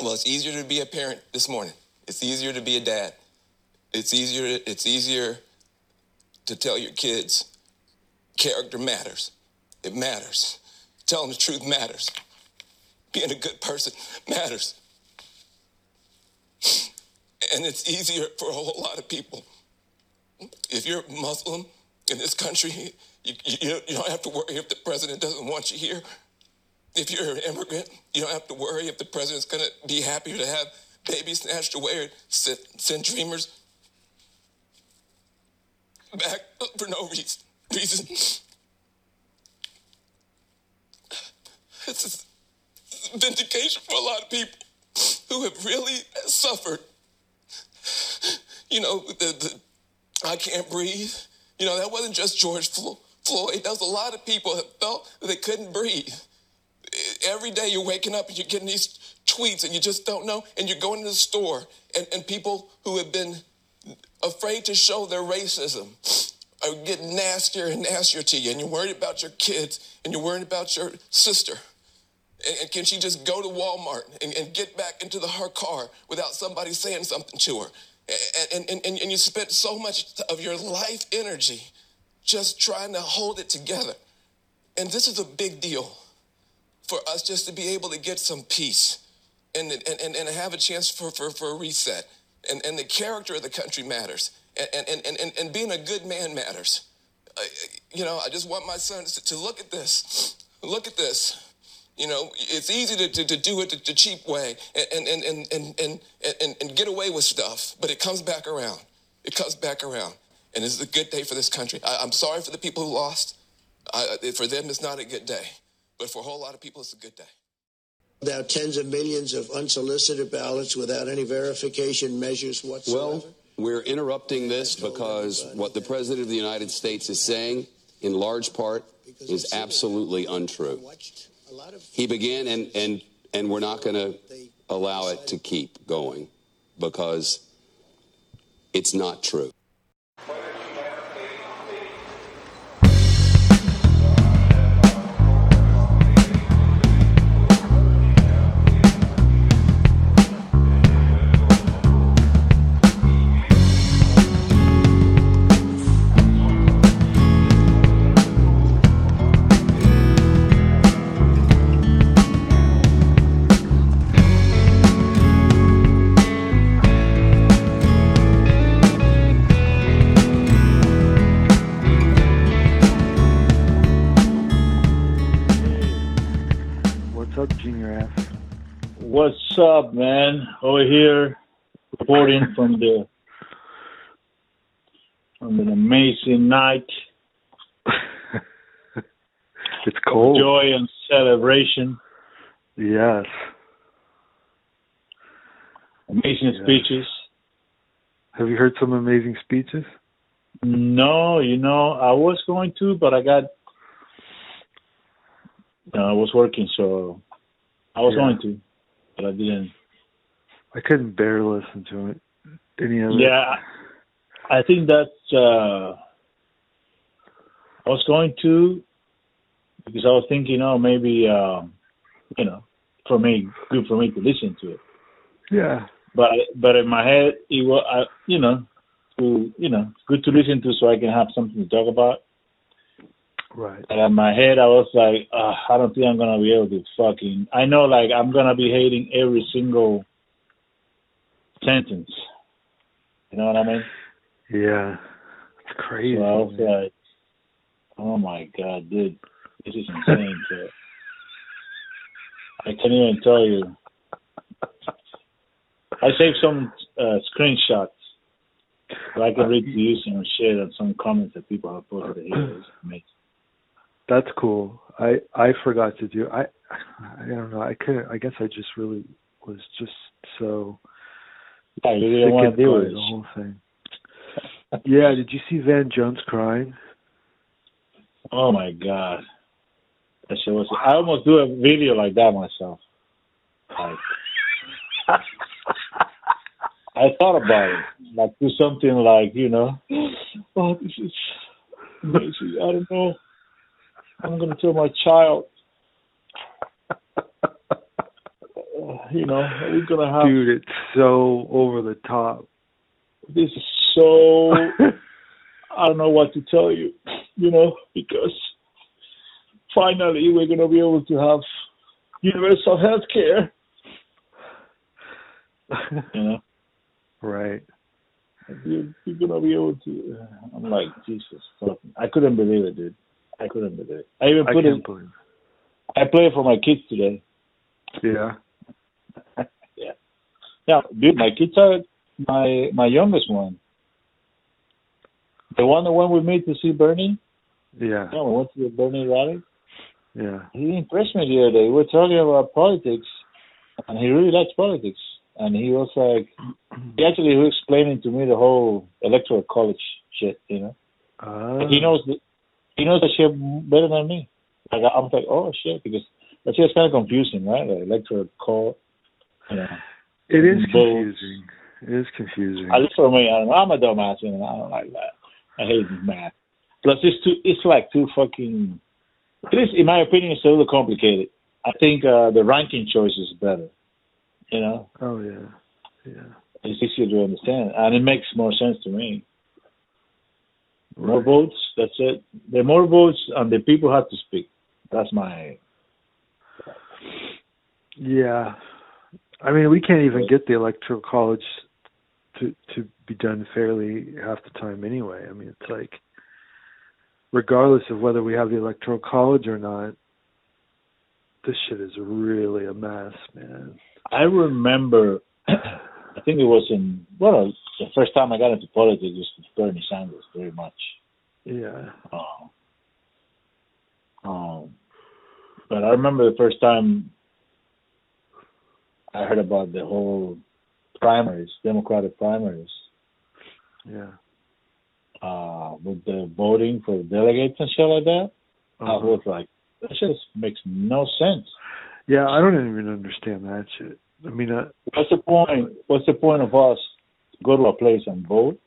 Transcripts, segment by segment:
Well, it's easier to be a parent this morning. It's easier to be a dad. It's easier. It's easier to tell your kids character matters. It matters. Telling the truth matters. Being a good person matters. And it's easier for a whole lot of people. If you're Muslim in this country, you, you, you don't have to worry if the president doesn't want you here. If you're an immigrant, you don't have to worry if the president's going to be happier to have babies snatched away or send, send dreamers back for no reason. reason. It's a vindication for a lot of people who have really suffered. You know, the, the I can't breathe. You know, that wasn't just George Floyd. That was a lot of people that felt that they couldn't breathe. Every day you're waking up and you're getting these tweets and you just don't know. And you're going to the store and, and people who have been afraid to show their racism are getting nastier and nastier to you. And you're worried about your kids and you're worried about your sister. And, can she just go to Walmart and, and get back into the, her car without somebody saying something to her? And, and, and, and you spent so much of your life energy just trying to hold it together. And this is a big deal for us just to be able to get some peace and, and, and, and have a chance for, for, for a reset. And, and the character of the country matters. And, and, and, and being a good man matters. you know, I just want my sons to, to look at this. Look at this. You know, it's easy to, to, to do it the, the, cheap way and, and, and, and, and, and, and get away with stuff, but it comes back around. It comes back around. And this is a good day for this country. I, am sorry for the people who lost. I, for them, it's not a good day. But for a whole lot of people, it's a good day. About tens of millions of unsolicited ballots without any verification measures whatsoever. Well, we're interrupting this because what the President of the United States is saying, in large part, is absolutely untrue. He began, and, and, and we're not going to allow it to keep going because it's not true. What's up, man? Over here, reporting from the from an amazing night. it's cold. Joy and celebration. Yes. Amazing yes. speeches. Have you heard some amazing speeches? No, you know, I was going to, but I got. Know, I was working, so I was yeah. going to but I didn't. I couldn't bear to listen to it. Any of yeah. I think that's. Uh, I was going to because I was thinking, oh, maybe um, you know, for me, good for me to listen to it. Yeah. But but in my head, it was, I, you know, to you know, good to listen to so I can have something to talk about. Right. And in my head, I was like, uh, I don't think I'm gonna be able to fucking. I know, like, I'm gonna be hating every single sentence. You know what I mean? Yeah, it's crazy. So I was man. like, oh my god, dude, this is insane. I can't even tell you. I saved some uh, screenshots so I can read to you some shit and some comments that people have posted. It's amazing. That's cool. I I forgot to do. I I don't know. I couldn't. I guess I just really was just so. Yeah, you didn't want to do it. The whole thing. yeah. Did you see Van Jones crying? Oh my god. That shit was. I almost do a video like that myself. Like. I thought about it, like do something like you know, oh this is amazing. I don't know. I'm going to tell my child. you know, we're gonna have. Dude, it's so over the top. This is so. I don't know what to tell you, you know, because finally we're gonna be able to have universal health care. you know. Right. You're, you're gonna be able to. Uh, I'm like Jesus. I couldn't believe it, dude. I couldn't believe it. I even I put can't it. believe. I played for my kids today. Yeah. yeah. Yeah, dude, my kids are my my youngest one. The one that went with me to see Bernie. Yeah. Yeah, we went to the Bernie rally. Yeah. He impressed me the other day. We were talking about politics, and he really likes politics. And he was like, he actually was explaining to me the whole electoral college shit. You know, Uh, he knows the, he knows the shit better than me. Like I'm like, oh shit, because that shit's kind of confusing, right? Like electoral call. You know, It is confusing. It is confusing. At least for me, I don't know. I'm a dumbass, you know. I don't like that. I hate math. Plus, it's too. It's like too fucking. It is, in my opinion, it's a little complicated. I think uh, the ranking choice is better. You know, Oh yeah. Yeah. it's easier to understand, and it makes more sense to me. More votes. That's it. The more votes, and the people have to speak. That's my. Yeah. I mean, we can't even get the electoral college to to be done fairly half the time anyway. I mean, it's like regardless of whether we have the electoral college or not, this shit is really a mess, man. I remember. I think it was in well, the first time I got into politics was with Bernie Sanders, very much. Yeah. Um, um, but I remember the first time I heard about the whole primaries, Democratic primaries, Yeah. uh, with the voting for delegates and shit like that. I Uh-huh. was like, that just makes no sense. Yeah, I don't even understand that shit. I mean, uh, What's the point? What's the point of us go to a place and vote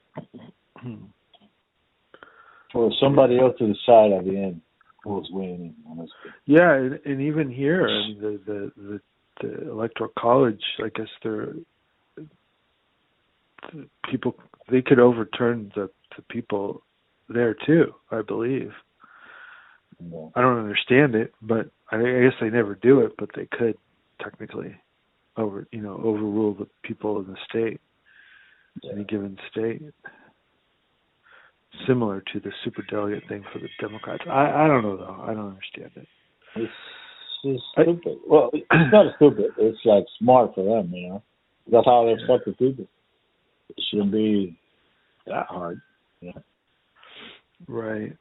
for somebody else to decide at the end who's winning? Honestly. yeah, and, and even here, I mean, the, the the the electoral college, I guess they're the people they could overturn the the people there too. I believe. Know. I don't understand it, but I, I guess they never do it, but they could technically over you know overrule the people in the state, any given state. Similar to the super delegate thing for the Democrats. I I don't know though. I don't understand it. It's just stupid. Well, it's not stupid. It's like smart for them, you know. That's how they fuck with people. It shouldn't be that hard, Right.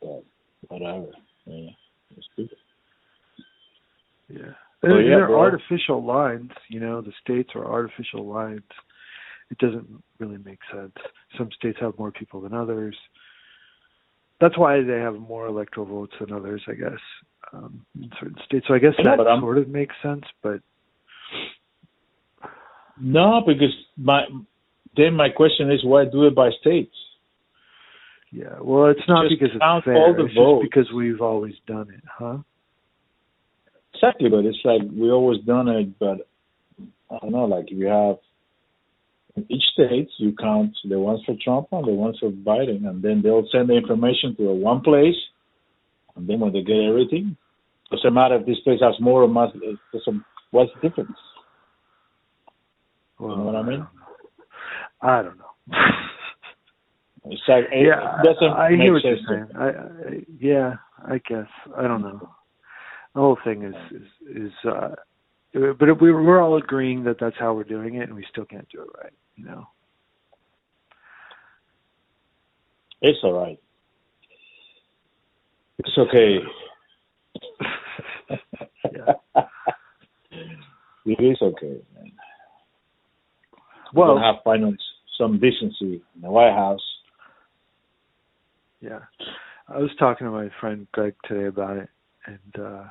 but whatever. Yeah, it's stupid. Yeah. Well, yeah, they're bro. artificial lines, you know, the states are artificial lines. It doesn't really make sense. Some states have more people than others. That's why they have more electoral votes than others, I guess, um, in certain states. So I guess know, that sort of makes sense, but No, because my then my question is why do it by states? yeah. Well, it's not Just because it's fair. all the it's votes. just because we've always done it, huh? Exactly, but it's like we always done it. But I don't know, like you have each state, you count the ones for Trump and the ones for Biden, and then they'll send the information to one place, and then when they get everything, doesn't matter if this place has more or less. What's the difference? Well, know what I mean? I don't know. It's like it yeah, doesn't I, I hear what you're saying. I, I, yeah, I guess I don't know. The whole thing is is, is uh, but we we're all agreeing that that's how we're doing it, and we still can't do it right. You know. It's all right. It's okay. Yeah. it is okay, man. Well, we'll have finally some decency in the White House. yeah. I was talking to my friend Greg today about it, and uh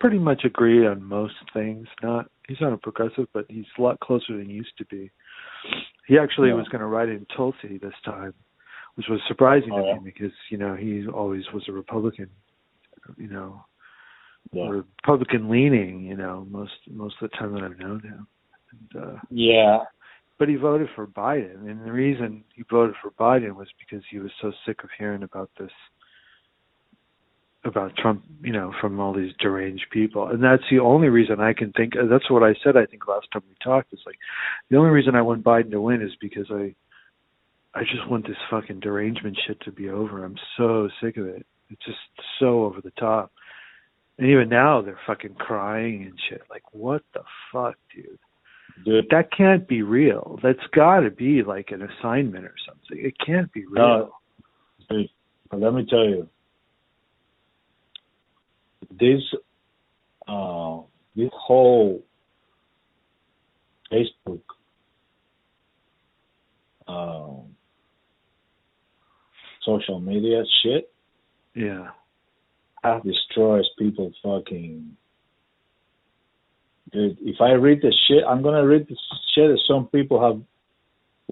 pretty much agree on most things. Not he's not a progressive, but he's a lot closer than he used to be. He actually Yeah. was going to write in Tulsi this time, which was surprising Oh, to yeah? me because you know he always was a Republican, you know, yeah. Republican leaning, you know, most most of the time that I've known him. And, uh, yeah. But he voted for Biden, and the reason he voted for Biden was because he was so sick of hearing about this about Trump, you know, from all these deranged people. And that's the only reason I can think that's what I said I think last time we talked is like the only reason I want Biden to win is because I I just want this fucking derangement shit to be over. I'm so sick of it. It's just so over the top. And even now they're fucking crying and shit. Like what the fuck, dude? Dude, that can't be real. That's got to be like an assignment or something. It can't be real. No, let me tell you, this uh, this whole Facebook uh, social media shit, yeah, destroys people fucking. Dude, if I read the shit, I'm gonna read the shit that some people have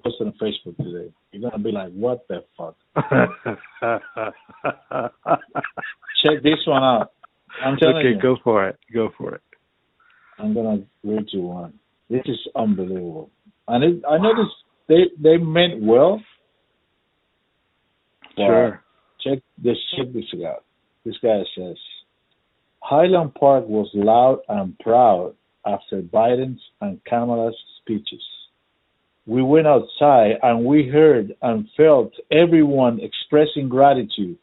posted on Facebook today. You're gonna be like, "What the fuck?" Check this one out. I'm telling okay, you. go for it. Go for it. I'm gonna read you one. This is unbelievable, and it, I know this. They they meant well. Sure. Check this. Check this out. This guy says, Highland Park was loud and proud after Biden's and Kamala's speeches. We went outside and we heard and felt everyone expressing gratitude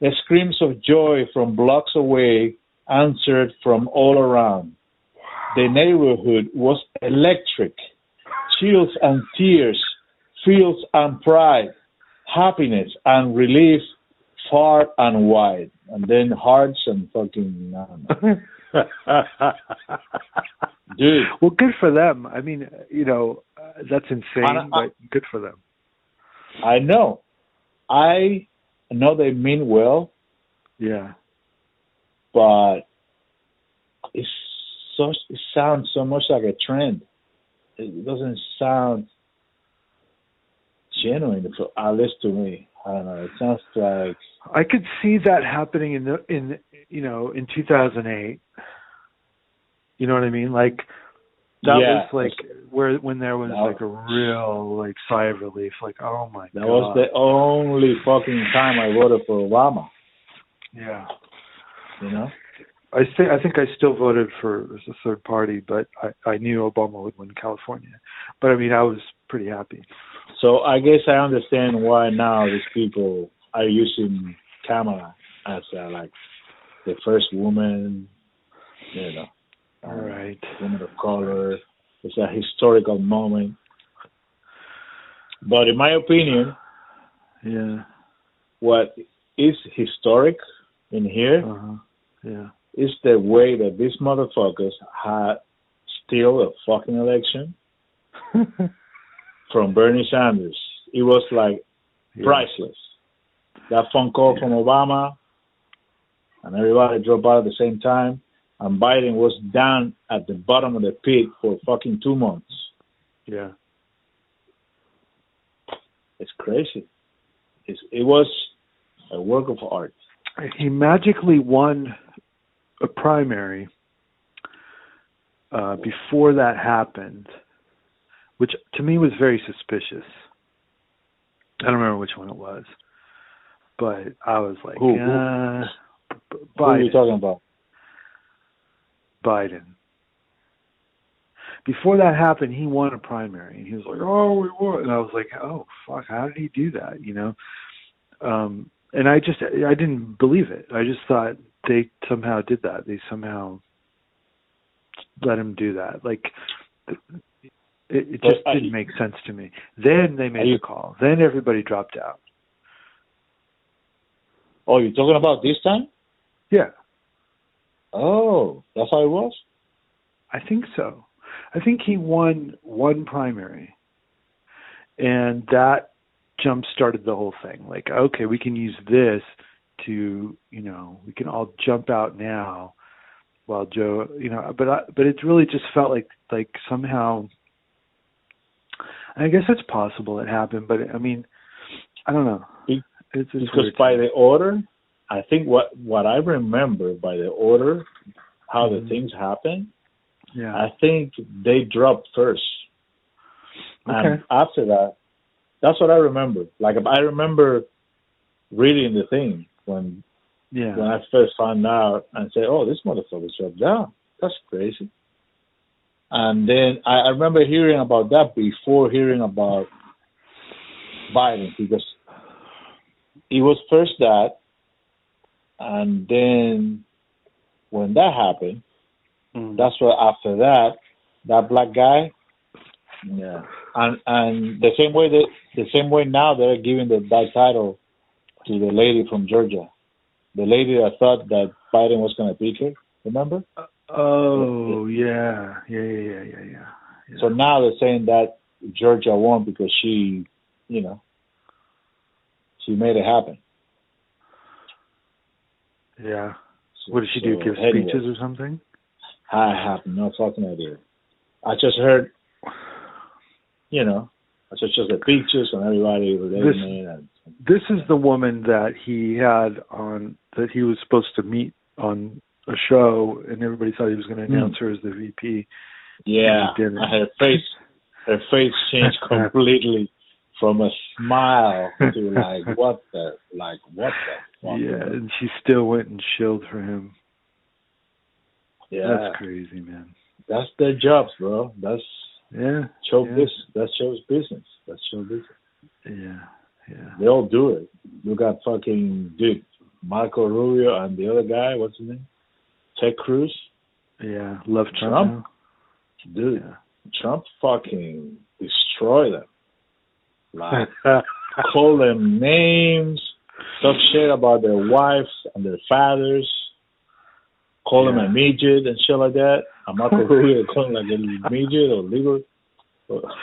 the screams of joy from blocks away answered from all around. The neighborhood was electric. Chills and tears, feels and pride, happiness and relief far and wide. And then hearts and fucking. Dude. Well, good for them. I mean, you know, uh, that's insane, I, but good for them. I know. I I know they mean well. Yeah. But it's so it sounds so much like a trend. It doesn't sound genuine, at least to me. I don't know. It sounds like I could see that happening in the in you know in 2008. You know what I mean? Like that yeah, was like where when there was like a real like sigh of relief, like oh my that god. That was the only fucking time I voted for Obama. Yeah. You know. I think I think I still voted for as a third party, but I I knew Obama would win California. But I mean, I was pretty happy. So I guess I understand why now these people are using Kamala as uh, like the first woman, you know, right. Women of color. It's a historical moment. But in my opinion, yeah, what is historic in here uh-huh. yeah. is the way that these motherfuckers had steal a fucking election from Bernie Sanders. It was like yeah. priceless. That phone call yeah. from Obama and everybody dropped out at the same time and Biden was down at the bottom of the pit for fucking two months. Yeah. It's crazy. It's, it was a work of art. He magically won a primary uh, before that happened, which to me was very suspicious. I don't remember which one it was, but I was like, who, uh, who, who are you talking about? Biden. Before that happened, he won a primary, and he was like, "Oh, we won," and I was like, "Oh, fuck! How did he do that?" You know, um, and I just I didn't believe it. I just thought they somehow did that. They somehow let him do that. Like it, it just didn't make sense to me. Then they made the call. Then everybody dropped out. Oh, you're talking about this time? Yeah. Oh, that's how it was. I think so. I think he won one primary, and that jump started the whole thing. Like, okay, we can use this to, you know, we can all jump out now, while Joe, you know, but I, but it really just felt like like somehow. I guess it's possible it happened, but I mean, I don't know. It's, it's because by the order I think what what I remember by the order, how Mhm. the things happen, Yeah. I think they dropped first. Okay. And after that, that's what I remember. Like I remember reading the thing when yeah. when I first found out and say, "Oh, this motherfucker dropped down. That's crazy." And then I, I remember hearing about that before hearing about Biden because it was first that, and then when that happened, Mm. that's what after that, that black guy, yeah, and and the same way that the same way now they're giving the that title to the lady from Georgia, the lady that thought that Biden was going to pick her. Remember? Oh yeah, yeah, yeah, yeah, yeah, yeah. yeah. So now they're saying that Georgia won because she, you know, she made it happen. Yeah. So- What did she do? so Give anyway, speeches or something? I have no fucking idea. I just heard, you know, I just just the pictures and everybody relating it and This is the woman that he had on that he was supposed to meet on a show, and everybody thought he was going to hmm. announce her as the VP. Yeah, her face, her face changed completely from a smile to like what the, like what the fuck? Yeah, and she still went and shilled for him. yeah. That's crazy, man. That's their jobs, bro. That's Yeah, show Yeah. business. That's show business. That's show business. yeah, yeah. They all do it. You got fucking dude, Marco Rubio and the other guy. What's his name? Ted Cruz. Yeah, love Trump. Trump? Dude, now. Trump fucking destroy them. Like call them names, talk shit about their wives and their fathers, call them a midget and shit like that. I'm not Marco Rubio call him like a midget or legal.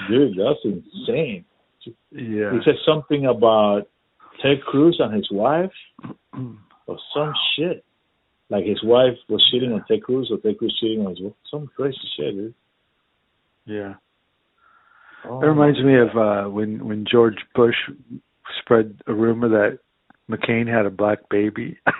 Dude, that's insane. yeah. He said something about Ted Cruz and his wife or some shit. Like his wife was cheating on Ted Cruz or Ted Cruz cheating on his wife. Some crazy shit, dude. yeah. Oh, That reminds me of uh when when George Bush spread a rumor that McCain had a black baby.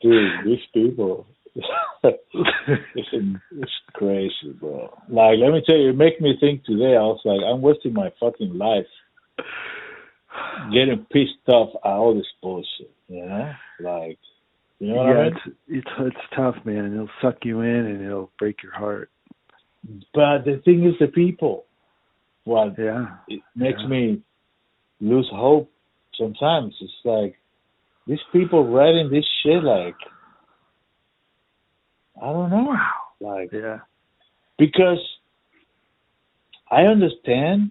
Dude, these people. it's, it's crazy, bro. Like, let me tell you, it make me think today. I was like, I'm wasting my fucking life getting pissed off at all this bullshit. You know, like, you know yeah, I mean? it's it's it's tough, man. It'll suck you in and it'll break your heart. But the thing is, the people. What Yeah. it makes Yeah. me lose hope sometimes. It's like these people writing this shit. Like, I don't know. Like, Yeah. because I understand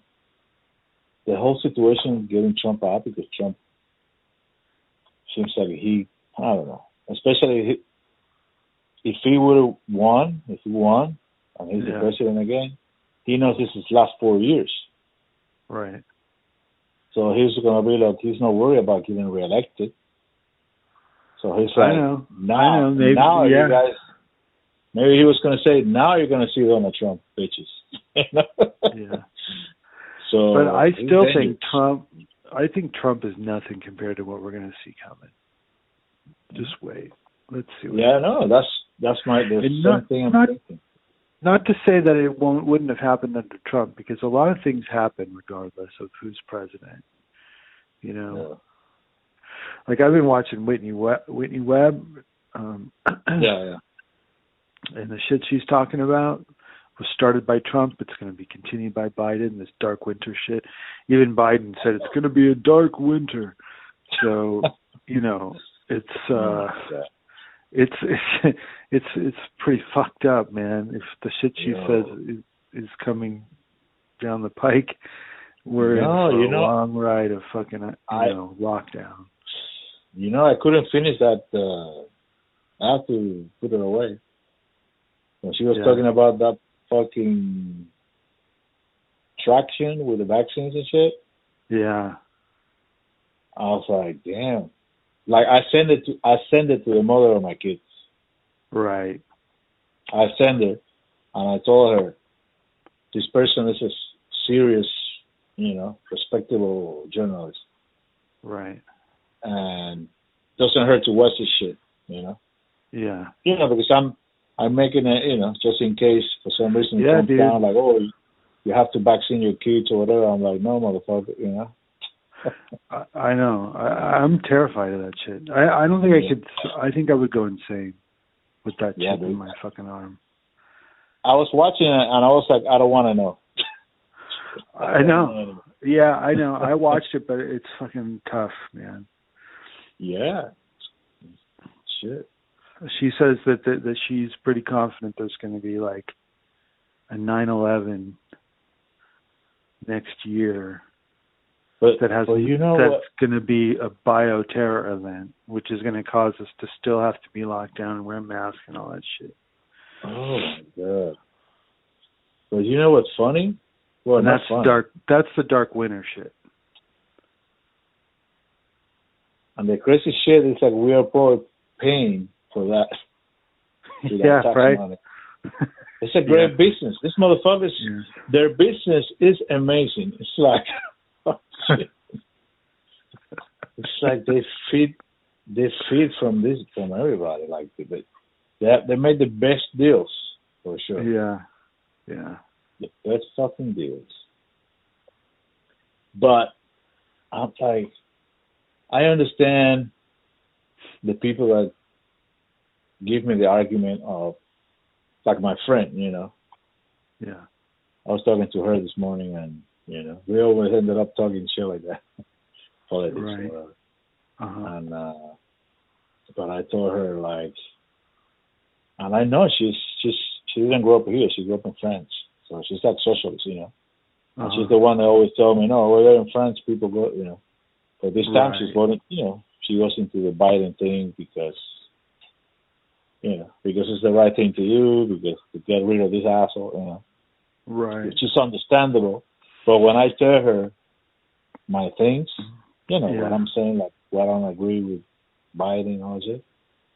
the whole situation getting Trump out because Trump seems like he, I don't know, especially if he would have won, if he won, and he's Yeah. the president again, he knows this is last four years. Right. So he's going to be like, he's not worried about getting reelected. So he's I like, know. now, I know. Maybe- now yeah. you guys, maybe he was going to say, now you're going to see Donald Trump, bitches. Yeah. So, But I still dangerous. think Trump I think Trump is nothing compared to what we're going to see coming. Just wait. Let's see. What Yeah, no, that's that's my the not- thing I'm not- thinking. Not to say that it won't wouldn't have happened under Trump, because a lot of things happen regardless of who's president. You know, Yeah. like I've been watching Whitney Webb, Whitney Webb, um, yeah, yeah. and the shit she's talking about was started by Trump. It's going to be continued by Biden. This dark winter shit. Even Biden said it's going to be a dark winter. So you know, it's uh, it's it's it's it's pretty fucked up, man. If the shit she says is, is coming down the pike, we're No, in for you a know, long ride of fucking uh, you I- know lockdown. You know, I couldn't finish that. Uh, I have to put it away. When she was Yeah. talking about that fucking traction with the vaccines and shit, Yeah, I was like, damn. Like I send it to I send it to the mother of my kids. right. I send it, and I told her, this person is a serious, you know, respectable journalist, Right. and doesn't hurt to watch this shit, you know. Yeah. You know, because I'm I'm making it, you know, just in case for some reason it Yeah, comes dude. down like, oh, you have to vaccine your kids or whatever. I'm like, no, motherfucker, you know. I, I know. I, I'm terrified of that shit. I I don't think I could. I think I would go insane with that Yeah, chip in my fucking arm. I was watching it and I was like, I don't want to know. I know. Yeah, I know. I watched it, but it's fucking tough, man. Yeah. Shit. She says that that, that she's pretty confident there's going to be like a 9/11 next year But that has well, you know that's going to be a bioterror event, which is going to cause us to still have to be locked down and wear masks and all that shit. Oh my god. But you know what's funny? Well, that's funny. dark. That's the dark winter shit. And the crazy shit is like we are probably paying for that. yeah, right. It's a great Yeah. business. This motherfuckers, Yeah. their business is amazing. It's like. It's like they feed, they feed from this from everybody. Like they, they, they made the best deals for sure. Yeah, yeah. the best fucking deals. But I'm like, I understand the people that give me the argument of, like my friend, you know. Yeah. I was talking to her this morning, and you know, we always ended up talking shit like that, politics, Right. or. Uh-huh. And uh, but I told her like, and I know she's she's she didn't grow up here. She grew up in France, so she's like socialist, you know. Uh-huh. she's the one that always told me, no, we're there in France, people go, you know. But this time she's Right. voting, you know, she goes into the Biden thing because, you know, because it's the right thing to do, because to get rid of this asshole, you know, Right. which is understandable. But when I tell her my things, you know, what I'm saying, like, what I don't agree with Biden and all that,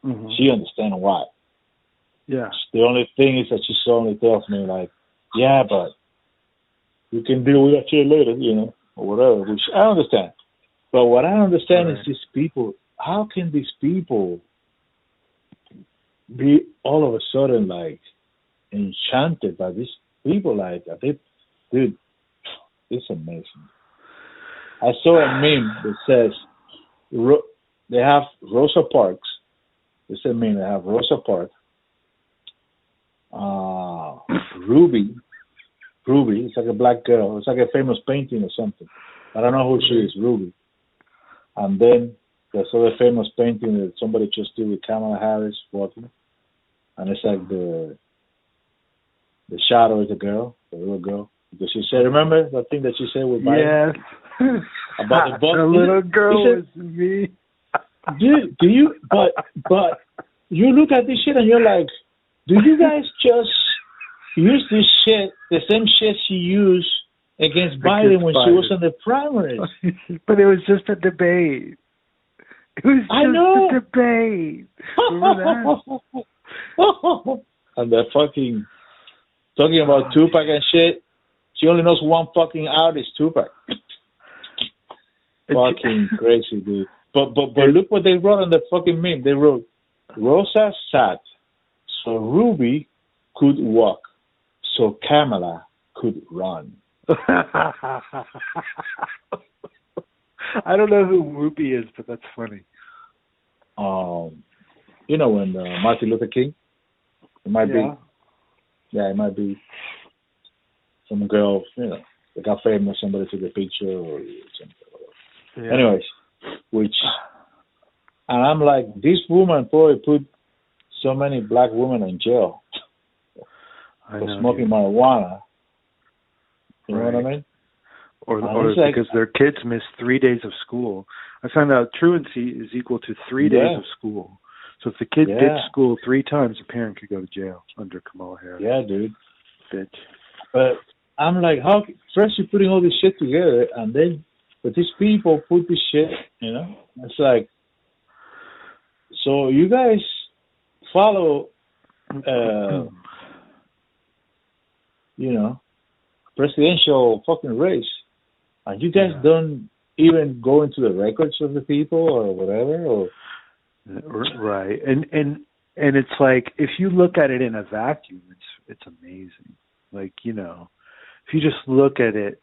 Mhm. she understands why. Yeah. The only thing is that she only tells me like, yeah, but we can deal with that shit later, you know, or whatever. Which I understand. But what I understand Right. is these people. How can these people be all of a sudden like enchanted by these people? Like are they, dude, it's amazing. I saw a meme that says Ro- they have Rosa Parks. It's a meme. They have Rosa Parks uh, Ruby. Ruby. It's like a black girl. It's like a famous painting or something. I don't know who she is, Ruby. And then there's other famous painting that somebody just did with Kamala Harris walking. And it's like the the shadow is a girl, the little girl. Because she said, remember the thing that she said with Biden? Yes. About the book? the little girl said- was me. Dude, do you but but you look at this shit and you're like, do you guys just use this shit, the same shit she used against Biden Against when she was Biden. in the primaries? but it was just a debate. It was I just know. a debate. And the fucking talking about Tupac and shit. She only knows one fucking artist, Tupac. fucking crazy, dude. But but but look what they wrote on the fucking meme. They wrote Rosa sat so Ruby could walk, so Kamala could run. I don't know who Ruby is, but that's funny. Um, you know when uh, Martin Luther King, it might Yeah. be, yeah, it might be some girl, you know, they got famous. Somebody took a picture or something. Yeah. Anyways, which, and I'm like, this woman probably put so many black women in jail I for know, smoking dude. marijuana. You know what I mean? or or like- because their kids miss three days of school. I found out truancy is equal to three Yeah. days of school. So if the kid Yeah. ditched school three times, the parent could go to jail under Kamala Harris. Yeah, dude. Bitch. But I'm like, how? First you're putting all this shit together, and then, but these people put this shit, you know. It's like, so you guys follow, uh, you know, presidential fucking race, and you guys Yeah. don't even go into the records of the people or whatever. Or right and and and it's like if you look at it in a vacuum it's it's amazing like you know if you just look at it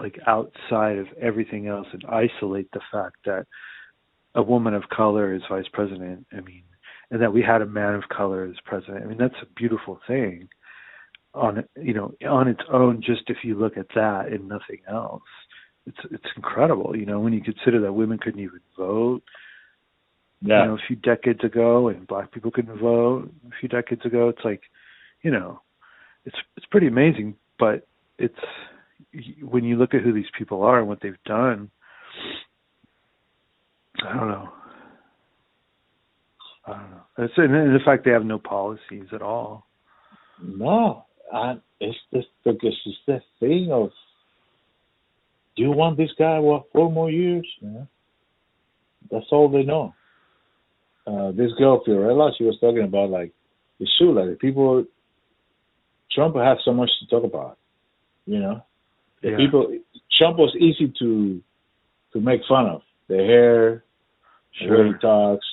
like outside of everything else and isolate the fact that a woman of color is vice president i mean and that we had a man of color as president i mean that's a beautiful thing on you know on its own just if you look at that and nothing else it's it's incredible you know when you consider that women couldn't even vote yeah, you know, a few decades ago, and black people couldn't vote a few decades ago. It's like, you know, it's it's pretty amazing. But it's when you look at who these people are and what they've done. I don't know. I don't know. It's, and in fact, they have no policies at all. no, and it's just because it's the thing of, do you want this guy for four more years? Know? That's all they know. Uh, this girl Fiorella, she was talking about like true, like the people Trump has so much to talk about. You know? The Yeah. people Trump was easy to to make fun of. The hair, the way he talks,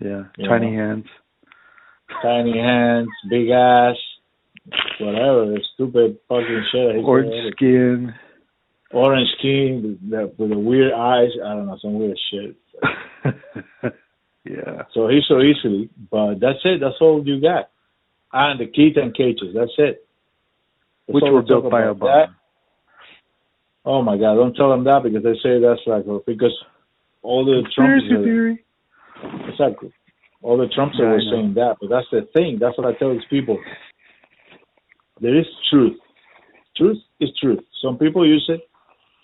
Yeah. Tiny hands. tiny hands, big ass, whatever, stupid fucking shit. Orange skin. orange skin, with the, with the weird eyes. I don't know, some weird shit. yeah. So he's so easily, but that's it. That's all you got. And the Keaton cages. That's it. That's Which were built by. Obama. That- oh my God! Don't tell them that because they say that's like oh, because all the Trumps Conspiracy theory. exactly all the Trumps Yeah, are saying that, but that's the thing. That's what I tell these people. There is truth. Truth is truth. Some people use it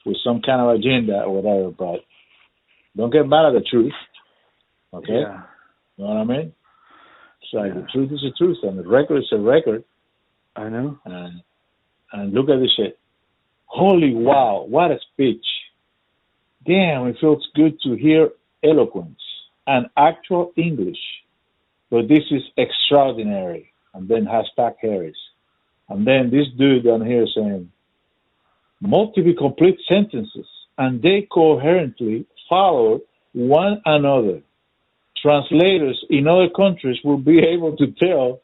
with some kind of agenda or whatever, but don't get mad at the truth. Okay? Yeah. You know what I mean? Like the truth is the truth, and the record is a record. I know. And and look at this shit. Holy wow! What a speech! Damn, it feels good to hear eloquence and actual English. But this is extraordinary. And then hashtag Harris. And then this dude down here saying multiple complete sentences and they coherently follow one another. Translators in other countries will be able to tell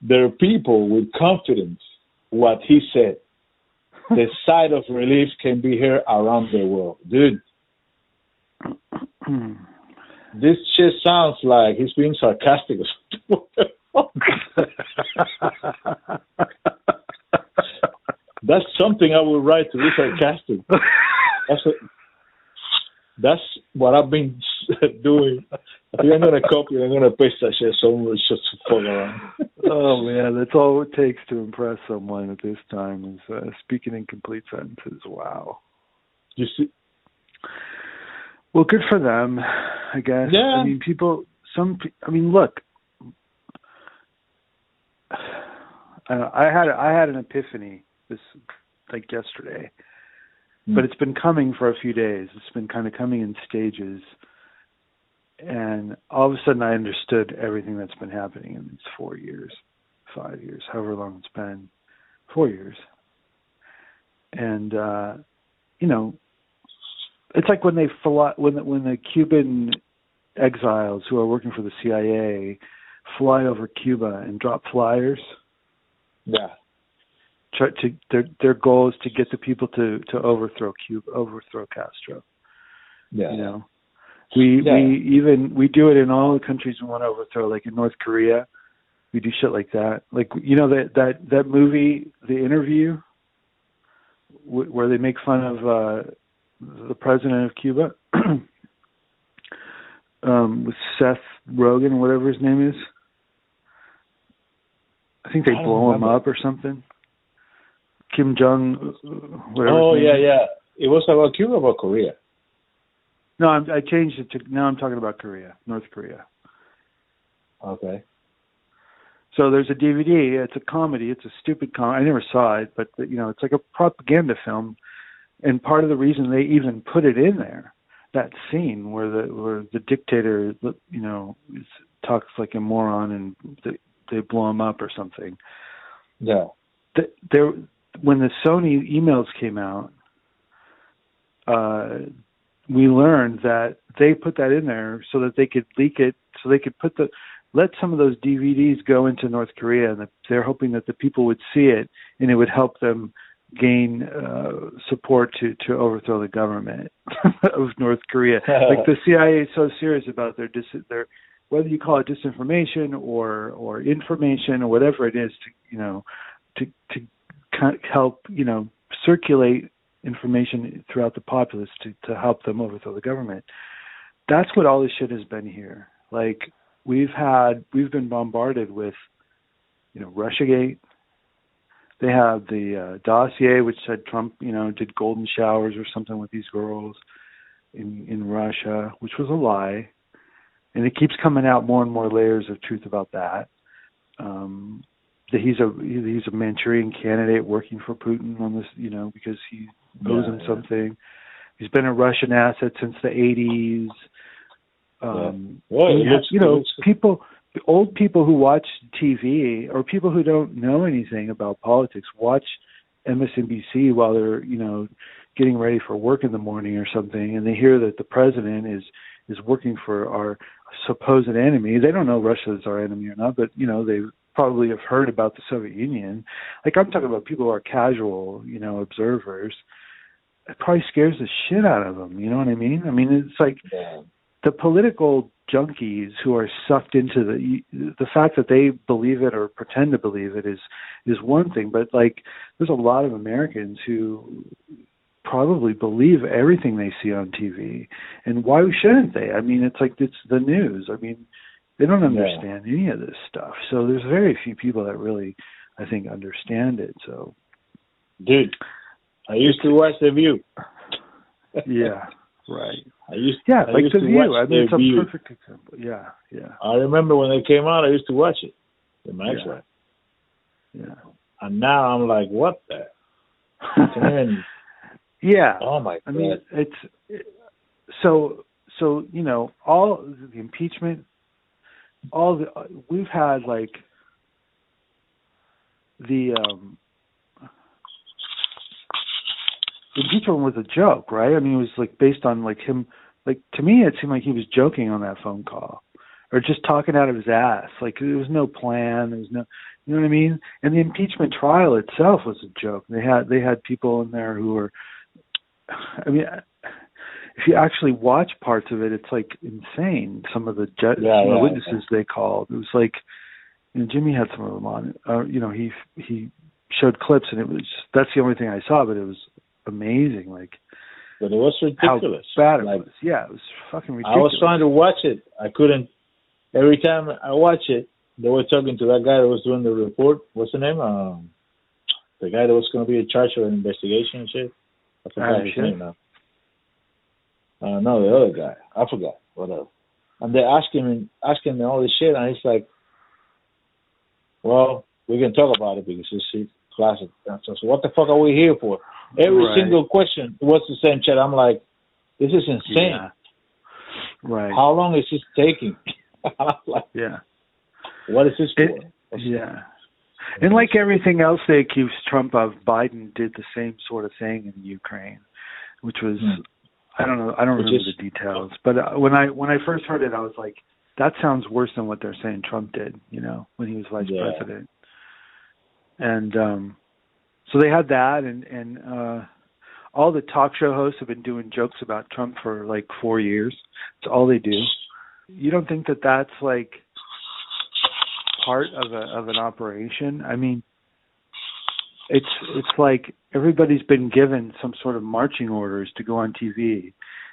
their people with confidence what he said. The sigh of relief can be heard around the world. Dude, this just sounds like he's being sarcastic or something. That's something I would write to be sarcastic. That's what, that's what I've been doing. I'm gonna copy. I'm gonna paste that shit somewhere just to fuck around. oh man, that's all it takes to impress someone at this time is uh, speaking in complete sentences. Wow. You see, Well, good for them, I guess. Yeah. I mean, people. Some. I mean, look. I, I had I had an epiphany this like yesterday, Hmm. but it's been coming for a few days. It's been kind of coming in stages, and all of a sudden I understood everything that's been happening in these four years, five years, however long it's been, four years, and uh, you know, it's like when they fly when the, when the Cuban exiles who are working for the CIA fly over Cuba and drop flyers. yeah, Try to their their goal is to get the people to to overthrow Cuba, overthrow Castro. yeah, You know, we Yeah. we even we do it in all the countries we want to overthrow. Like in North Korea, we do shit like that. Like you know that that that movie, The Interview, wh- where they make fun of uh the president of Cuba, um, with Seth Rogen, whatever his name is. I think they I blow him up or something. Kim Jong, uh, whatever. Oh yeah, yeah. It was about Cuba or Korea. No, I'm, I changed it to now. I'm talking about Korea, North Korea. Okay. So there's a DVD. It's a comedy. It's a stupid com. I never saw it, but you know, it's like a propaganda film. And part of the reason they even put it in there, that scene where the where the dictator, you know, talks like a moron and they, they blow him up or something. Yeah. Th- There, when the Sony emails came out, uh, we learned that they put that in there so that they could leak it, so they could put the let some of those DVDs go into North Korea, and they're hoping that the people would see it and it would help them gain uh, support to to overthrow the government of North Korea. like the CIA is so serious about their dis- their whether you call it disinformation or or information or whatever it is to you know to to help you know circulate information throughout the populace to to help them overthrow the government. That's what all this shit has been here. Like we've had we've been bombarded with you know Russiagate. They have the uh, dossier which said Trump you know did golden showers or something with these girls in in Russia, which was a lie and it keeps coming out more and more layers of truth about that. Um, he's a he's a Manchurian candidate working for Putin on this, you know, because he owes yeah, him yeah. something. He's been a Russian asset since the 80s. Um, yeah. well, looks, you know, people, old people who watch TV or people who don't know anything about politics watch MSNBC while they're, you know, getting ready for work in the morning or something, and they hear that the president is is working for our supposed enemy. They don't know Russia is our enemy or not, but you know they probably have heard about the Soviet Union. Like I'm talking about people who are casual, you know, observers. It probably scares the shit out of them. You know what I mean? I mean, it's like yeah. the political junkies who are sucked into the the fact that they believe it or pretend to believe it is is one thing, but like there's a lot of Americans who probably believe everything they see on TV. And why shouldn't they? I mean, it's like it's the news. I mean, they don't understand yeah. any of this stuff. So there's very few people that really, I think, understand it. So, dude, I used to watch The View. yeah, right. I used yeah, I like used The View. I mean, it's View. a perfect example. Yeah, yeah. I remember when they came out. I used to watch it. The Max yeah. Yeah. And now I'm like, what the? Yeah. Oh my god. I mean, it's it, so so you know all the impeachment, all the we've had like the um the impeachment was a joke, right? I mean, it was like based on like him. Like to me, it seemed like he was joking on that phone call, or just talking out of his ass. Like there was no plan. There was no, you know what I mean? And the impeachment trial itself was a joke. They had they had people in there who were I mean, if you actually watch parts of it, it's like insane. Some of the ju- yeah, some yeah, witnesses yeah. they called, it was like, you know, Jimmy had some of them on. Uh, you know, he he showed clips, and it was that's the only thing I saw, but it was amazing. Like, but it was ridiculous. How bad it like, was. Yeah, it was fucking ridiculous. I was trying to watch it. I couldn't. Every time I watch it, they were talking to that guy that was doing the report. What's the name? Um, the guy that was going to be in charge of an investigation and shit. I forgot his name now. Uh, no, the other guy. I forgot. Whatever. And they ask him and asking him all this shit, and he's like, "Well, we can talk about it because it's classic." So, so what the fuck are we here for? Every right. single question was the same shit. I'm like, "This is insane." Yeah. Right. How long is this taking? like, yeah. What is this for? It, yeah. And like everything else they accused Trump of, Biden did the same sort of thing in Ukraine, which was hmm. I don't know I don't remember the details, but uh, when I when I first heard it, I was like, that sounds worse than what they're saying Trump did, you know, when he was vice yeah. president. And um so they had that, and and uh all the talk show hosts have been doing jokes about Trump for like four years. It's all they do. You don't think that that's like part of a of an operation. I mean, it's it's like everybody's been given some sort of marching orders to go on TV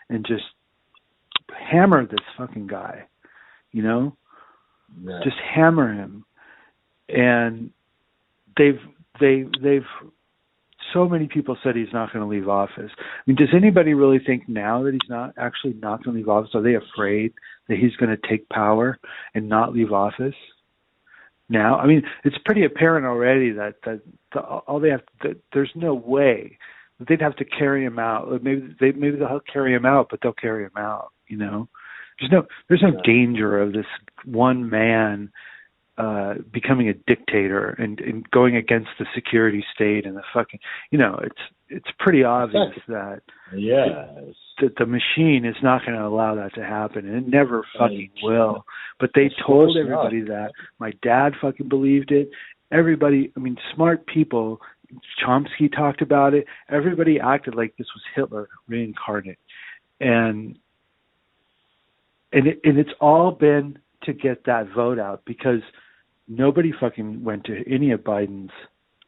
and just hammer this fucking guy, you know, yeah. just hammer him, and they've they they've so many people said he's not going to leave office. I mean, does anybody really think now that he's not actually not going to leave office? Are they afraid that he's going to take power and not leave office? Now. I mean, it's pretty apparent already that that the, all they have that there's no way they'd have to carry him out. Maybe they maybe they'll carry him out, but they'll carry him out. You know, there's no there's no danger of this one man uh becoming a dictator and and going against the security state and the fucking you know it's it's pretty obvious that Yeah. that the machine is not going to allow that to happen and it never fucking will. But they told everybody that. My dad fucking believed it. Everybody i mean smart people chomsky talked about it. Everybody acted like this was hitler reincarnate. And and it, and it's all been to get that vote out because nobody fucking went to any of Biden's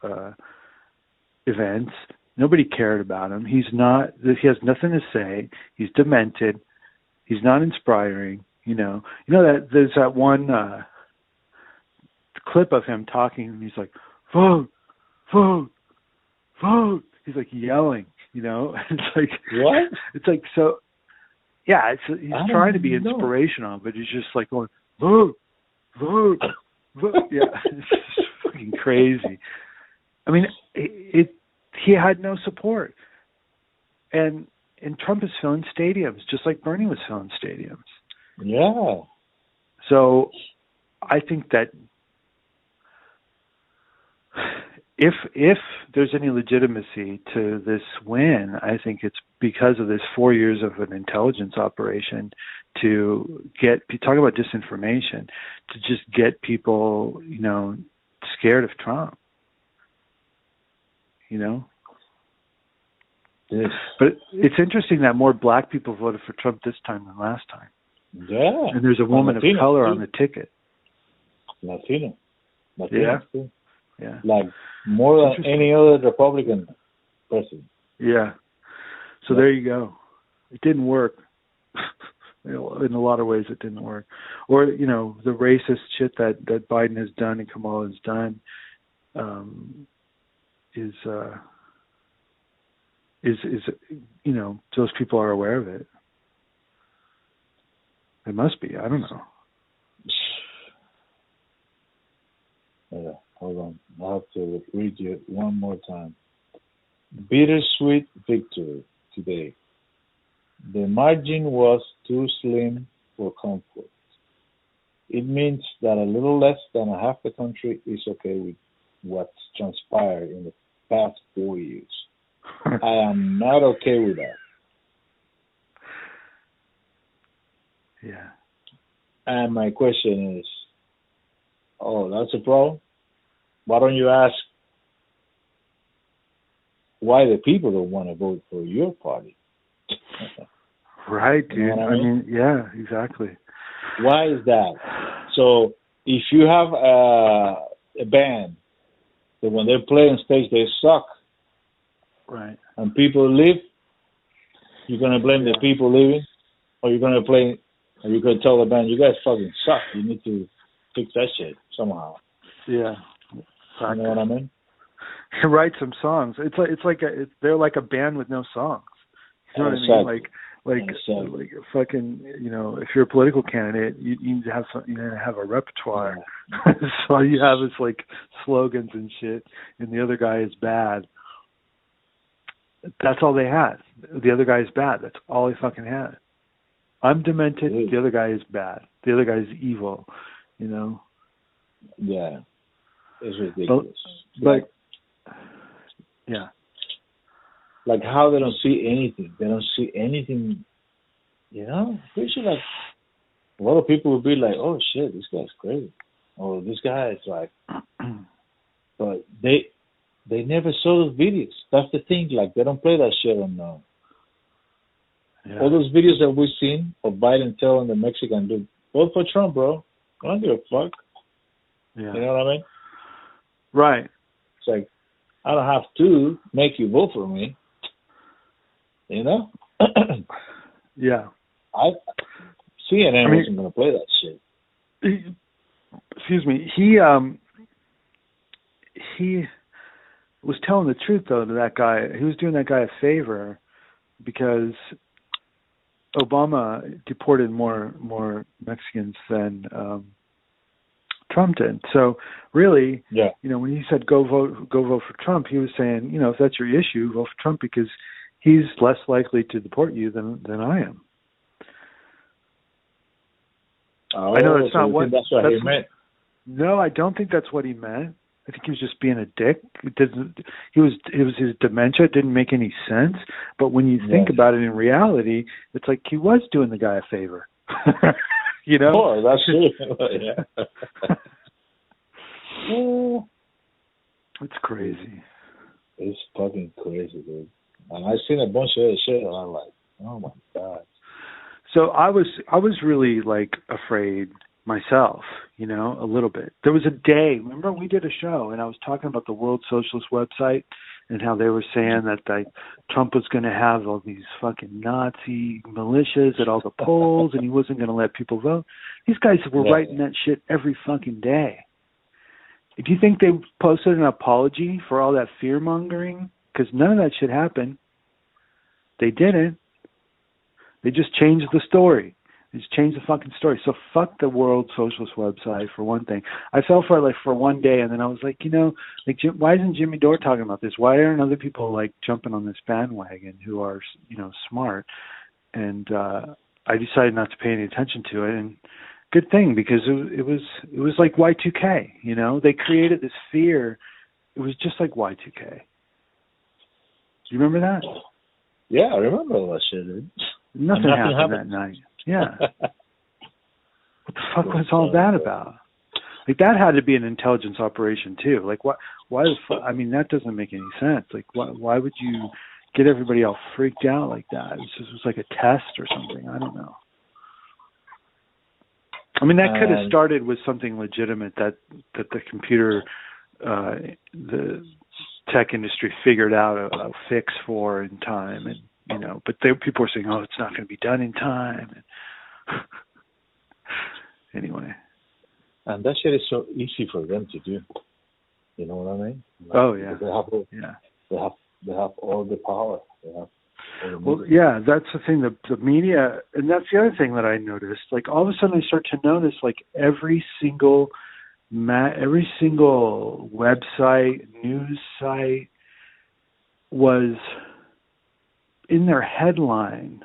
uh events. Nobody cared about him. He's not he has nothing to say. He's demented. He's not inspiring, you know. You know that there's that one uh clip of him talking and he's like, Vote, vote, vote. He's like yelling, you know. It's like What? It's like so yeah, it's he's trying to be know. inspirational, but he's just like going, Vote, vote, Yeah. It's just fucking crazy. I mean, it, it he had no support, and and Trump is filling stadiums just like Bernie was filling stadiums. Yeah. So I think that if if there's any legitimacy to this win, I think it's because of this four years of an intelligence operation to get talk about disinformation to just get people, you know, scared of Trump. You know, Yes. but it's interesting that more black people voted for Trump this time than last time, Yeah. and there's a woman of color too. on the ticket. Latino. Latino. Yeah. too. Yeah. Like more than any other Republican person. Yeah. So there you go. It didn't work. In a lot of ways, it didn't work. Or you know, the racist shit that that Biden has done and Kamala has done um, is uh, is is you know those people are aware of it. They must be. I don't know. Yeah, hold on. I have to read you one more time. Bittersweet victory today. The margin was too slim for comfort. It means that a little less than half the country is okay with what's transpired in the past four years. I am not okay with that. yeah. And my question is, oh, that's a problem? Why don't you ask why the people don't want to vote for your party? Right, You know I I mean, yeah, exactly. Why is that? So if you have a, a band that when they play on stage they suck Right. and people leave, you're gonna blame the people leaving, or you're gonna play, or you're gonna tell the band, you guys fucking suck. You need to fix that shit somehow. Yeah. You know what I mean? write some songs. It's like it's like a it's, they're like a band with no songs. You know what I mean? Like like Exactly. like fucking you know if you're a political candidate you, you need to have some you need to have a repertoire. so all you have is like slogans and shit, and the other guy is bad. That's all they had. The other guy is bad. That's all he fucking had. I'm demented. The other guy is bad. The other guy is evil. You know. Yeah, it's ridiculous. But like, yeah. like how they don't see anything. They don't see anything. You know, pretty sure like a lot of people would be like, "Oh shit, this guy's crazy," or "This guy is like," but they they never saw those videos. That's the thing. Like they don't play that shit on. Uh, yeah. All those videos that we've seen of Biden telling the Mexican dude, "Vote for Trump, bro." I don't give a fuck. yeah. You know what I mean? Right. It's like I don't have to make you vote for me. You know? Yeah. I CNN I mean- wasn't gonna play that shit. he, excuse me he um he was telling the truth though to that guy he was doing that guy a favor because obama deported more more mexicans than um trump did so really Yeah. you know when he said go vote go vote for trump he was saying you know if that's your issue vote for trump because he's less likely to deport you than than i am Oh, I know that's so not what- that's what that's- he meant. No, I don't think that's what he meant. I think he was just being a dick. It didn't. He was. It was his dementia. It didn't make any sense. But when you think about it in reality, it's like he was doing the guy a favor. you know. Oh, that's it. yeah. it's crazy. It's fucking crazy, dude. And I've seen a bunch of shit, and I'm like, oh my god. So I was I was really like afraid myself, you know, a little bit. There was a day, remember we did a show and I was talking about the World Socialist website and how they were saying that like Trump was going to have all these fucking Nazi militias at all the polls and he wasn't going to let people vote. These guys were Yeah. writing that shit every fucking day. Do you think they posted an apology for all that fear mongering? Because none of that shit happened. They didn't. They just changed the story. Just changed the fucking story. So fuck the World Socialist website for one thing. I fell for it like for one day, and then I was like, you know, like Jim, why isn't Jimmy Dore talking about this? Why aren't other people like jumping on this bandwagon who are you know smart? And uh I decided not to pay any attention to it, and good thing because it, it was it was like Y2K. You know, they created this fear. It was just like Y2K. Do you remember that? Yeah, I remember all that shit. Nothing, nothing happened, happened. that night. Yeah. what the fuck was all that about? Like that had to be an intelligence operation too. Like what? Why the fuck? I mean, that doesn't make any sense. Like why? Why would you get everybody all freaked out like that? It was just it was like a test or something. I don't know. I mean, that could have started with something legitimate that that the computer, uh, the tech industry figured out a, a fix for in time, and you know, but they, people were saying, "Oh, it's not going to be done in time." And anyway, And that shit is so easy for them to do. You know what I mean? Like, Oh, yeah. They have all- yeah. they have they have all the power. They have all the Well, yeah, that's the thing. The the media, and that's the other thing that I noticed. Like all of a sudden, I start to notice like every single, ma- every single website, news site was in their headline.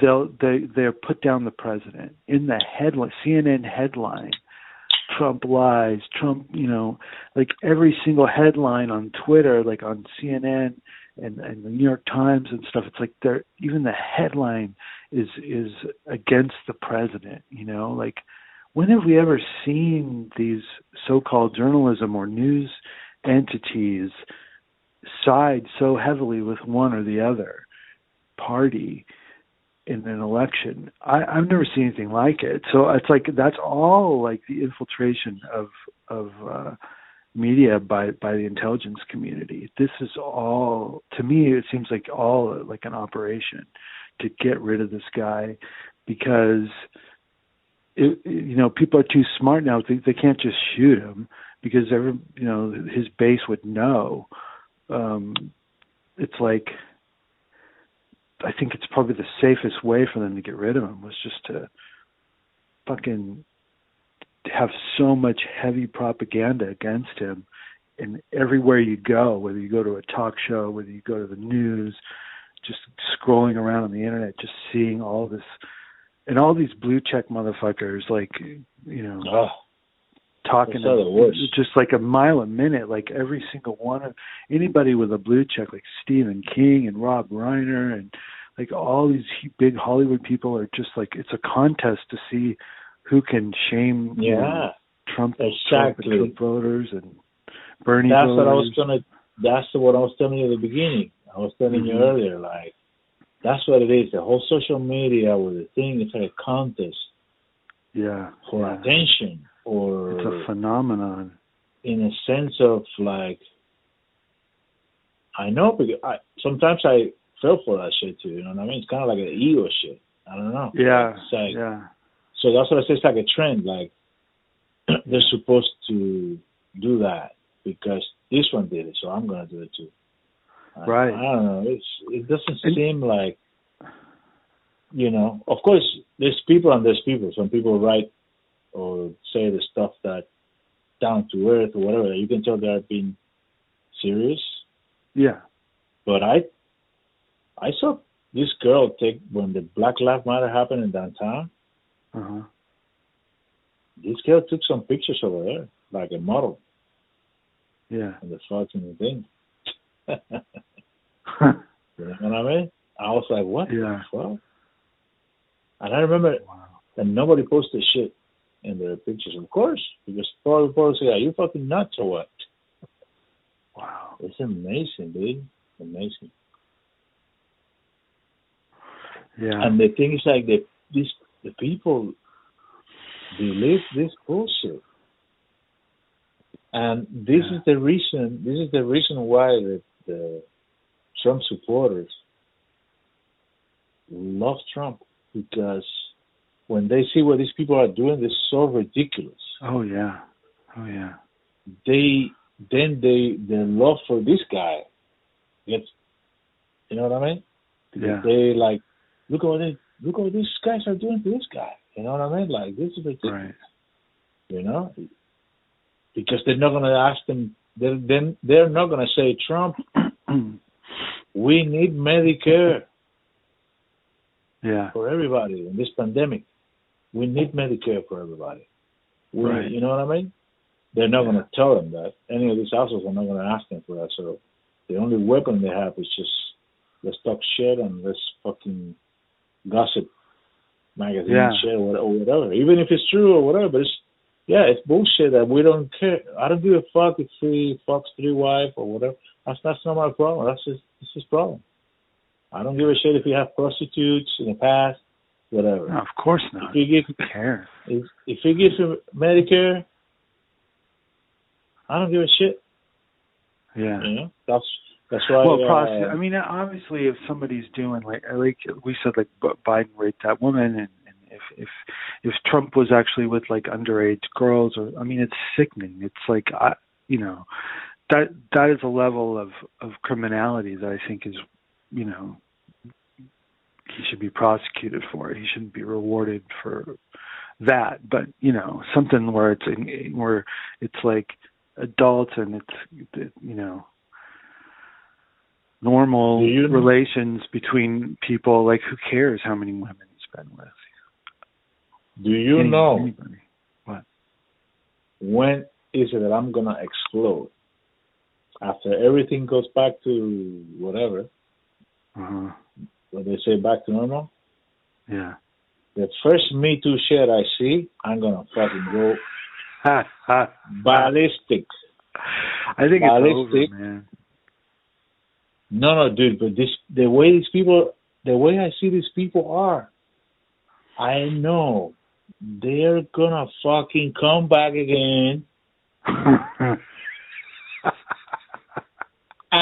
They'll they they'll put down the president in the headline, CNN headline. Trump lies. Trump, you know, like every single headline on Twitter, like on CNN and, and the New York Times and stuff. It's like they're even the headline is is against the president. You know, like when have we ever seen these so-called journalism or news entities side so heavily with one or the other party in an election. I, I've never seen anything like it. So it's like that's all like the infiltration of of uh, media by by the intelligence community. This is all to me. It seems like all like an operation to get rid of this guy because it, you know people are too smart now. They, they can't just shoot him because every you know his base would know. Um, it's like I think it's probably the safest way for them to get rid of him was just to fucking have so much heavy propaganda against him and everywhere you go, whether you go to a talk show, whether you go to the news, just scrolling around on the internet, just seeing all this and all these blue check motherfuckers like you know Oh, talking Those are the worst. just like a mile a minute like every single one of anybody with a blue check like Stephen King and Rob Reiner and like all these big Hollywood people are just like it's a contest to see who can shame you know, yeah. Trump, Trump Exactly. and Trump voters and Bernie That's voters. what I was gonna. That's what I was telling you at the beginning. I was telling you Mhm. earlier, like that's what it is. The whole social media with the thing is like a contest yeah, for yeah. attention, or It's a phenomenon. in a sense of like. I know because I sometimes I fell for that shit too. You know what I mean? It's kind of like an ego shit. I don't know. Yeah, It's like, yeah, So that's what I say. It's like a trend. Like they're supposed to do that because this one did it, so I'm gonna do it too. I- Right. I, don't know. It's it doesn't And- seem like you know. Of course, there's people and there's people. Some people write or say the stuff that down to earth or whatever. You can tell they're being serious. yeah. But I I saw this girl take when the Black Lives Matter happened in downtown. Uh huh. this girl took some pictures over there, like a model. Yeah. And the fucking thing. you know what I mean? I was like, what Yeah. the fuck? And I remember Wow. that nobody posted shit in their pictures, of course, because all the reporters say, are you fucking nuts or what? Wow. It's amazing, dude. Amazing. Yeah. And the thing is like the these the people believe this bullshit. And this Yeah. is the reason this is the reason why the, the Trump supporters love Trump because when they see what these people are doing, they're so ridiculous. oh yeah. Oh yeah. They then they their love for this guy gets you know what I mean? Yeah. they like look at what they look at what these guys are doing to this guy. You know what I mean? Like this is ridiculous. Right. You know? Because they're not gonna ask them they're then they're not gonna say, Trump, we need Medicare yeah. for everybody in this pandemic. We need Medicare for everybody. We, Right. You know what I mean? They're not going to tell them that. Any of these assholes are not going to ask them for that. So the only weapon they have is just let's talk shit and let's fucking gossip magazine Yeah. shit or, whatever. Even if it's true or whatever, but it's yeah, it's bullshit that we don't care. I don't give a fuck if he fucks three wife or whatever. That's that's not my problem. That's his that's his problem. I don't give a shit if he have prostitutes in the past, whatever. No, of course not. If you Who cares? if, if you gives him Medicare, I don't give a shit. Yeah. You know, that's that's why. Well, uh, I mean, obviously, if somebody's doing like like we said, like B- Biden raped that woman, and, and if if if Trump was actually with like underage girls, or I mean, it's sickening. It's like I, you know, that that is a level of of criminality that I think is, you know, he should be prosecuted for it. He shouldn't be rewarded for that. But you know, something where it's where it's like adults and it's you know normal you- relations between people like who cares how many women he's been with do you Any- know anybody. when is it that I'm gonna explode? After everything goes back to whatever, uh-huh what they say back to normal. yeah The first Me Too shit I see, I'm gonna fucking go ballistic. i think it's over Ballistic. man No, no, dude, but this the way these people, the way I see these people are, I know they're gonna fucking come back again,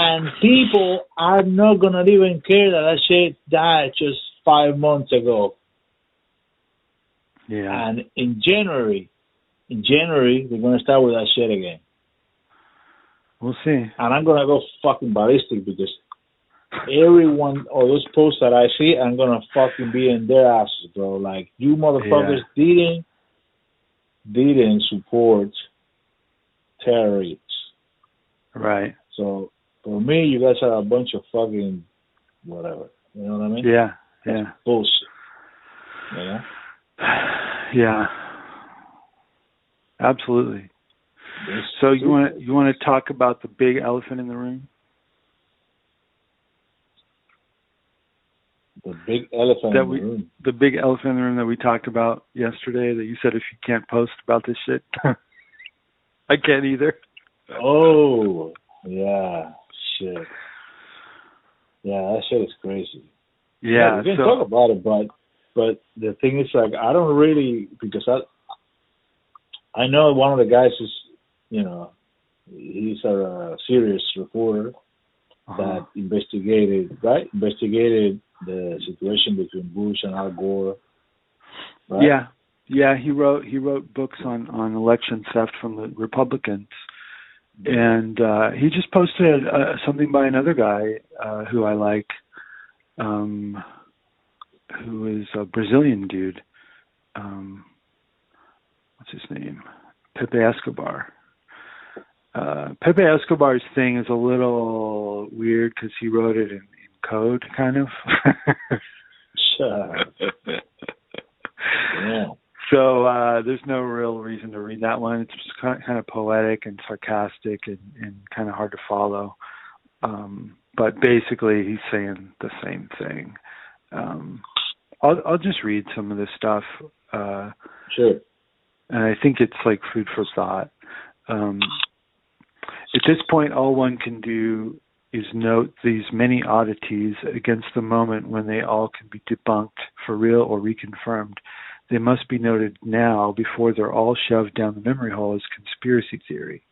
and people are not gonna even care that that shit died just five months ago. yeah And in January, in January, they're gonna start with that shit again, we'll see and I'm gonna go fucking ballistic because everyone or those posts that I see, I'm gonna fucking be in their asses, bro. Like you motherfuckers didn't didn't support terrorists. right So for me, you guys are a bunch of fucking whatever. You know what I mean? yeah yeah Bullshit. You know? yeah absolutely so you want you want to talk about the big elephant in the room the big elephant that in we- the room. the big elephant in the room that we talked about yesterday that you said if you can't post about this shit I can't either. Oh, yeah, shit. Yeah, that shit is crazy. Yeah, we can so talk about it, but but the thing is, like, I don't really because I I know one of the guys is, you know, he's a serious reporter uh-huh. that investigated right investigated the situation between Bush and Al Gore. Right? yeah, yeah, he wrote he wrote books on on election theft from the Republicans, and uh he just posted uh, something by another guy uh who I like, um, who is a Brazilian dude. Um, what's his name? Pepe Escobar. Uh, Pepe Escobar's thing is a little weird because he wrote it in, in code, kind of. Shut up. Yeah. So uh, there's no real reason to read that one. It's just kind of, kind of poetic and sarcastic and, and kind of hard to follow. Um, but basically, he's saying the same thing. Um, I'll I'll just read some of this stuff. Uh, Sure. and I think it's like food for thought. Um, at this point, all one can do is note these many oddities against the moment when they all can be debunked for real or reconfirmed. They must be noted now before they're all shoved down the memory hole as conspiracy theory.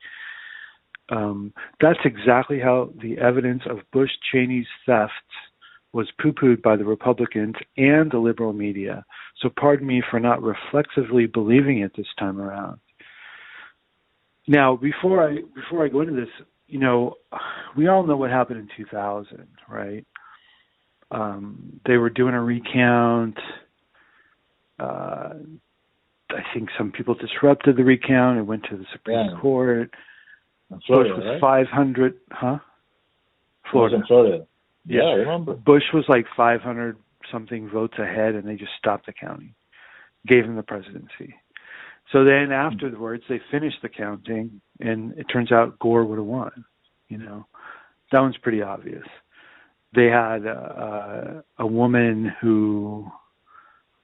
Um, that's exactly how the evidence of Bush Cheney's thefts was poo pooed by the Republicans and the liberal media. So pardon me for not reflexively believing it this time around. Now, before I before I go into this, you know, we all know what happened in 2000, right? Um, they were doing a recount. Uh, I think some people disrupted the recount. It went to the Supreme Yeah. Court. Florida, Bush was right? 500, huh? Florida. Florida. Yeah. Yeah, I remember. Bush was like 500 something votes ahead, and they just stopped the counting, gave him the presidency. So then afterwards, they finished the counting, and it turns out Gore would have won. You know, that one's pretty obvious. They had uh, a woman who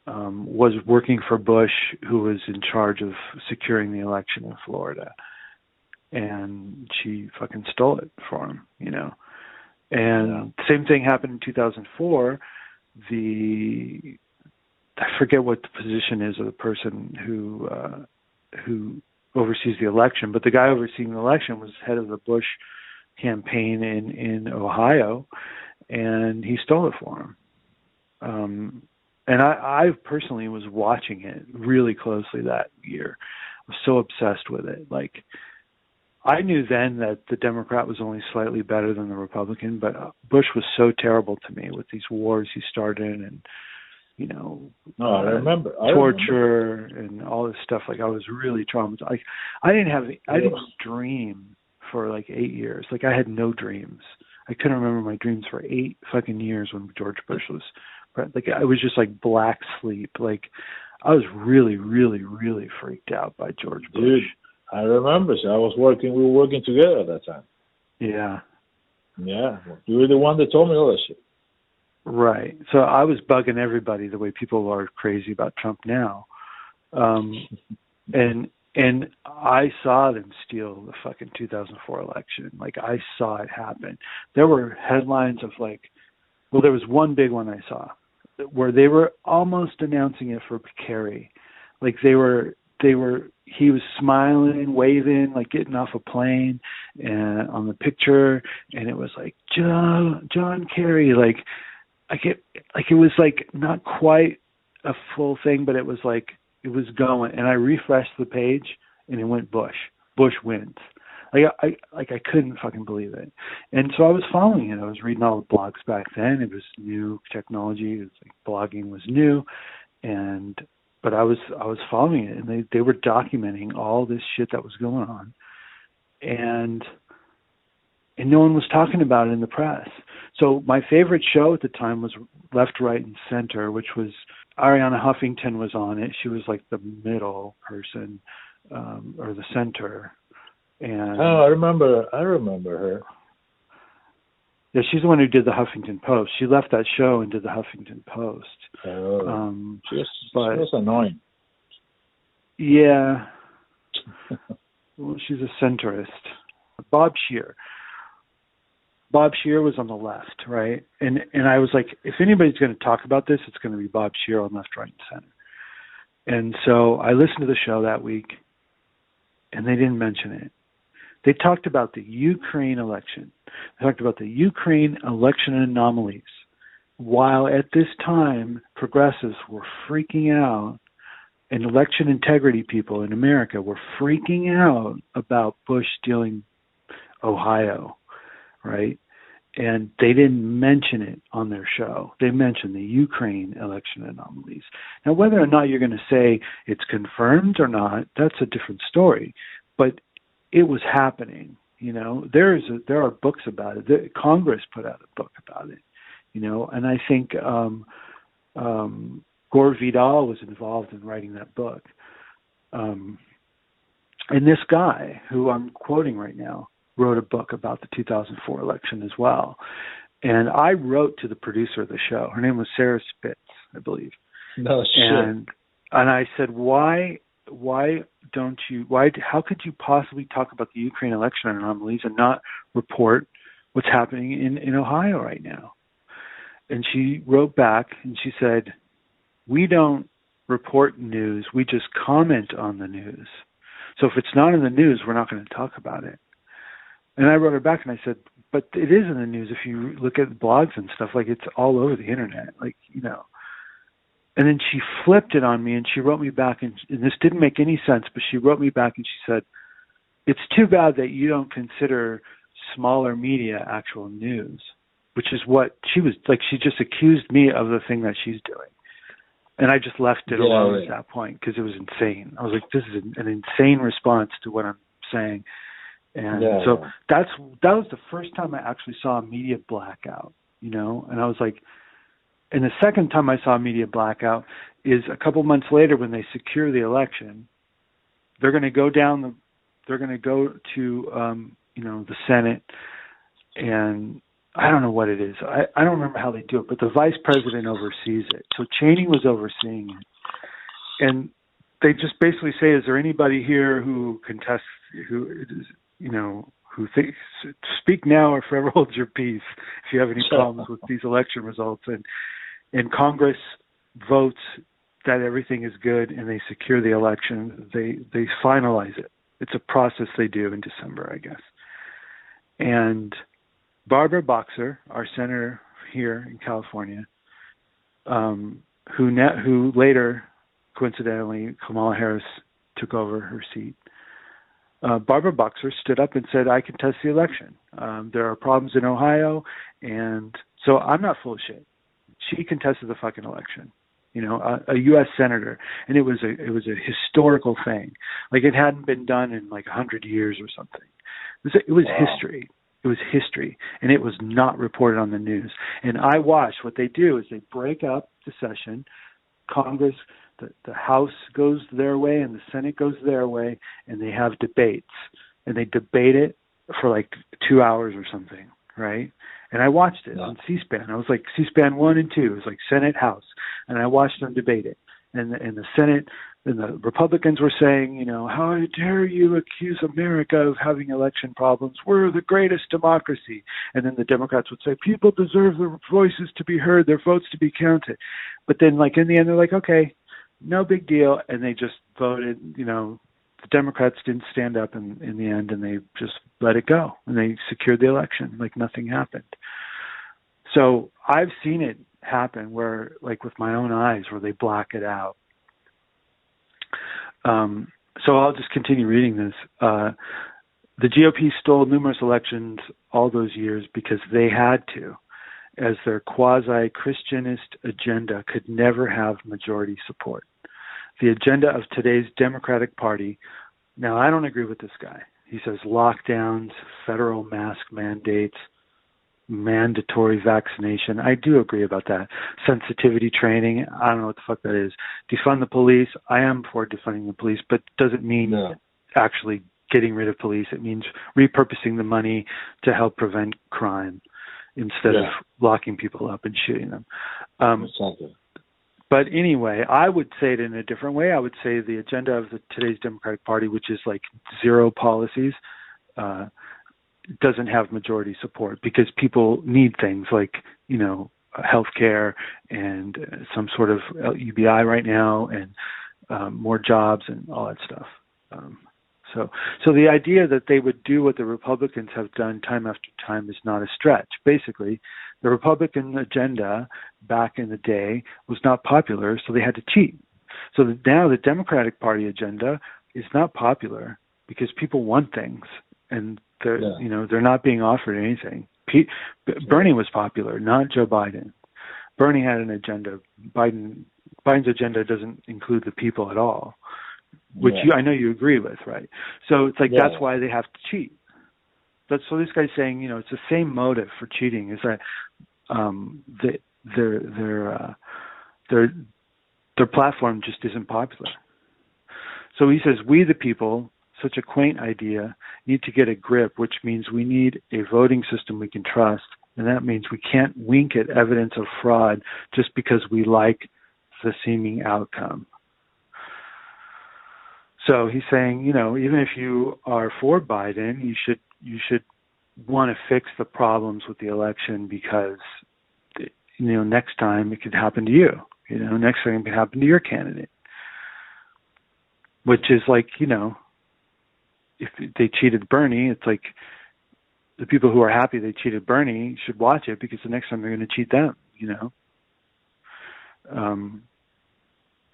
um, was working for Bush, who was in charge of securing the election in Florida, and she fucking stole it for him. You know. And same thing happened in 2004. The I forget what the position is of the person who uh, who oversees the election, but the guy overseeing the election was head of the Bush campaign in in Ohio, and he stole it for him. Um, and I, I personally was watching it really closely that year. I was so obsessed with it. Like I knew then that the Democrat was only slightly better than the Republican, but Bush was so terrible to me with these wars he started and you know No, I uh, remember. I remember. torture and all this stuff. Like I was really traumatized. Like I didn't have I didn't dream for like eight years. Like I had no dreams. I couldn't remember my dreams for eight fucking years when George Bush was like I was just like black sleep. Like I was really, really, really freaked out by George Bush. Dude. I remember. So I was working. We were working together at that time. Yeah. Yeah, you were the one that told me all that shit. Right. So I was bugging everybody the way people are crazy about Trump now. Um and and I saw them steal the fucking 2004 election. Like I saw it happen. There were headlines of like well there was one big one I saw where they were almost announcing it for Kerry. Like they were they were he was smiling, waving, like getting off a plane and on the picture and it was like John John Kerry like like it like it was like not quite a full thing but it was like it was going and I refreshed the page and it went Bush. Bush wins. Like I like I couldn't fucking believe it. And so I was following it. I was reading all the blogs back then. It was new technology. It was like blogging was new and but I was I was following it and they they were documenting all this shit that was going on. And and no one was talking about it in the press. So my favorite show at the time was Left, Right, and Center, which was Arianna Huffington was on it. She was like the middle person um, or the center. And Oh, I remember. I remember her. yeah, she's the one who did the Huffington Post. She left that show and did the Huffington Post. Oh, Um, she was. but- she was annoying. Yeah. well, she's a centrist. Bob Scheer. Bob Scheer was on the left, right? And and I was like, if anybody's going to talk about this, it's going to be Bob Scheer on left, right, and center. And so I listened to the show that week, and they didn't mention it. They talked about the Ukraine election. They talked about the Ukraine election anomalies. While at this time, progressives were freaking out and election integrity people in America were freaking out about Bush stealing Ohio, right? And they didn't mention it on their show. They mentioned the Ukraine election anomalies. Now, whether or not you're going to say it's confirmed or not, that's a different story. But it was happening. You know, there's a, there are books about it. The, Congress put out a book about it. You know, and I think um, um, Gore Vidal was involved in writing that book. Um, and this guy, who I'm quoting right now, wrote a book about the 2004 election as well. And I wrote to the producer of the show. Her name was Sarah Spitz, I believe. No shit. And and I said, why why don't you why how could you possibly talk about the Ukraine election anomalies and not report what's happening in in Ohio right now? And she wrote back and she said, we don't report news, we just comment on the news. So if it's not in the news, we're not going to talk about it. And I wrote her back and I said, but it is in the news if you look at blogs and stuff. Like it's all over the internet. Like you know. And then she flipped it on me and she wrote me back and, and this didn't make any sense, but she wrote me back and she said, "It's too bad that you don't consider smaller media actual news." Which is what she was like. She just accused me of the thing that she's doing and I just left it Yeah, alone right. at that point because it was insane. I was like, this is an, an insane response to what I'm saying, and Yeah, so yeah. that's that was the first time I actually saw a media blackout, you know, and I was like, and the second time I saw a media blackout is a couple months later when they secure the election, they're going to go down the, they're going to go to, um, you know, the Senate, and I don't know what it is. I, I don't remember how they do it, but the vice president oversees it. So Cheney was overseeing it. And they just basically say, is there anybody here who contests, who is, you know, who thinks, speak now or forever hold your peace if you have any problems with these election results. And, and Congress votes that everything is good and they secure the election. They, they finalize it. It's a process they do in December, I guess. And, Barbara Boxer, our senator here in California, um, who ne- who later, coincidentally, Kamala Harris took over her seat. Uh, Barbara Boxer stood up and said, "I contest the election. Um, there are problems in Ohio, and so I'm not full of shit." She contested the fucking election. You know, a, a U.S. senator, and it was a it was a historical thing. Like it hadn't been done in like a hundred years or something. It was it was Wow. history. It was history, and it was not reported on the news. And I watched what they do is they break up the session. Congress, the, the House goes their way, and the Senate goes their way, and they have debates, and they debate it for like two hours or something, right? And I watched it Yeah. on C-SPAN. I was like C-SPAN one and two. It was like Senate, House, and I watched them debate it. And the, and the Senate and the Republicans were saying, you know, how dare you accuse America of having election problems? We're the greatest democracy. And then the Democrats would say, people deserve their voices to be heard, their votes to be counted. But then, like in the end, they're like, okay, no big deal, and they just voted. You know, the Democrats didn't stand up in in the end, and they just let it go, and they secured the election like nothing happened. So I've seen it happen where, like with my own eyes, where they black it out. Um, so I'll just continue reading this. Uh, the GOP stole numerous elections all those years because they had to, as their quasi Christianist agenda could never have majority support. The agenda of today's Democratic Party. Now, I don't agree with this guy. He says lockdowns, federal mask mandates, mandatory vaccination. I do agree about that. Sensitivity training. I don't know what the fuck that is. Defund the police. I am for defunding the police, but doesn't mean No. actually getting rid of police. It means repurposing the money to help prevent crime instead Yeah. of locking people up and shooting them. Um, Exactly. But anyway, I would say it in a different way. I would say the agenda of the, today's Democratic Party, which is like zero policies, uh, doesn't have majority support because people need things like you know health care and uh, some sort of UBI right now and um, more jobs and all that stuff. Um, so, so the idea that they would do what the Republicans have done time after time is not a stretch. Basically, the Republican agenda back in the day was not popular, so they had to cheat. So that now the Democratic Party agenda is not popular because people want things, and they're Yeah. you know they're not being offered anything. Pete, Bernie was popular, not Joe Biden. Bernie had an agenda. Biden Biden's agenda doesn't include the people at all, which Yeah. you I know you agree with, right? So it's like Yeah. that's why they have to cheat. That's so this guy's saying, you know, it's the same motive for cheating is that um they they're they're uh they're their platform just isn't popular. So he says, We the people, such a quaint idea, need to get a grip, which means we need a voting system we can trust. And that means we can't wink at evidence of fraud just because we like the seeming outcome. So he's saying, you know, even if you are for Biden, you should you should want to fix the problems with the election because you know next time it could happen to you. You know, next time it could happen to your candidate. Which is like, you know, if they cheated Bernie, it's like the people who are happy they cheated Bernie should watch it because the next time they're going to cheat them, you know. Um,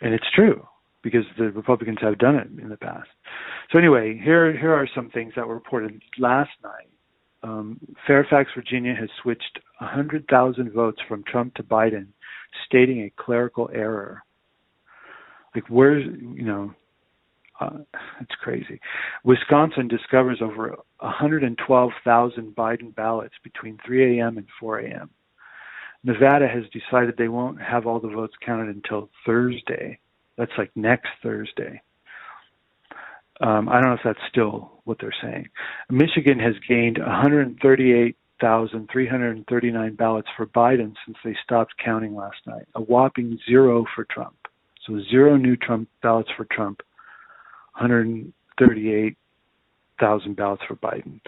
and it's true because the Republicans have done it in the past. So anyway, here here are some things that were reported last night. Um, Fairfax, Virginia, has switched 100,000 votes from Trump to Biden, stating a clerical error. Like, where's you know, uh, it's crazy. Wisconsin discovers over 112,000 Biden ballots between 3 a.m. and 4 a.m. Nevada has decided they won't have all the votes counted until Thursday. That's like next Thursday. Um, I don't know if that's still what they're saying. Michigan has gained 138,339 ballots for Biden since they stopped counting last night, a whopping zero for Trump. So zero new Trump ballots for Trump, 138,000 ballots for Biden.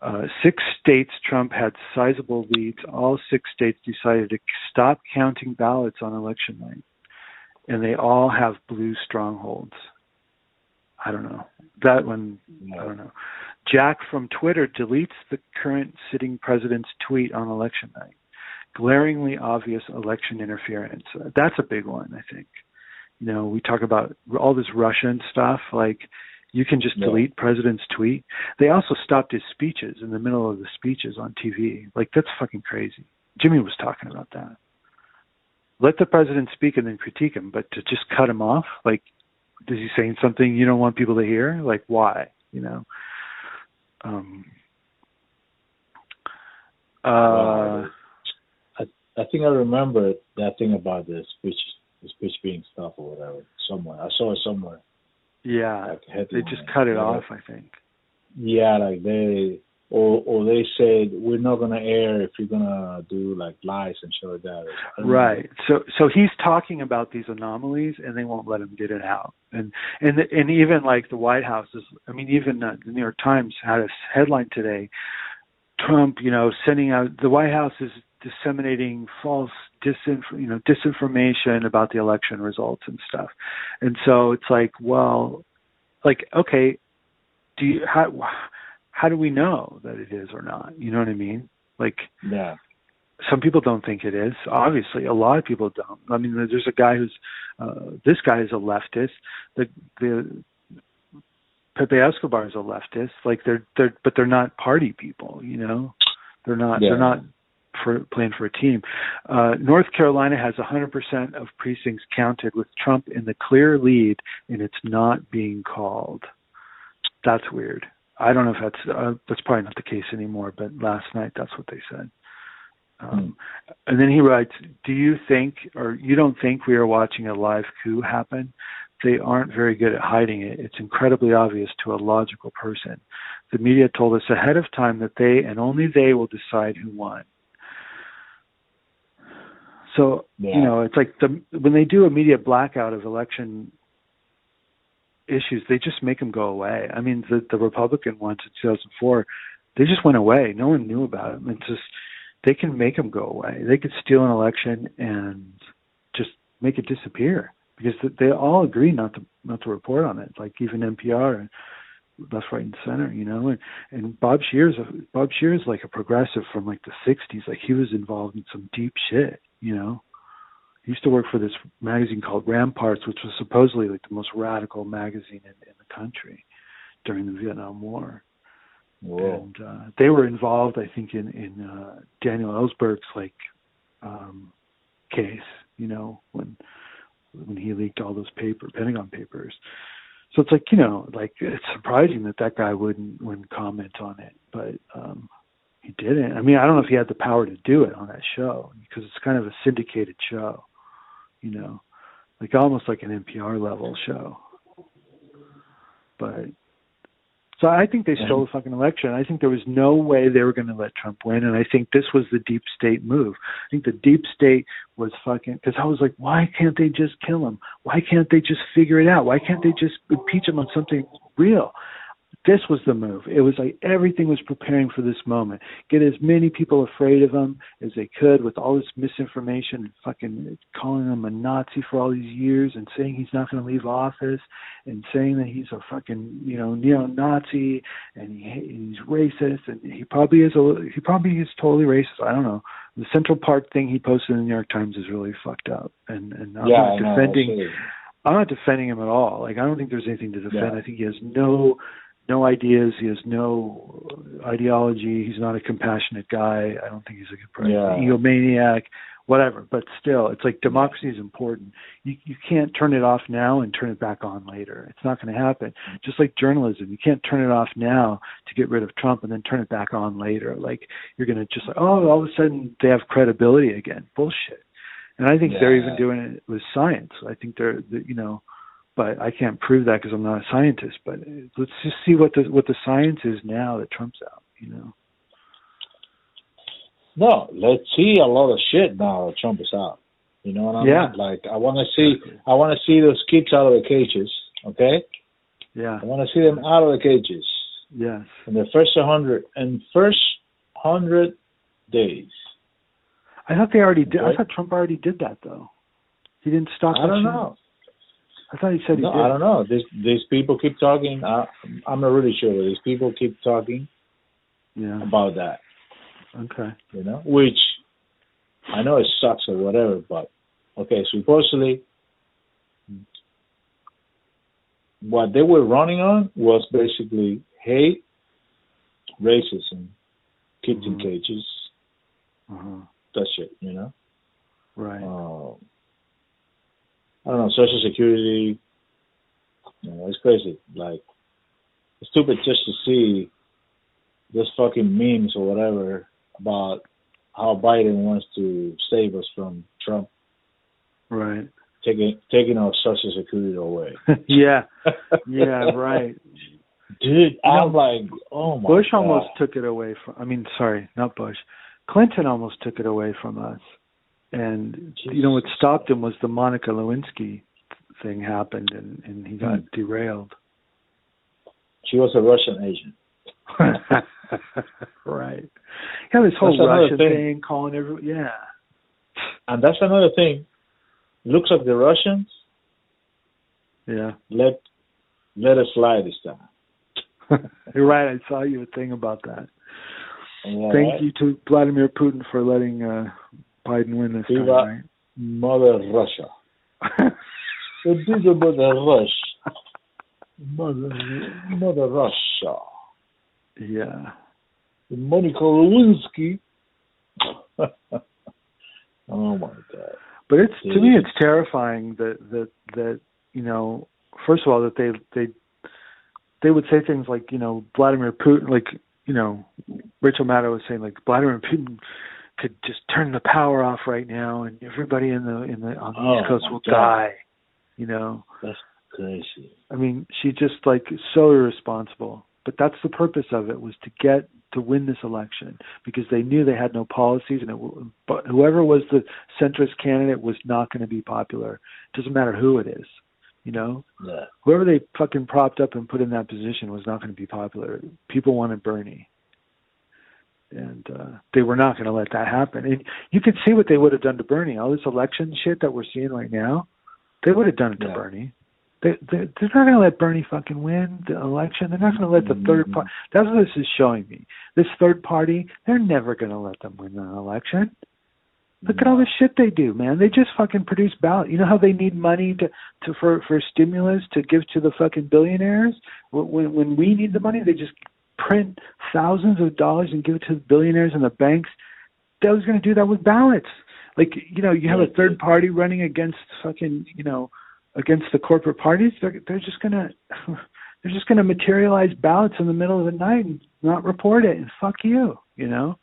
Uh, six states Trump had sizable leads. All six states decided to stop counting ballots on election night and they all have blue strongholds. I don't know. That one. I don't know. Jack from Twitter deletes the current sitting president's tweet on election night. Glaringly obvious election interference. That's a big one, I think. You know, we talk about all this Russian stuff, like you can just delete president's tweet. They also stopped his speeches in the middle of the speeches on TV. Like that's fucking crazy. Jimmy was talking about that let the president speak and then critique him, but to just cut him off, like, is he saying something you don't want people to hear? Like, why? You know. Um, uh, I I think I remember that thing about the speech the speech being stopped or whatever somewhere. I saw it somewhere. Yeah, like they just cut it off. I think. Yeah, like they or or they said we're not gonna air if you're gonna do like lies and shit like that. Right. Know. So so he's talking about these anomalies, and they won't let him get it out. And and and even like the White House is. I mean, even uh, the New York Times had a headline today. Trump, you know, sending out the White House is disseminating false disinf- you know disinformation about the election results and stuff. And so it's like, well, like okay, do you how how do we know that it is or not? You know what I mean? Like, yeah. Some people don't think it is. Obviously, a lot of people don't. I mean, there's a guy who's uh, this guy is a leftist. The the Pepe Escobar is a leftist. Like they're they're but they're not party people. You know, they're not yeah. they're not for playing for a team. Uh, North Carolina has 100% of precincts counted with Trump in the clear lead, and it's not being called. That's weird. I don't know if that's uh, that's probably not the case anymore, but last night that's what they said. Um, and then he writes, "Do you think, or you don't think, we are watching a live coup happen? They aren't very good at hiding it. It's incredibly obvious to a logical person. The media told us ahead of time that they and only they will decide who won." So yeah. you know, it's like the when they do a media blackout of election issues, they just make them go away. I mean, the the Republican ones in 2004, they just went away. No one knew about them. It's just they can make them go away. They could steal an election and just make it disappear because they all agree not to not to report on it. Like even NPR and left, right, and center, you know. And and Bob Scheer's Bob Scheer's like a progressive from like the '60s. Like he was involved in some deep shit, you know. He used to work for this magazine called Ramparts, which was supposedly like the most radical magazine in, in the country during the Vietnam War. Whoa. And uh, they were involved, I think, in in uh, Daniel Ellsberg's like um, case. You know, when when he leaked all those paper Pentagon papers. So it's like you know, like it's surprising that that guy wouldn't wouldn't comment on it, but um, he didn't. I mean, I don't know if he had the power to do it on that show because it's kind of a syndicated show you know. like almost like an NPR level show. But so I think they stole the fucking election. I think there was no way they were going to let Trump win, and I think this was the deep state move. I think the deep state was fucking because I was like, why can't they just kill him? Why can't they just figure it out? Why can't they just impeach him on something real? This was the move. It was like everything was preparing for this moment. Get as many people afraid of him as they could with all this misinformation and fucking calling him a Nazi for all these years and saying he's not going to leave office and saying that he's a fucking you know neo-Nazi and he, he's racist and he probably is a he probably is totally racist. I don't know. The Central Park thing he posted in the New York Times is really fucked up and and I'm yeah, not defending. I'm not defending him at all. Like I don't think there's anything to defend. Yeah. I think he has no no ideas. He has no ideology. He's not a compassionate guy. I don't think he's a good president. Yeah. Egomaniac, whatever. But still, it's like democracy is important. You you can't turn it off now and turn it back on later. It's not going to happen. Just like journalism, you can't turn it off now to get rid of Trump and then turn it back on later. Like you're going to just like, oh, all of a sudden they have credibility again. Bullshit. And I think they're even doing it with science. I think they're, they you know but I can't prove that because I'm not a scientist. But let's just see what the what the science is now that Trump's out. You know. No, let's see a lot of shit now that Trump is out. You know what I Yeah. mean? Like I want to see, I want to see those kids out of the cages. Okay, Yeah. I want to see them out of the cages Yes. in the first hundred and first hundred days. I thought they already did. I thought Trump already did that though. He didn't stop. I don't shit? know. I thought he said he No, did. I don't know. These these people keep talking. I, I'm not really sure, these people keep talking Yeah. about that. Okay. You know, which I know it sucks or whatever, but okay. Supposedly, what they were running on was basically hate, racism, kids in Mhm. cages, Uh-huh. that shit. You know. Right. Um, I don't know, Social Security. You know, it's crazy. Like, it's stupid just to see this fucking memes or whatever about how Biden wants to save us from Trump Right. taking taking our Social Security away. yeah. Yeah. Right. Dude, I'm like, oh my Bush God. almost took it away from. I mean, sorry, not Bush. Clinton almost took it away from us. And you know what stopped him was the Monica Lewinsky thing happened, and and he got Hmm. derailed. She was a Russian agent. right. Yeah, this whole That's Russian thing. thing, calling everyone. Yeah. And that's another thing. Looks like the Russians Yeah. let let us slide this time. You're right. I saw you a thing about that. Yeah, Thank right? you to Vladimir Putin for letting uh, Biden win this time, Mother Russia. right? The bigger Mother Russia. Mother, Mother Russia. yeah. Monica Lewinsky. oh my God. But it's to me it's terrifying that that that you know first of all that they they they would say things like you know Vladimir Putin like you know Rachel Maddow was saying like Vladimir Putin could just turn the power off right now and everybody in the in the on the Oh, East Coast will God. die. You know, That's crazy. I mean, she just like so irresponsible. But that's the purpose of it was to get to win this election because they knew they had no policies and it, but whoever was the centrist candidate was not going to be popular. It doesn't matter who it is, you know. Yeah. Whoever they fucking propped up and put in that position was not going to be popular. People wanted Bernie. And uh they were not going to let that happen. And you could see what they would have done to Bernie. All this election shit that we're seeing right now, they would have done it to Yeah. Bernie. They, they they're not going to let Bernie fucking win the election. They're not going to let the third Mhm. party. That's what this is showing me. This third party, they're never going to let them win an election. Look at all the shit they do, man. They just fucking produce ballot. You know how they need money to to for for stimulus to give to the fucking billionaires. When- when we need the money, they just print thousands of dollars and give it to the billionaires and the banks. They was going to do that with ballots. Like you know, you have a third party running against fucking you know against the corporate parties. They're they're just gonna they're just gonna materialize ballots in the middle of the night and not report it and fuck you. You know.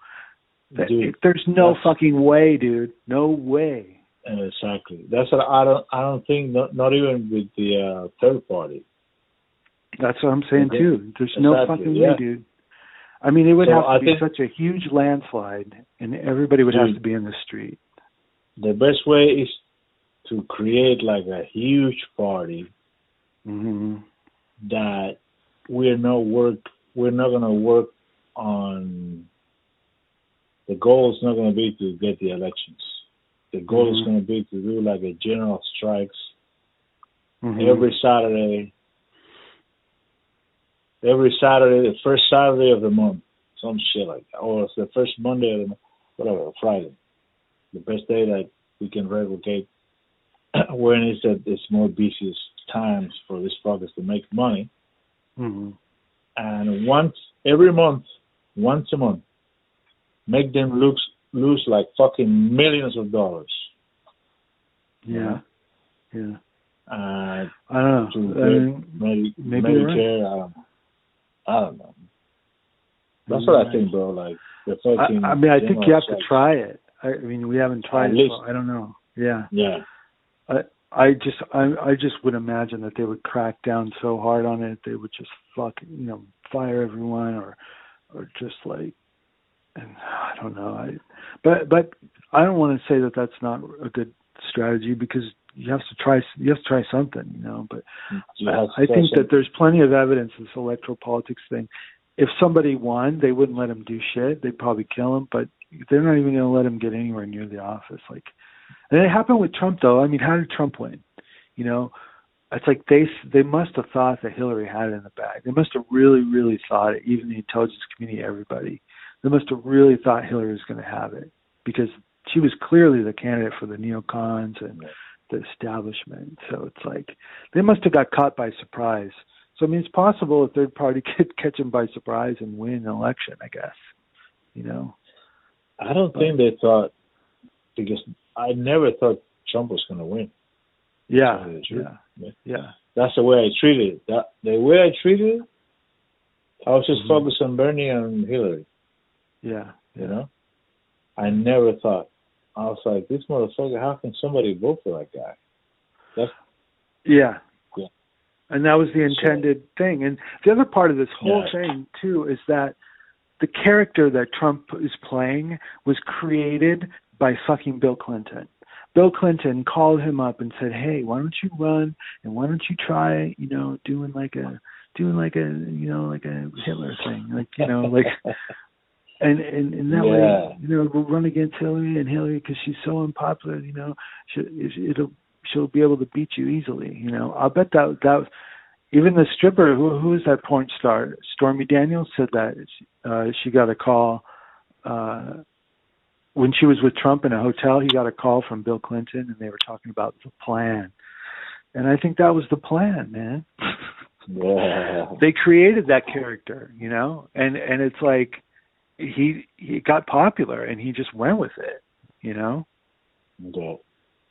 Dude, there's no fucking way, dude. No way. Exactly. That's what I don't. I don't think. Not, not even with the uh, third party. That's what I'm saying too. There's no fucking yeah. way, dude. I mean, it would So have to I be such a huge landslide, and everybody would have to be in the street. The best way is to create like a huge party hmm that we're not work. We're not gonna work on. The goal is not gonna be to get the elections. The goal is Mhm. gonna be to do like a general strikes hmm every Saturday. Every Saturday, the first Saturday of the month, some shit like that, or it's the first Monday of the month, whatever, Friday, the best day that we can replicate when it's at its more busiest times for these fuckers to make money. hmm And once every month, once a month, make them lose lose like fucking millions of dollars. Yeah. Yeah. Uh, I don't know. I get mean, Medi- maybe you're Medicare. I don't know. I don't know. That's what I think, bro. Like the fucking. I, I mean, I think you have to try it. I, mean, we haven't tried it. least. so I don't know. Yeah. Yeah, I I just I I just would imagine that they would crack down so hard on it they would just fuck you know fire everyone or or just like and I don't know I but but I don't want to say that that's not a good strategy because you have to try you have to try something you know but You I think that there's plenty of evidence this electoral politics thing if somebody won they wouldn't let him do shit they'd probably kill him but they're not even going to let him get anywhere near the office like and it happened with Trump, though. I mean, how did Trump win? You know, it's like they they must have thought that Hillary had it in the bag. They must have really, really thought it. Even the intelligence community, everybody, they must have really thought Hillary was going to have it because she was clearly the candidate for the neocons and the establishment. So it's like they must have got caught by surprise. So I mean, it's possible a third party could catch them by surprise and win an election. I guess. You know. I don't think they thought because I never thought Trump was going to win. Yeah. tell you the truth. Yeah. Yeah. That's the way I treated it. That the way I treated it, I was just Mhm. focused on Bernie and Hillary. Yeah. You know, I never thought. I was like, this motherfucker. How can somebody vote for that guy? Yeah. Yeah. And that was the intended thing. And the other part of this whole Yeah. thing too is that the character that Trump is playing was created by fucking Bill Clinton. Bill Clinton called him up and said, "Hey, why don't you run and why don't you try, you know, doing like a doing like a, you know, like a Hitler thing, like, you know, like and and, and that Yeah. way, you know, we'll run against Hillary and Hillary because she's so unpopular. You know, she, it'll she'll be able to beat you easily. You know, I'll bet that that even the stripper who who is that porn star Stormy Daniels said that uh, she got a call uh, when she was with Trump in a hotel. He got a call from Bill Clinton and they were talking about the plan. And I think that was the plan, man. Yeah. they created that character, you know, and and it's like he he got popular and he just went with it, you know, Yeah.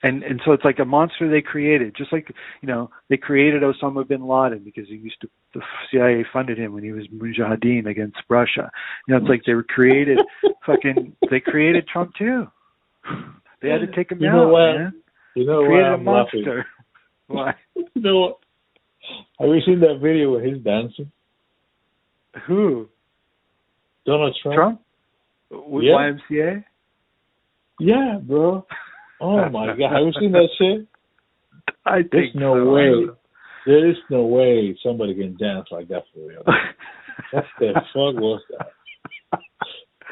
and and so it's like a monster they created, just like you know they created Osama bin Laden because he used to the CIA funded him when he was Mujahideen against Russia. You know, it's like they were created, fucking they created Trump too. They had to take him You out, know what? man. You know Created a I'm laughing? monster. Why? You know what? Have you seen that video where he's dancing? Who? Donald Trump. Trump? With Yeah. YMCA? Yeah, bro. Oh my god, have you seen that shit? I think There's no so. way. There is no way somebody can dance like that for real. What the fuck was that?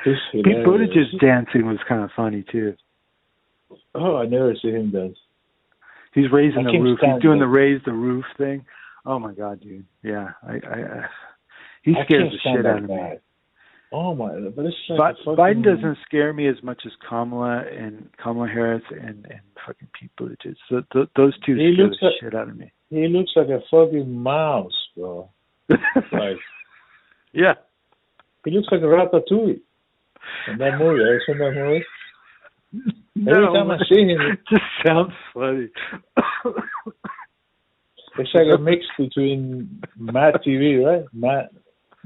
Pete. Buttigieg's dancing was kind of funny too. Oh, I never see him dance. He's raising I the roof. He's doing the raise the roof thing. Oh my god, dude. Yeah, I, I, I he scares the shit out of me. Oh my, but But fucking, Biden doesn't scare me as much as Kamala and Kamala Harris and and fucking Pete Buttigieg. So th- those two He scare looks the like- shit out of me. He looks like a fucking mouse, bro. Like yeah. he looks like a ratatouille. In that movie, have you seen that movie? Every No, time I see him, it just sounds funny. it's like a mix between Mad TV, right? Mad.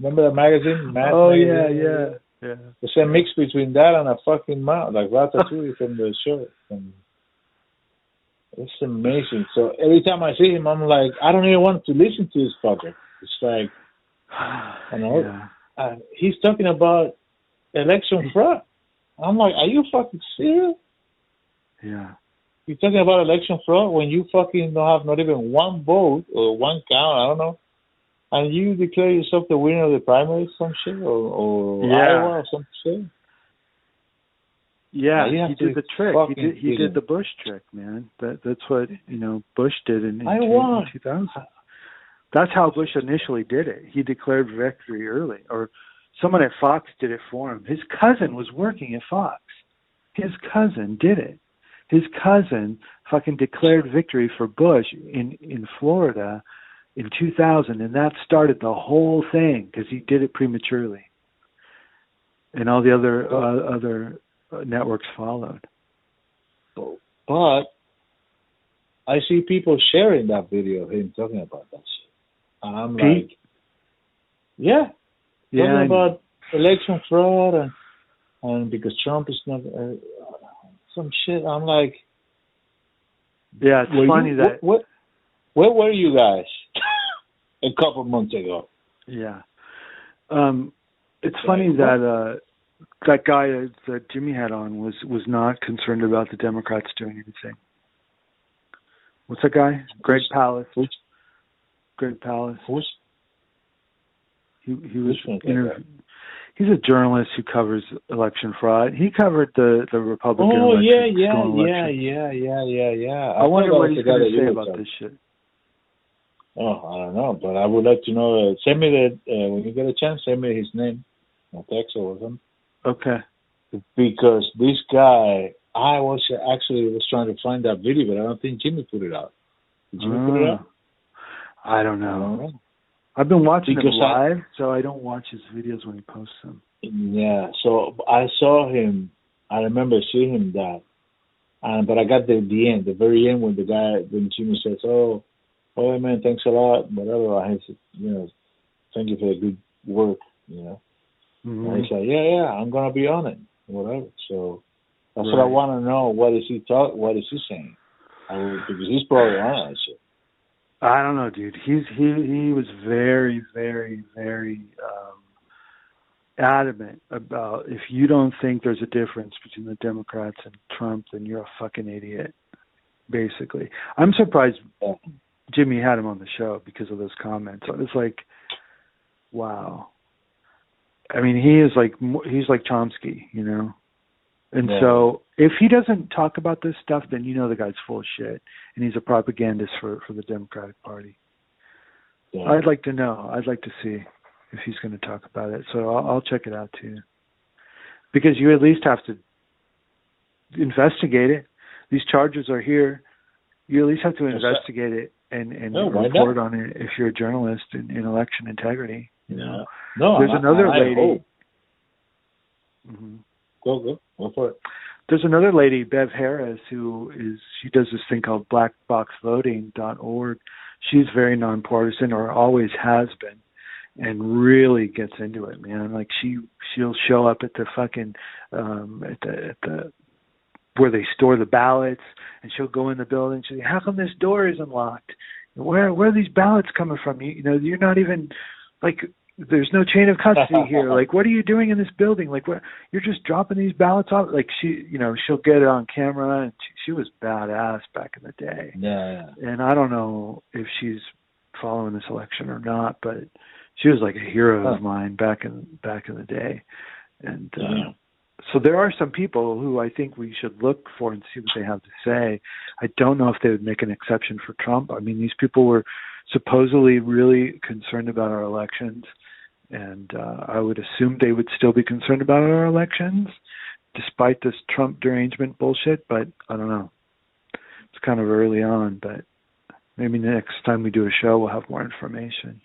Remember the magazine? Mad oh magazine? yeah, yeah, yeah. It's a mix between that and a fucking mouse, like Ratatouille from the show. From, It's amazing. So every time I see him, I'm like, I don't even want to listen to his project. It's like, you know, yeah. uh, he's talking about election fraud. I'm like, are you fucking serious? Yeah. You're talking about election fraud when you fucking don't have not even one vote or one count, I don't know. And you declare yourself the winner of the primary, some shit, or, or Yeah. Iowa or some shit. Yeah, Yeah, he did the trick. He did he did the Bush trick, man. That that's what you know Bush did in, in, I 2000. That's how Bush initially did it. He declared victory early, or someone at Fox did it for him. His cousin was working at Fox. His cousin did it. His cousin fucking declared victory for Bush in in Florida in 2000, and that started the whole thing because he did it prematurely, and all the other uh, other uh, networks followed. But I see people sharing that video of him talking about that shit. And I'm Pete? like, yeah, Yeah, talking about election fraud and and because Trump is not uh, some shit. I'm like, yeah. It's funny you, that what, where were you guys a couple months ago? yeah. Um, it's funny that uh, that guy that Jimmy had on was was not concerned about the Democrats doing anything. What's that guy? Greg Palast. Which Greg Palast. who's He he was Which one's that interv- guy? He's a journalist who covers election fraud. He covered the the Republican Oh election. yeah, yeah, yeah, yeah, yeah, yeah, yeah. I wonder what he's going to say about this shit. Oh, I don't know, but I would like to know. Uh, send me the uh, when you get a chance. Send me his name, or text or something. Okay. Because this guy, I was actually was trying to find that video, but I don't think Jimmy put it out. Did Jimmy put it Ah. out? I don't know. I don't know. I've been watching Because him I- live, so I don't watch his videos when he posts them. Yeah, so I saw him. I remember seeing him that, and but I got the the end, the very end when the guy when Jimmy says, "Oh, oh man, thanks a lot," whatever. I said, you know, thank you for the good work, you know. Mhm. And he's like, yeah, yeah, I'm gonna be on it, whatever. So that's what I want to know. What is he talk? What is he saying? I would, because he's probably on that shit. I don't know, dude. He's he he was very very very um adamant about if you don't think there's a difference between the Democrats and Trump, then you're a fucking idiot. Basically, I'm surprised. Jimmy had him on the show because of those comments. I was like, wow. I mean, he is like he's like Chomsky, you know. And Yeah. so, if he doesn't talk about this stuff, then you know the guy's full of shit, and he's a propagandist for for the Democratic Party. Yeah. I'd like to know. I'd like to see if he's going to talk about it. So I'll, I'll check it out too, because you at least have to investigate it. These charges are here. You at least have to investigate it and and No, report not? on it if you're a journalist in, in election integrity. You know. No, There's I- another I lady. hope. hmm Go go go for it. There's another lady, Bev Harris, who is she does this thing called blackboxvoting.org. She's very nonpartisan, or always has been, and really gets into it, man. Like she she'll show up at the fucking um at the at the where they store the ballots, and she'll go in the building. She'll say, "How come this door isn't locked? Where where are these ballots coming from? You, you know, you're not even like." There's no chain of custody here. Like, what are you doing in this building? Like, what? You're just dropping these ballots off. Like, she, you know, she'll get it on camera, and she, she was badass back in the day Yeah, yeah. and I don't know if she's following this election or not, but she was like a hero Huh. of mine back in back in the day. And uh, Yeah. So there are some people who I think we should look for and see what they have to say. I don't know if they would make an exception for Trump. I mean, these people were supposedly really concerned about our elections, and uh, I would assume they would still be concerned about our elections, despite this Trump derangement bullshit. But I don't know. It's kind of early on, but maybe the next time we do a show, we'll have more information.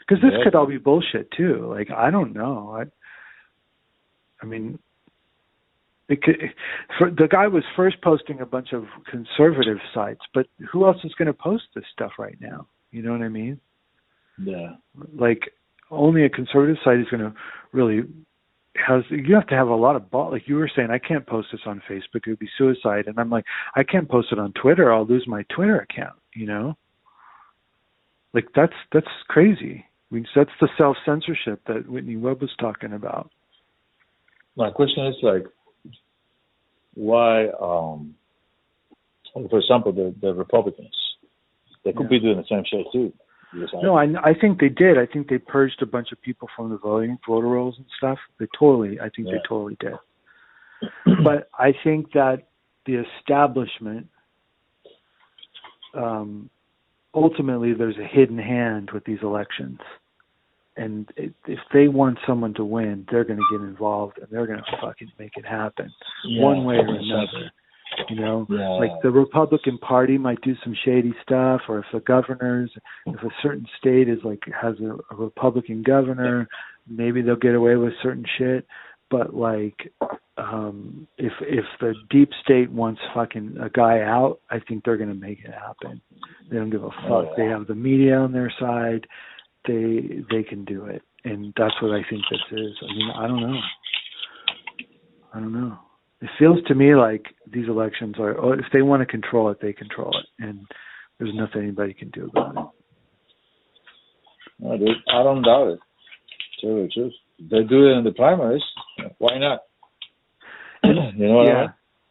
Because this Yeah. could all be bullshit too. Like I don't know. I, I mean, for, the guy was first posting a bunch of conservative sites, but who else is going to post this stuff right now? You know what I mean? Yeah. Like only a conservative site is going to really has you have to have a lot of ball like you were saying i can't post this on facebook it would be suicide and i'm like i can't post it on twitter i'll lose my twitter account you know like that's that's crazy I mean, that's the self censorship that whitney webb was talking about my question is like why um for example the the republicans they could Yeah. be doing the same shit too No, I I think they did. I think they purged a bunch of people from the voting voter rolls and stuff. They totally, I think they totally did. but I think that the establishment, um, ultimately, there's a hidden hand with these elections, and if they want someone to win, they're going to get involved and they're going to fucking make it happen, Yeah, one way or another. You know, Yeah. like the Republican Party might do some shady stuff, or if the governors, if a certain state is like has a, a Republican governor, maybe they'll get away with certain shit. But like, um if if the deep state wants fucking a guy out, I think they're gonna make it happen. They don't give a fuck. Oh, yeah. They have the media on their side. They they can do it, and that's what I think this is. I mean, I don't know. I don't know. It feels to me like these elections are. Oh, if they want to control it, they control it, and there's nothing anybody can do about it. No, dude, I don't doubt it. Tell you the truth. They do it in the primaries. Why not? you know what I yeah,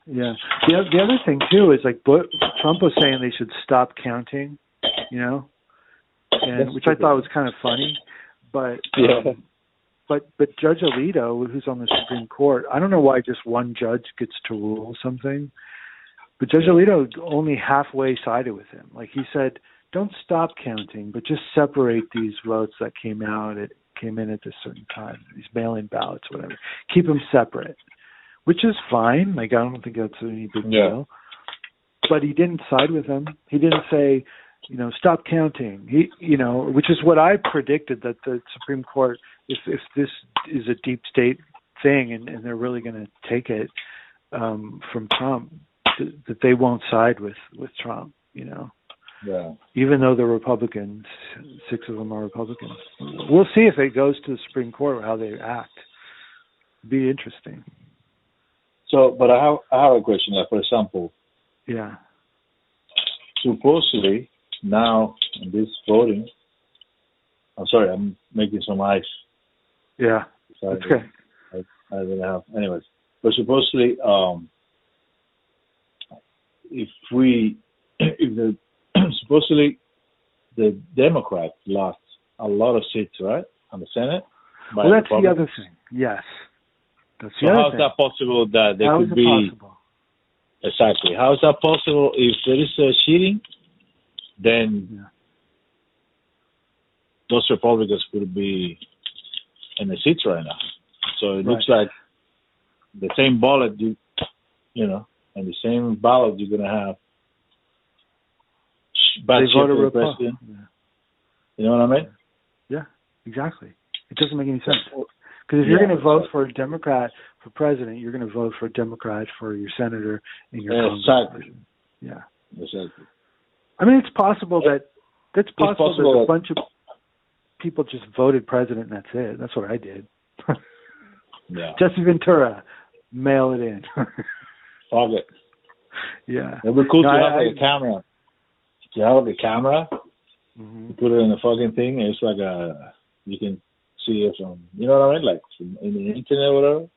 mean? yeah. The the other thing too is like Trump was saying they should stop counting, you know, and which I thought was kind of funny, but Yeah. um, but but Judge Alito, who's on the Supreme Court, I don't know why just one judge gets to rule something, but Judge Alito only halfway sided with him. Like he said, don't stop counting, but just separate these votes that came out at came in at this certain time, these mail-in ballots, whatever. Keep them separate, which is fine. Like I don't think that's any big Yeah. deal. But he didn't side with him. He didn't say, you know, stop counting. He, you know, which is what I predicted that the Supreme Court, if if this is a deep state thing and, and they're really going to take it um, from Trump, th- that they won't side with with Trump. You know Yeah. even though the Republicans, six of them are Republicans. We'll see if it goes to the Supreme Court or how they act. Be interesting. So, but I have I have a question. Like, for example, Yeah. supposedly now in this voting, I'm sorry, I'm making some ice. Yeah. Sorry, That's good. I didn't have. Anyways, but supposedly, um, if we, if the supposedly the Democrats lost a lot of seats, right, on the Senate. Well, that's the Republicans. other thing. Yes. That's So the other how is thing. that possible that there How could be possible? exactly? How is that possible if there is a cheating? Then Yeah. those Republicans could be in the seats right now. So it looks like the same ballot you you know, and the same ballot you're gonna have bad They shit voted for the president. Yeah. You know what I mean? Yeah, exactly. It doesn't make any sense. Because if you're going to vote exactly. for a Democrat for president, you're going to vote for a Democrat for your senator and your Exactly. Yeah. Exactly. I mean, it's possible that that's possible, possible that a bunch of people just voted president and that's it. That's what I did. Yeah. Jesse Ventura, mail it in. Fuck it. yeah. It'd be cool No, to I- have like I- a camera. To have like a camera, hmm you put it in a fucking thing, and it's like a you can see it from you know what I mean, like from in the internet or whatever.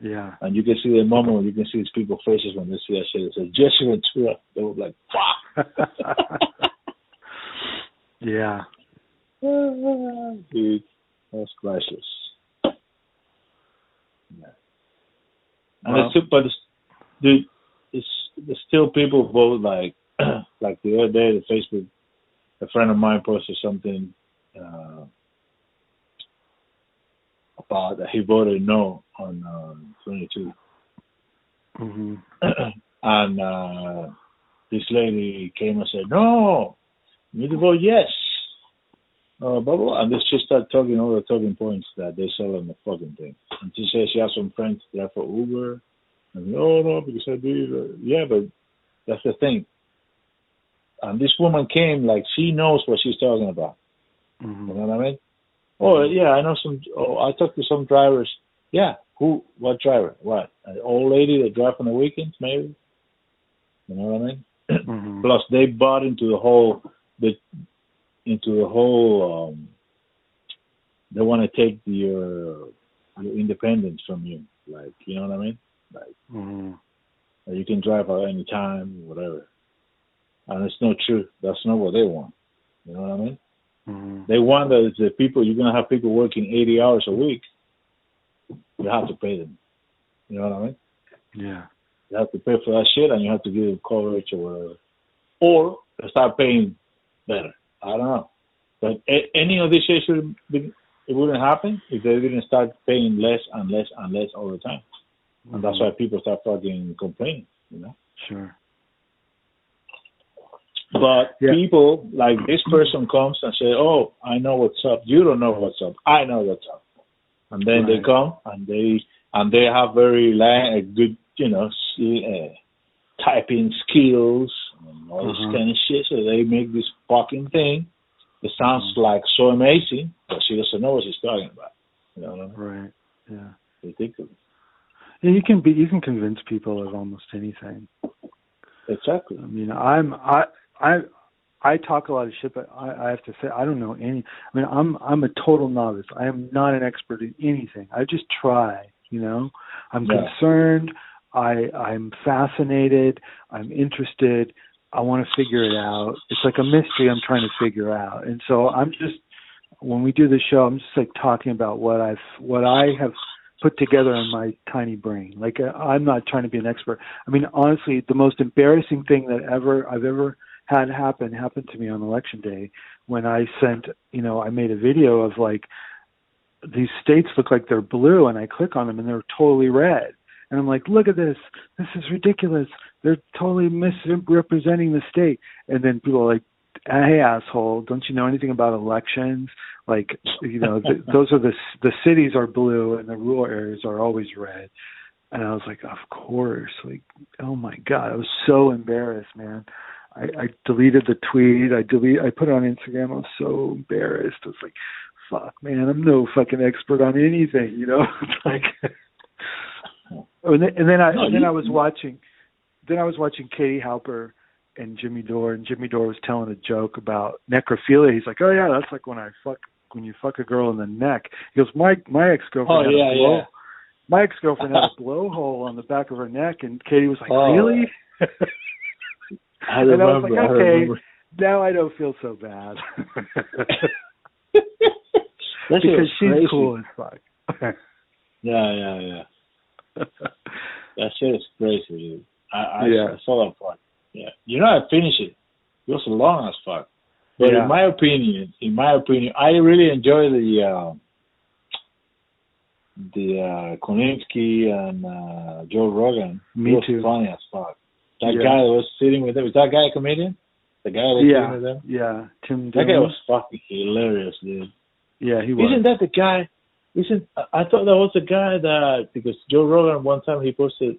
Yeah. And you can see the moment when you can see these people's faces when they see that shit. It says Jesse Ventura. They were like, fuck. yeah. Dude, that's priceless. Yeah. And Well- it's still, but it's, dude, it's there's still people vote like like the other day, the Facebook, a friend of mine posted something uh, about that he voted no on um, 22, hmm and uh, this lady came and said, "No, you need to vote yes." Uh, blah, blah. And let's just start talking all the talking points that they sell on the fucking thing. And she says she has some friends there for Uber. And no, no, because I do. Yeah, but that's the thing. And this woman came like she knows what she's talking about. hmm You know what I mean? Oh yeah, I know some. Oh, I talked to some drivers Yeah. Who? What driver? What? An old lady that drive on the weekends, maybe. You know what I mean? Mhm. Plus, they bought into the whole the into the whole. um They want to take your your independence from you. Like, you know what I mean? Like, Mhm. you can drive at any time, whatever. And it's not true. That's not what they want. You know what I mean? Mhm. They want that the people you're gonna have people working 80 hours a week. You have to pay them. You know what I mean? Yeah. You have to pay for that shit, and you have to give them coverage or whatever. Or start paying better. I don't know. But a- any of this shit should be, it wouldn't happen if they didn't start paying less and less and less all the time. And that's why people start fucking complaining. You know. Sure. But Yeah. people like this person comes and say, "Oh, I know what's up. You don't know what's up. I know what's up." And then they come and they and they have very a good, you know, uh, typing skills and all this Mhm. kind of shit. So they make this fucking thing. It sounds like so amazing, but she doesn't know what she's talking about. You know I mean? Right. Yeah. Ridiculous. Yeah, you can be you can convince people of almost anything. Exactly. I mean, I'm I I I talk a lot of shit, but I, I have to say I don't know any. I mean, I'm I'm a total novice. I am not an expert in anything. I just try. You know, I'm Yeah. concerned. I I'm fascinated. I'm interested. I want to figure it out. It's like a mystery I'm trying to figure out. And so I'm just when we do the show, I'm just like talking about what I've what I have put together in my tiny brain. Like uh, I'm not trying to be an expert. I mean, honestly, the most embarrassing thing that ever I've ever had happen happened to me on election day when I sent, you know, I made a video of like these states look like they're blue and I click on them and they're totally red. And I'm like, look at this. This is ridiculous. They're totally misrepresenting the state. And then people are like, hey asshole, don't you know anything about elections? Like, you know, th- those are the the cities are blue and the rural areas are always red. And I was like, of course. Like, oh my god, I was so embarrassed, man. I, I deleted the tweet. I delete. I put it on Instagram. I was so embarrassed. I was like, fuck, man, I'm no fucking expert on anything. You know, it's like. and then, and then I and then I was watching, then I was watching Katie Halper and Jimmy Dore, and Jimmy Dore was telling a joke about necrophilia. He's like, oh yeah, that's like when I fuck when you fuck a girl in the neck. He goes, my my ex girlfriend Oh, had yeah, a blow. yeah. My ex girlfriend had a blowhole on the back of her neck, and Katie was like, Oh. really? I And I was remember. like, I okay. remember. now I don't feel so bad because she's crazy. cool as fuck. Yeah, yeah, yeah. That shit is crazy, dude. I, I, Yeah. I saw that part. Yeah. You know, I finished it. It was long as fuck. But Yeah. in my opinion, in my opinion, I really enjoy the uh, the uh, Koninsky and uh, Joe Rogan. Me it was too. funny as fuck. That Yeah. guy that was sitting with them, was that guy a comedian? The guy that was yeah, sitting with them? yeah. Tim That guy was fucking hilarious, dude. yeah, he was. Isn't that the guy? Isn't I I thought that was the guy that because Joe Rogan one time he posted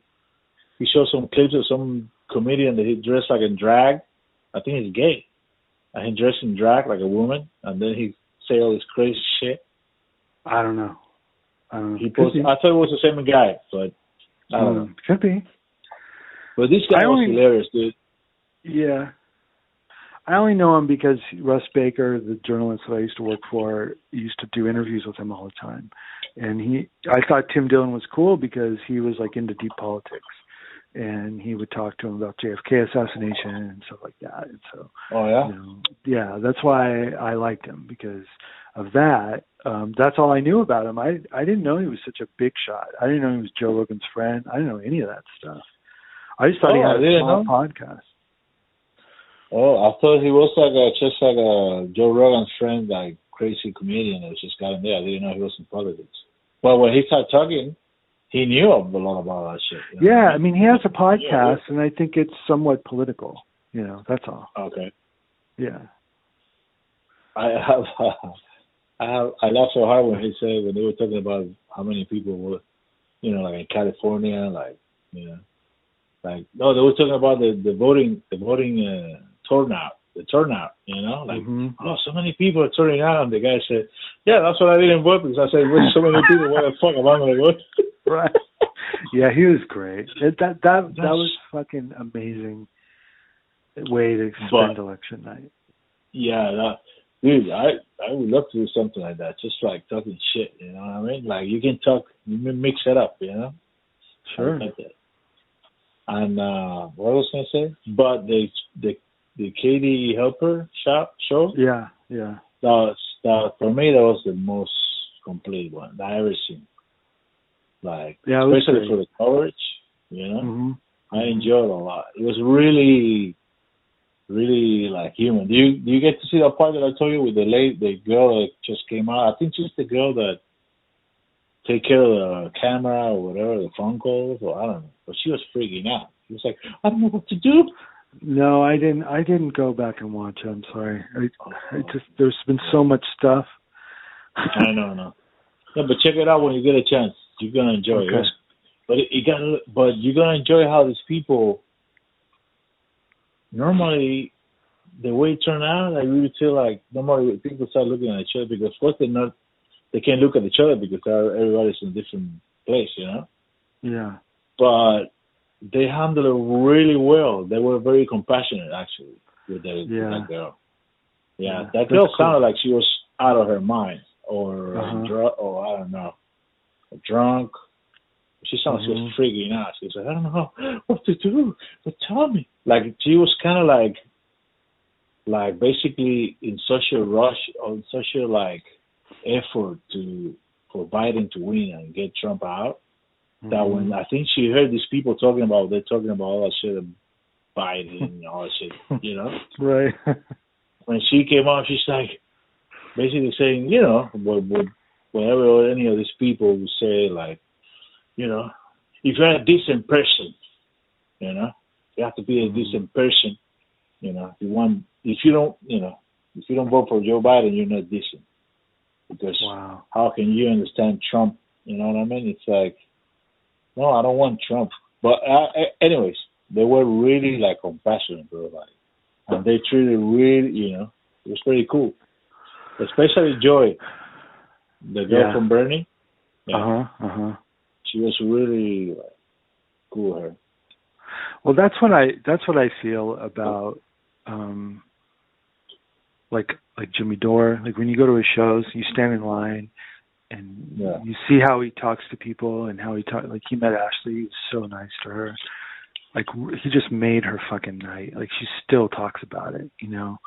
he showed some clips of some comedian that he dressed like in drag. I think he's gay. And he dressed in drag like a woman and then he say all this crazy shit. I don't know. I don't know. He posted be. I thought it was the same guy, but I don't know. Um, Could be. But this guy I was only- hilarious, dude. Yeah. I only know him because Russ Baker, the journalist that I used to work for, used to do interviews with him all the time. And he I thought Tim Dillon was cool because he was like into deep politics. And he would talk to him about JFK assassination and stuff like that. And so Oh yeah? you know, yeah, that's why I liked him because of that. Um, that's all I knew about him. I I didn't know he was such a big shot. I didn't know he was Joe Rogan's friend. I didn't know any of that stuff. I just thought he Oh, had I a small know. podcast. Oh, I thought he was like a just like a Joe Rogan's friend, like crazy comedian that just got in there. I didn't know he was in politics. Well, when he started talking, he knew a lot about that shit. you know? Yeah, I mean he has a Yeah, podcast, and I think it's somewhat political. You know, that's all. Okay. Yeah. I have, I have, I laughed so hard when he said when they were talking about how many people were, you know, like in California, like you know, like no, they were talking about the the voting, the voting uh, turnout, the turnout, you know, like Mhm. oh, so many people are turning out, and the guy said, Yeah, that's what I didn't vote because I said, "With so many people, what the fuck am I gonna vote?" right. Yeah, he was great. It, that that that was fucking amazing way to spend But- election night. Yeah, that, dude, I I would love to do something like that. Just like talking shit, you know what I mean? Like you can talk, you can mix it up, you know. Sure. Like And uh what was I gonna say? But the the the Katie Halper shop show Yeah, yeah. that was that for me that was the most complete one that I ever seen. Like Yeah, especially for the coverage, you know. hmm I enjoyed it a lot. It was really, really like human. Do you do you get to see that part that I told you with the late the girl that just came out? I think she's the girl that take care of the camera or whatever, the phone calls, or I don't know. But she was freaking out. She was like, I don't know what to do. No, I didn't. I didn't go back and watch. it. I'm sorry. I, I oh. just there's been so much stuff. I know, no. Yeah, but check it out when you get a chance. You're gonna enjoy Okay. it. But it, you gotta, but you're gonna enjoy how these people. Normally, the way it turned out, I really feel like normally people start looking at each other because of course they're not, they can't look at each other because everybody's in a different place, you know. Yeah. But they handled it really well. They were very compassionate actually with, the, with that girl. Yeah, Yeah, that that's girl cool. sounded like she was out of her mind or Uh-huh. dr- or I don't know, drunk. She sounded like she was Mm-hmm. freaking out. She was like, I don't know what to do, but tell me. Like she was kind of like, like basically in such a rush or in such a like effort to for Biden to win and get Trump out that Mm-hmm. when I think she heard these people talking about they're talking about all that shit of Biden and all that shit, you know. Right. When she came out, she's like basically saying, you know, what what whatever any of these people would say, like, you know, if you're a decent person, you know, you have to be a decent person, you know. If you want, if you don't, you know, if you don't vote for Joe Biden, you're not decent because wow. how can you understand Trump? You know what I mean? It's like, no, I don't want Trump. But uh, anyways, they were really like compassionate for everybody, and they treated really, you know, it was pretty cool. Especially Joy, the girl Yeah. from Bernie. Uh huh. Uh huh. She was really like, cool. Her. Well, that's what I that's what I feel about um like like Jimmy Dore. Like when you go to his shows, you stand in line and Yeah. you see how he talks to people and how he talk like he met Ashley, he was so nice to her. Like he just made her fucking night. Like she still talks about it, you know.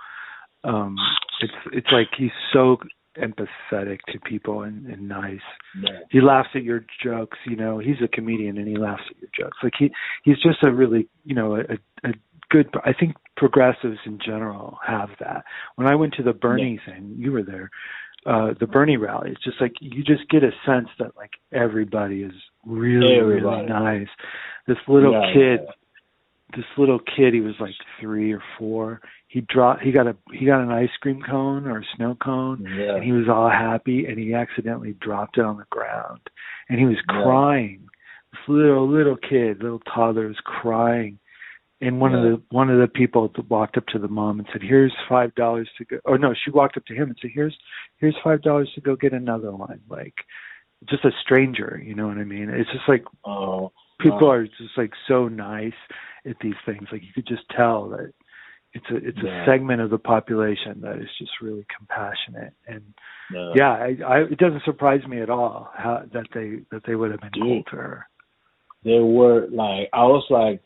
Um it's it's like he's so empathetic to people and, and nice Yeah. he laughs at your jokes you know he's a comedian and he laughs at your jokes like he he's just a really you know a, a good i think progressives in general have that when i went to the bernie thing you were there uh the bernie rally. It's just like you just get a sense that like everybody is really really nice. This little Yeah, kid yeah. this little kid he was like three or four. He dropped he got a he got an ice cream cone or a snow cone Yeah. and he was all happy and he accidentally dropped it on the ground. And he was crying. This little little kid little toddler was crying and one of the one of the people that walked up to the mom and said here's five dollars to go or no she walked up to him and said here's here's five dollars to go get another one like just a stranger you know what i mean it's just like Oh, people wow. are just like so nice at these things like you could just tell that it's a it's Yeah. a segment of the population that is just really compassionate and no. yeah I, I it doesn't surprise me at all how that they that they would have been cool Dude. to her they were like I was like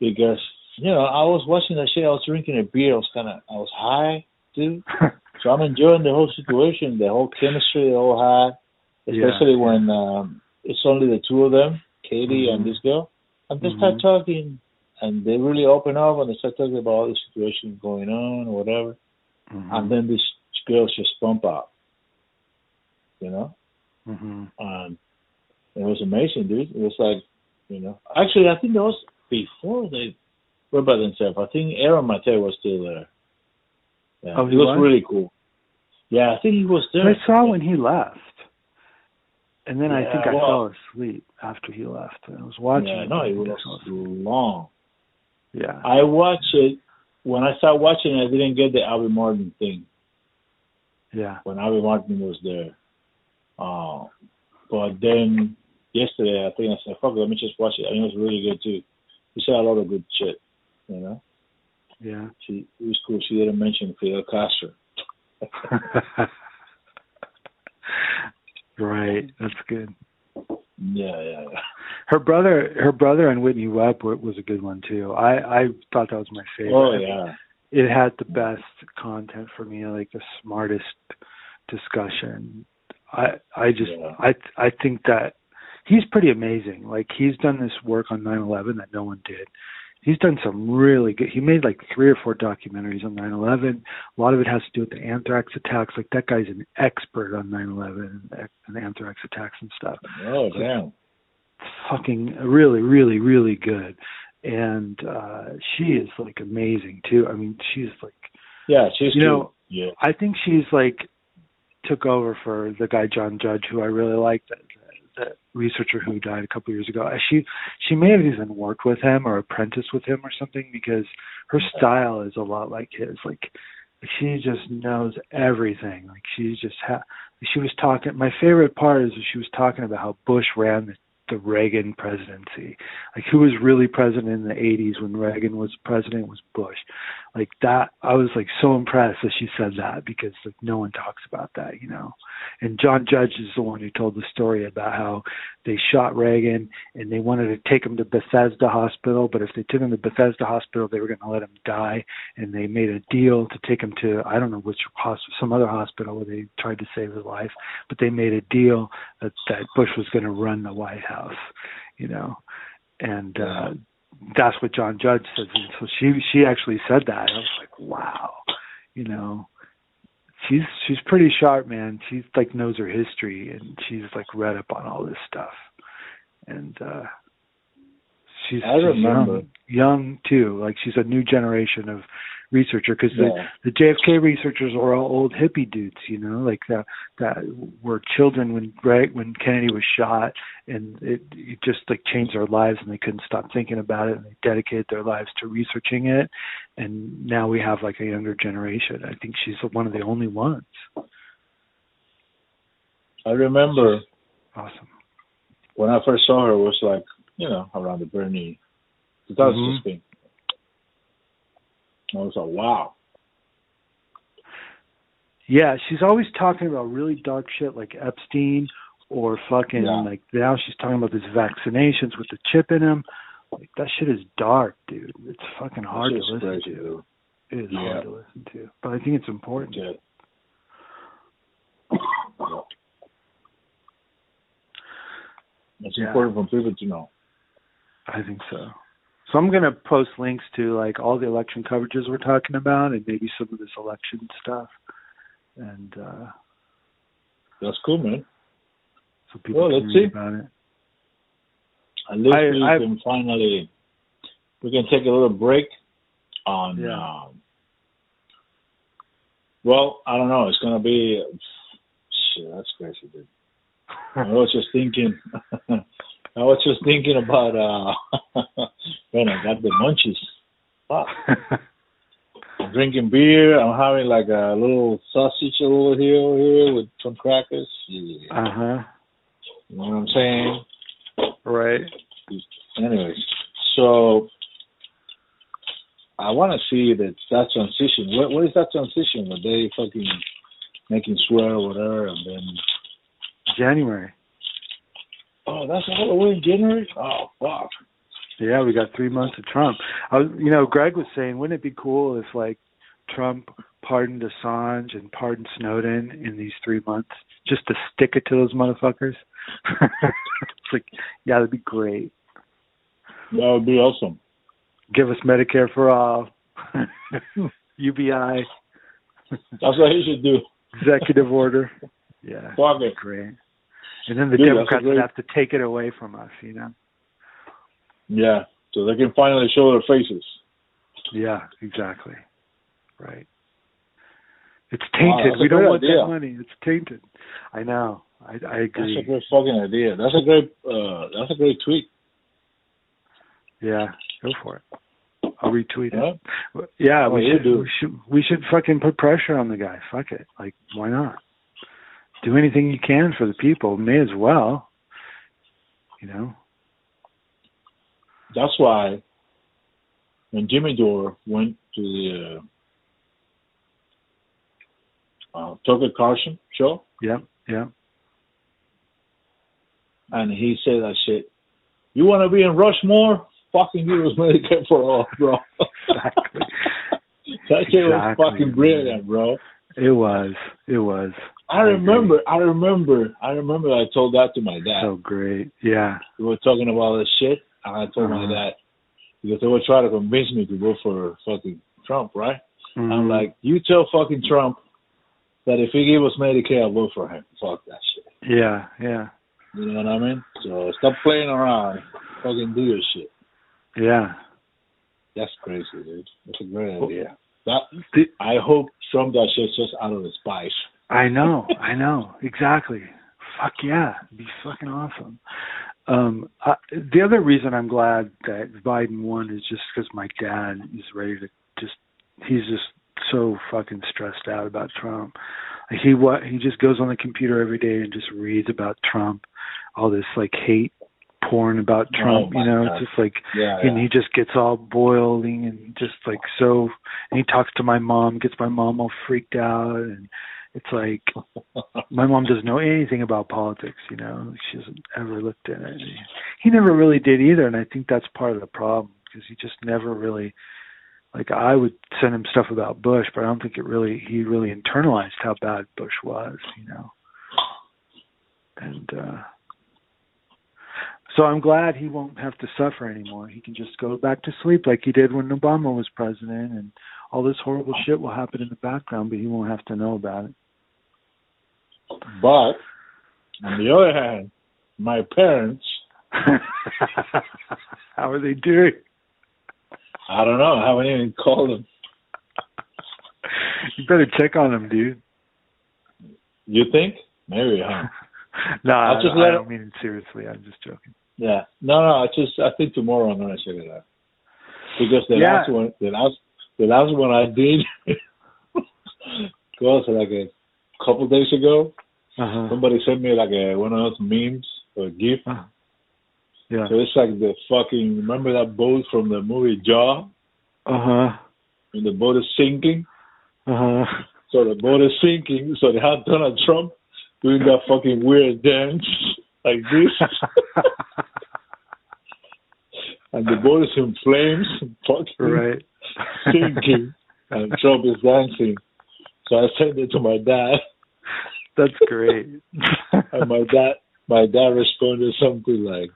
because you know I was watching that shit. I was drinking a beer. I was kind of I was high too, so I'm enjoying the whole situation, the whole chemistry they all high. Especially yeah. when um, it's only the two of them, Katie Mhm. and this girl, and they start Mhm. talking. And they really open up and they start talking about all the situation going on or whatever. Mhm. And then these girls just bump out, you know. Mhm. Um, it was amazing, dude. It was like, you know, actually, I think that was before they were by themselves. I think Aaron Maté was still there. Yeah, Oh, it he was was? really cool. Yeah, I think he was there. I saw when he left and then I think I well- fell asleep after he left I was watching Yeah, no, it was long. yeah I watched it. When I started watching it, I didn't get the Abby Martin thing. Yeah. when Abby Martin was there. Uh, but then yesterday, I think I said, "Fuck, it, let me just watch it." I mean, it was really good too. He said a lot of good shit. You know, Yeah. she it was cool. She didn't mention Fidel Castro. right. That's good. Yeah, yeah, yeah. Her brother, her brother, and Whitney Webb wa- was a good one too. I I thought that was my favorite. Oh yeah. It had the best content for me, like the smartest discussion. I I just Yeah. I I think that he's pretty amazing. Like he's done this work on 9/11 that no one did. He's done some really good. He made like three or four documentaries on 9/11. A lot of it has to do with the anthrax attacks. Like that guy's an expert on 9/11 and, and anthrax attacks and stuff Oh damn. fucking really, really, really good. And uh she is like amazing too. I mean, she's like Yeah, she's You cute. know- yeah. I think she's like took over for the guy John Judge, who I really liked, researcher who died a couple of years ago. Uh, She she may have even worked with him or apprenticed with him or something because her style is a lot like his. Like she just knows everything. Like she's just ha- she was talking. My favorite part is she was talking about how Bush ran the the Reagan presidency. Like who was really president in the 80s when Reagan was president was Bush. Like that I was like so impressed that she said that because like no one talks about that, you know. And John Judge is the one who told the story about how they shot Reagan and they wanted to take him to Bethesda Hospital, but if they took him to Bethesda Hospital, they were going to let him die and they made a deal to take him to I don't know which hospital, some other hospital where they tried to save his life, but they made a deal that that Bush was going to run the White House, you know. And uh that's what John Judge says. And so she she actually said that. I was like, wow, you know, she's she's pretty sharp, man. She's like knows her history and she's like read up on all this stuff. And uh she's, I she's young, young too. Like she's a new generation of researcher because Yeah. the the JFK researchers were all old hippie dudes, you know, like that that were children when Greg when Kennedy was shot, and it, it just like changed their lives, and they couldn't stop thinking about it, and they dedicated their lives to researching it, and now we have like a younger generation. I think she's one of the only ones. I remember Awesome. when I first saw her it was like, you know, around the Bernie 2016. I was like, wow. Yeah, she's always talking about really dark shit like Epstein or fucking Yeah. like now she's talking about these vaccinations with the chip in them. Like that shit is dark, dude. It's fucking hard to listen crazy, to. dude. It is Yeah. hard to listen to, but I think it's important. Yeah. It's Yeah. important for people to know. I think so. So I'm gonna post links to like all the election coverages we're talking about, and maybe some of this election stuff, and uh That's cool, man. so people Well, can let's read see. about it. At least I- we I- can finally we can take a little break on. Yeah. Um, well, I don't know. It's gonna be shit. That's crazy, dude. I was just thinking. I was just thinking about. uh Man, I got the munchies. Fuck. I'm drinking beer. I'm having like a little sausage over here, over here with some crackers. Yeah. uh huh. You know what I'm saying? Right. anyways, so I want to see that that transition. What what is that transition? Where they fucking making swear or whatever, and then January. Oh, that's all the way in January. Oh fuck. Yeah, we got three months of Trump. I was, you know, Greg was saying, wouldn't it be cool if like Trump pardoned Assange and pardoned Snowden in these three months, just to stick it to those motherfuckers? it's like, yeah, that'd be great. That would be awesome. Give us Medicare for all, UBI, That's what he should do. executive order. Yeah, Fuck it. great. And then the Dude, that's a Democrats would have to take it away from us, you know? Yeah, so they can finally show their faces. Yeah, exactly. Right. It's tainted. a we don't great want idea. that money. It's tainted. I know. I I That's a great fucking idea. That's a great. uh That's a great tweet. Yeah, go for it. I'll retweet Huh? it. Yeah, Oh, we should, do. we should we should fucking put pressure on the guy. Fuck it. Like, why not? Do anything you can for the people. May as well. You know. That's why when Jimmy Dore went to the uh, uh, Tucker Carlson show yeah, yeah, and he said that shit, you want to be in Rushmore? Fucking give us Medicare for all, bro. Exactly. that shit was fucking brilliant, bro. It was. It was. I remember, I remember, I remember I told that to my dad. So great. Yeah. we were talking about this shit, and I told my Uh-huh. dad because they were trying to convince me to vote for fucking Trump, right? I'm Mhm. like, you tell fucking Trump that if he gave us Medicare, I'll vote for him. Fuck that shit. Yeah. Yeah. You know what I mean? So stop playing around. Fucking do your shit. Yeah. That's crazy, dude. That's a great idea. That I hope Trump does shit just out of his spite. I know, I know, exactly. Fuck yeah, it'd be fucking awesome. Um, I, the other reason I'm glad that Biden won is just because my dad is ready to just. He's just so fucking stressed out about Trump. Like he what he just goes on the computer every day and just reads about Trump, all this like hate porn about Trump. my you know, God. it's just like Yeah, and he just gets all boiling and just like so and he talks to my mom gets my mom all freaked out and it's like my mom doesn't know anything about politics you know she hasn't ever looked at it he never really did either and i think that's part of the problem because he just never really like i would send him stuff about bush but i don't think it really he really internalized how bad bush was you know and uh so I'm glad he won't have to suffer anymore. He can just go back to sleep like he did when Obama was president, and all this horrible shit will happen in the background, but he won't have to know about it. But on the other hand, my parents, How are they doing? I don't know, I haven't even called them. You better check on them, dude. You think? Maybe, huh? no, I, I'll just I let don't him- mean it seriously. I'm just joking. Yeah. No, no. I just I think tomorrow I'm gonna check it out because the Yeah. last one, the last, the last one I did was like a couple days ago. Uh-huh. Somebody sent me like a one of those memes or GIF. Uh-huh. Yeah. So it's like the fucking remember that boat from the movie Jaw, Uh huh. and the boat is sinking. Uh huh. So the boat is sinking. So they had Donald Trump doing that fucking weird dance like this, and the boat is in flames, fucking right. sinking, and Trump is dancing. So I sent it to my dad, That's great. and my dad, my dad responded something like,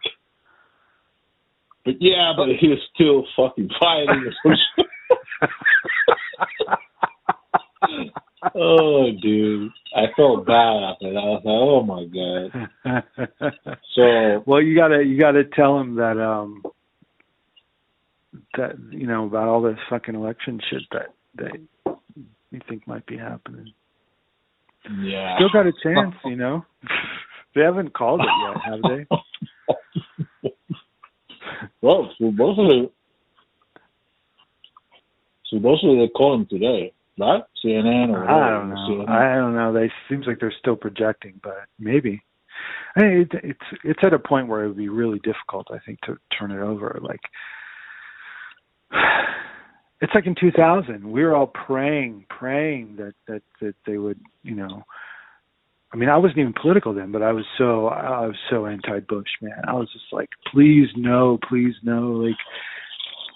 "But yeah, but he's still fucking fighting." or some shit. oh, dude, I felt bad after that. I was like, "Oh my god." So well, you gotta you gotta tell him that um that you know about all this fucking election shit that that you think might be happening. yeah, Still got a chance, you know. they haven't called it yet, have they? well, supposedly, supposedly they call him today, right? CNN or I don't know. CNN. I don't know. They seems like they're still projecting, but maybe. I mean, it, it's it's at a point where it would be really difficult, I think, to turn it over. Like, it's like in 2000, we were all praying, praying that that that they would, you know. I mean, I wasn't even political then, but I was so I was so anti-Bush, man. I was just like, please no, please no, like,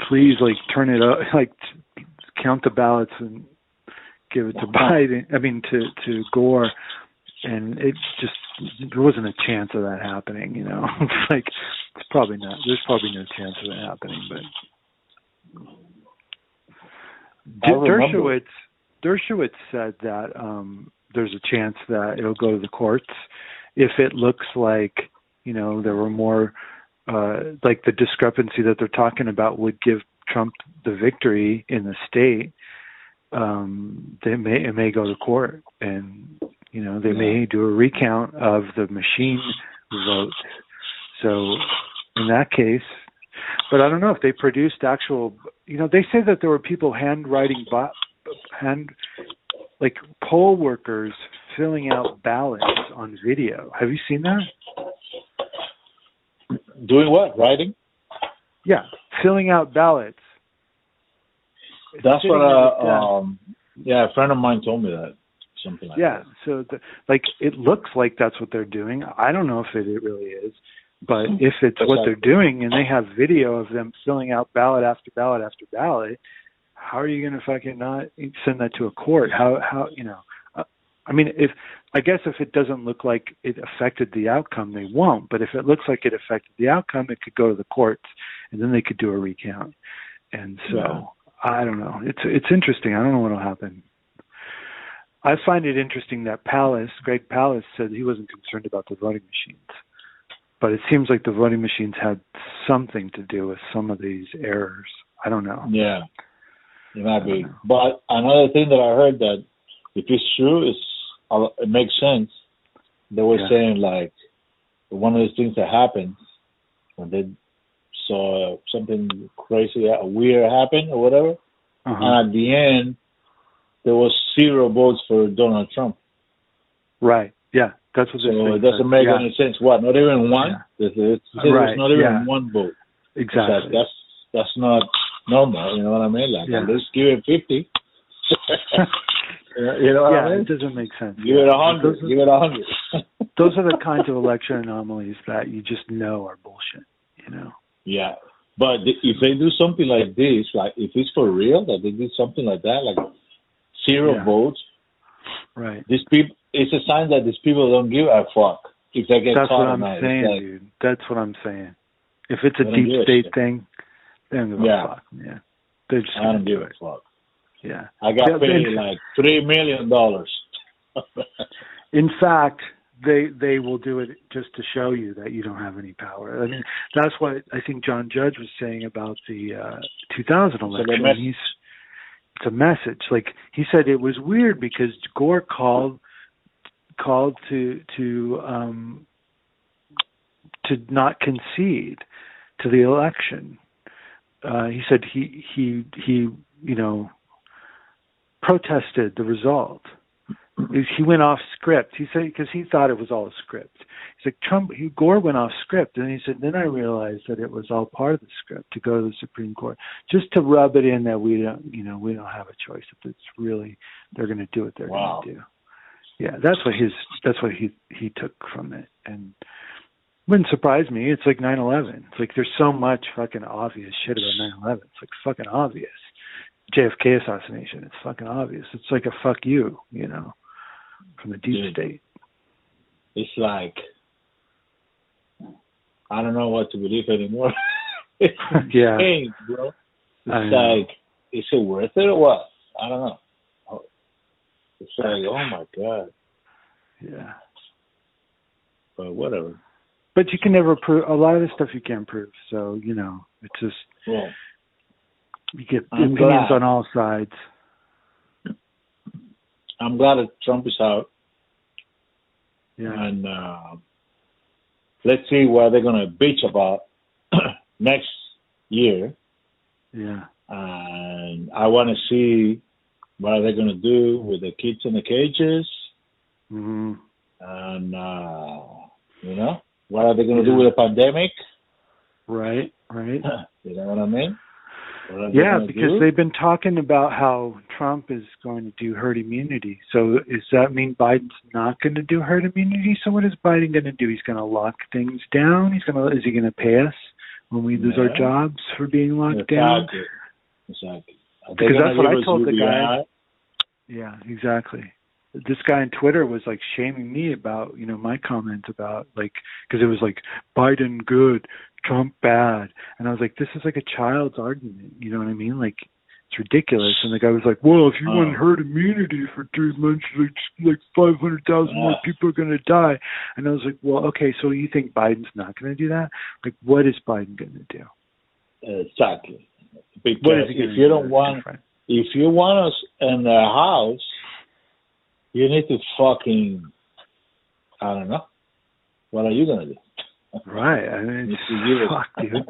please like turn it up, like t- count the ballots and give it to Biden. I mean, to to Gore, and it just there wasn't a chance of that happening. You know, it's like it's probably not. There's probably no chance of it happening. But. Dershowitz Dershowitz said that um there's a chance that it'll go to the courts if it looks like you know there were more uh like the discrepancy that they're talking about would give Trump the victory in the state um they may it may go to court and you know they may do a recount of the machine votes so in that case but i don't know if they produced actual you know, they say that there were people handwriting, bo- hand, like poll workers filling out ballots on video. Have you seen that? Doing what? Writing? Yeah, filling out ballots. That's Sitting what. at the Uh, um, yeah, a friend of mine told me that. Something like that. yeah that. so the, like it looks like that's what they're doing i don't know if it, it really is but if it's That's what right. they're doing and they have video of them filling out ballot after ballot after ballot how are you going to fucking not send that to a court? How how you know uh, i mean if i guess if it doesn't look like it affected the outcome they won't. But if it looks like it affected the outcome it could go to the courts and then they could do a recount. And so Yeah. i don't know. It's it's interesting. I don't know what'll happen. I find it interesting that Palast, Greg Palast, said he wasn't concerned about the voting machines, but it seems like the voting machines had something to do with some of these errors. I don't know. Yeah, it might be. But another thing that I heard that if it's true, it's uh, it makes sense. They were Yeah. saying like one of the things that happened when they saw something crazy, uh, weird happen or whatever, Uh-huh. and at the end there was zero votes for Donald Trump. Right. Yeah. That's what So they're saying. it doesn't make yeah. any sense. What? Not even one. Yeah. There's Right, not even yeah. one vote. Exactly. like, that's that's not normal. You know what I mean? Like Yeah. least give it fifty. you know what yeah, I mean? it doesn't make sense. Give it Yeah. a hundred. Give it a hundred. Those are the kinds of election anomalies that you just know are bullshit. You know. yeah, but if they do something like this, like if it's for real, that they do something like that, like zero Yeah. votes, Right. these people, it's a sign that these people don't give a fuck if they get That's caught what I'm. Saying, like, dude. That's what I'm saying. If it's a deep a state shit. thing, they don't give Yeah. a fuck. Yeah. They're just I don't do give a it. fuck. Yeah. I got Yeah, paid like three million dollars. In fact, they they will do it just to show you that you don't have any power. I mean, that's what I think John Judge was saying about the uh 2000 the election. it's a message. Like he said, it was weird because Gore called called to to um to not concede to the election. Uh, he said he he he you know protested the result. He went off script. He said because he thought it was all a script. He's like Trump. He, Gore went off script, and he said then I realized that it was all part of the script to go to the Supreme Court, just to rub it in that we don't you know we don't have a choice. If it's really they're going to do what they're Wow. going to do. Yeah, that's what his that's what he he took from it, and wouldn't surprise me. It's like 9/11. It's like there's so much fucking obvious shit about 9/11. It's like fucking obvious. JFK assassination. It's fucking obvious. It's like a fuck you, you know, from the deep Dude. state. It's like I don't know what to believe anymore. it's Yeah. insane, bro. It's like, is it worth it or what? I don't know. It's like, oh my god. Yeah. But whatever. But you can never prove a lot of the stuff. You can't prove. So you know, it's just Well, you get I'm opinions glad. on all sides. I'm glad that Trump is out, Yeah. and uh, let's see what they're gonna bitch about next year. Yeah. And I want to see what are they're gonna do with the kids in the cages. Mm-hmm. and uh, you know what are they going to do with the pandemic? Right. Right. You know what I mean? What are they Yeah, because do? they've been talking about how Trump is going to do herd immunity. So does that mean Biden's not going to do herd immunity? So what is Biden going to do? He's going to lock things down. He's going to is he going to pay us when we lose our jobs for being locked down? Exactly. Exactly. Are they Because that's what I told the guy. Yeah, exactly. This guy on Twitter was like shaming me about, you know, my comment about like because it was like Biden good, Trump bad, and I was like, this is like a child's argument. You know what I mean? Like it's ridiculous. And the guy was like, well, if you Oh. want herd immunity for three months, like like five hundred thousand more people are going to die. And I was like, well, okay, so you think Biden's not going to do that? Like, what is Biden going to do? Exactly. Because What is he going if you do? don't want, different? if you want us in the house, you need to fucking, I don't know. What are you gonna do? Right. I mean, you give it- fuck, dude.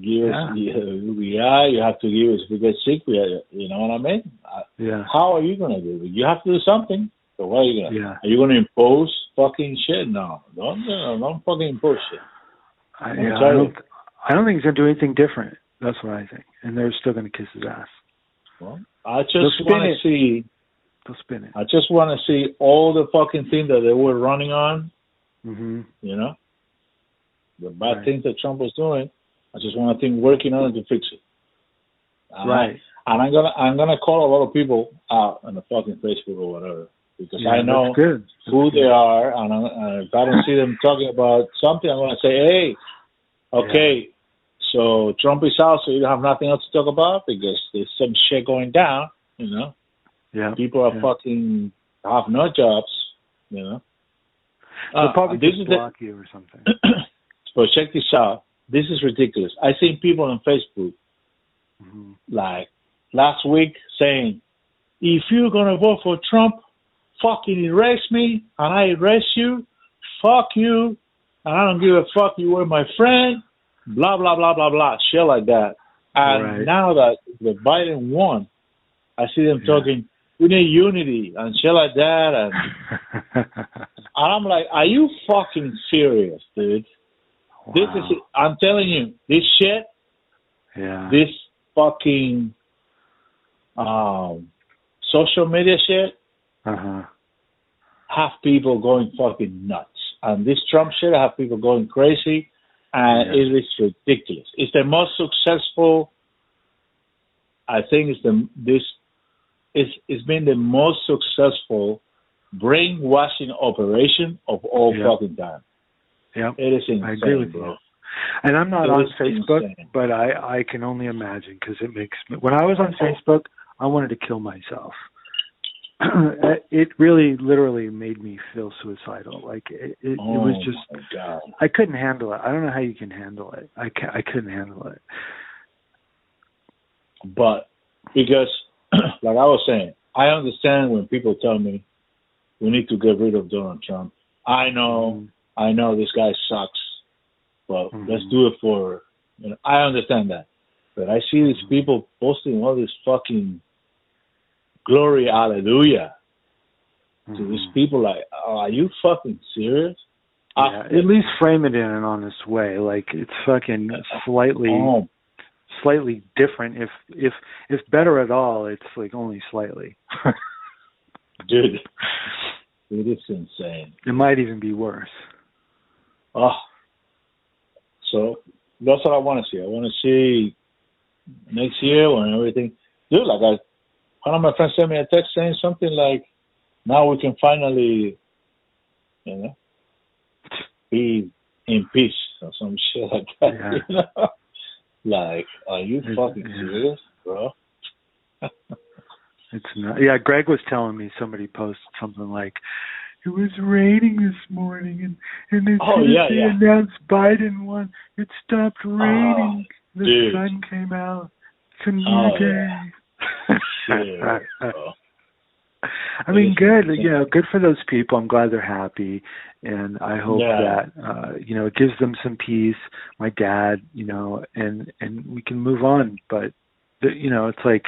give us, yeah, you have to give us. If we get sick, we, are, you know what I mean? Yeah. How are you gonna do it? You have to do something. So what are you gonna? Yeah. Are you gonna impose fucking shit? No, don't, don't fucking impose shit. I, yeah, I don't. I don't think he's gonna do anything different. That's what I think, and they're still gonna kiss his ass. Well, I just want to see. They'll spin it. I just want to see all the fucking things that they were running on. hmm You know, the bad Right. things that Trump was doing. I just want to think working on it to fix it. And I- Right. and I'm gonna I'm gonna call a lot of people out on the fucking Facebook or whatever because Yeah, I know good. who That's they good. are, and, I, and if I don't see them talking about something, I'm gonna say, hey, okay, so Trump is out, so you don't have nothing else to talk about because there's some shit going down. You know, Yeah. people are yeah. fucking have no jobs. You know, They'll Uh, probably this just is the- block you or something. but check this out. This is ridiculous. I seen people on Facebook hmm like last week saying, if you're gonna vote for Trump, fucking erase me and I erase you, fuck you, and I don't give a fuck you were my friend, blah blah blah blah blah, shit like that. And Right. now that the Biden won, I see them Yeah. talking, we need unity and shit like that, and, and I'm like, are you fucking serious, dude? This is, I'm telling you, this shit yeah. this fucking um social media shit Uh huh. have people going fucking nuts. And this Trump shit have people going crazy and Yeah. it is ridiculous. It's the most successful I think it's the this it's it's been the most successful brainwashing operation of all Yeah. fucking time. Yep. It is insane, I agree with bro. you. And I'm not It on Facebook, insane. but I I can only imagine because it makes me. When I was on Facebook, I wanted to kill myself. it really, literally made me feel suicidal. Like it, it, Oh, it was oh just. I couldn't handle it. I don't know how you can handle it. I I couldn't handle it. But because, like I was saying, I understand when people tell me we need to get rid of Donald Trump. I know, I know this guy sucks, but Mhm. let's do it for. You know, I understand that, but I see these people posting all this fucking glory, hallelujah to these Mhm. people. Like, oh, are you fucking serious? Yeah, at least frame it in an honest way. Like it's fucking slightly oh, slightly different. If if if better at all, it's like only slightly. dude, it is insane. it might even be worse. Oh, so that's what I want to see. I want to see next year when everything. Dude, like I, one of my friends sent me a text saying something like, "Now we can finally, you know, be in peace or some shit like that." Yeah. You know, like, are you It's- fucking yeah. serious, bro? It's not. Yeah, Greg was telling me somebody posted something like, "It was raining this morning, and and as Oh, soon yeah, as they yeah. announced Biden won, it stopped oh, raining. the dude. sun came out. Couldn't Oh, be yeah. Shit, bro. I mean, good. You know, good for those people. I'm glad they're happy, and I hope Yeah. that uh, you know it gives them some peace. My dad, you know, and and we can move on. But the, you know, it's like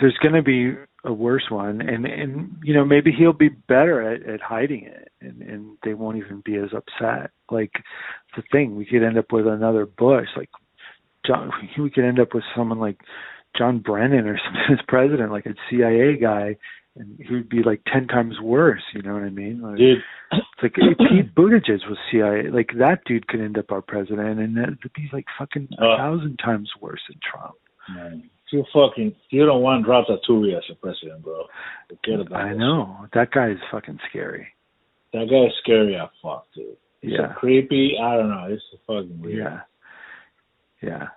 there's going to be a worse one, and and you know maybe he'll be better at at hiding it, and and they won't even be as upset. Like the thing, we could end up with another Bush, like John. We could end up with someone like John Brennan or something as president, like a CIA guy, and he would be like ten times worse. You know what I mean? Like, Dude, it's like hey, Pete Buttigieg was CIA. Like that dude could end up our president, and that would be like fucking a Uh. thousand times worse than Trump. man, you fucking, you don't want Ratatouille as a president, bro. Forget about I that know that guy is fucking scary. That guy is scary as fuck, dude. He's Yeah, creepy. I don't know. It's fucking weird. yeah, yeah.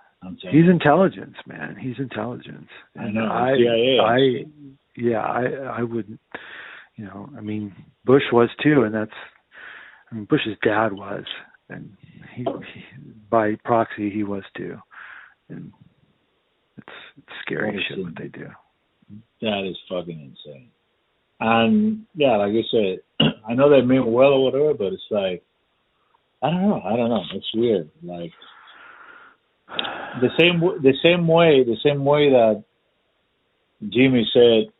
He's intelligence, man. He's intelligence. And I know, I, CIA. I, yeah, I, I would, you know, I mean, Bush was too, and that's, I mean, Bush's dad was, and he, he by proxy, he was too, and it's, it's scary shit what they do. That is fucking insane. And yeah, like you said, I know they mean well or whatever, but it's like I don't know. I don't know. It's weird. Like the same the same way the same way that Jimmy said,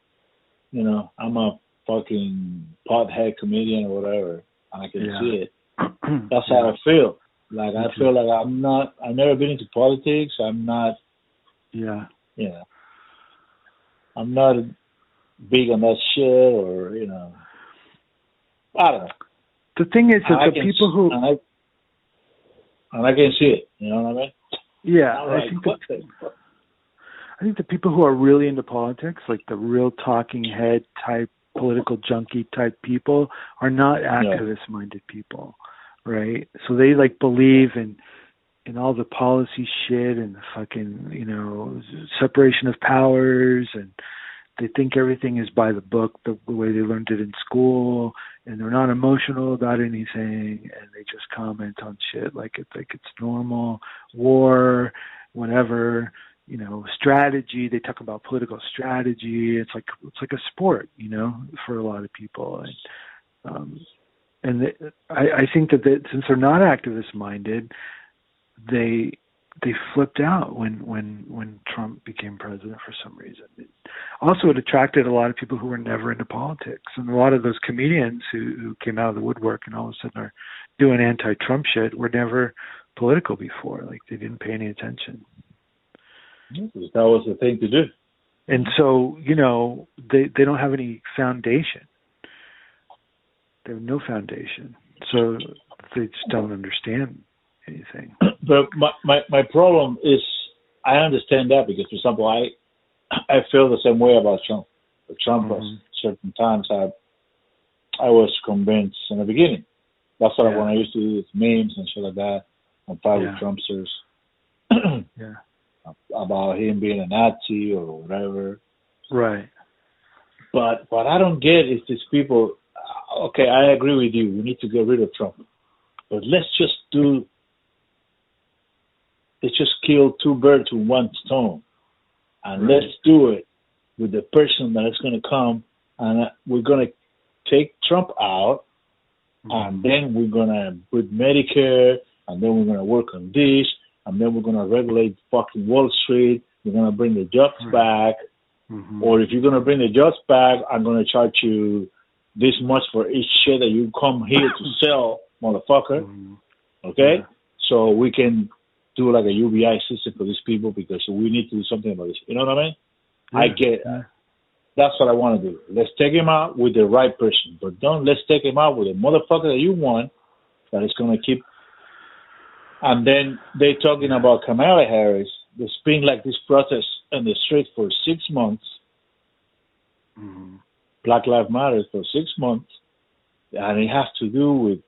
you know, I'm a fucking pothead comedian or whatever, and I can Yeah. see it. That's how I feel. Like I feel like I'm not. I've never been into politics. I'm not. Yeah. You know. I'm not big on that shit, or you know. I don't know. The thing is that I the people who and I, and I can see it. You know what I mean? Yeah, I think the? I think the people who are really into politics, like the real talking head type political junkie type people are not activist minded people, right? So they like believe in in all the policy shit and the fucking, you know, separation of powers and they think everything is by the book the, the way they learned it in school and they're not emotional about anything and they just comment on shit like it's like it's normal war whatever you know strategy. They talk about political strategy. It's like it's like a sport you know for a lot of people. And um and they, i i think that they, since they're not activist minded they they flipped out when when when Trump became president for some reason. It, also, it attracted a lot of people who were never into politics, and a lot of those comedians who who came out of the woodwork and all of a sudden are doing anti-Trump shit were never political before. Like they didn't pay any attention. That was the thing to do. and so you know they they don't have any foundation they have no foundation so they just don't understand anything but my, my my problem is I understand that because for example I I feel the same way about Trump. But Trump was Mhm. certain times I I was convinced in the beginning. That's what I Yeah. when I used to do with memes and shit like that and fight Yeah. with Trumpsters yeah about him being a Nazi or whatever. right But what I don't get is these people. Okay, I agree with you. We need to get rid of Trump, but let's just do. Let's just kill two birds with one stone, and Right. let's do it with the person that is going to come, and uh, we're going to take Trump out, and then we're going to put Medicare, and then we're going to work on this, and then we're going to regulate fucking Wall Street. We're going to bring the jobs Right. back. Mhm. Or if you're gonna bring the jobs back, I'm gonna charge you this much for each share that you come here to sell, motherfucker. Mhm. Okay? Yeah. So we can do like a UBI system for these people because we need to do something about this. You know what I mean? I get yeah. that's what I want to do. Let's take him out with the right person, but don't let's take him out with a motherfucker that you want that is gonna keep. And then they talking about Kamala Harris. There's been like this protest in the street for six months. Mhm. Black Lives Matter for six months, and it has to do with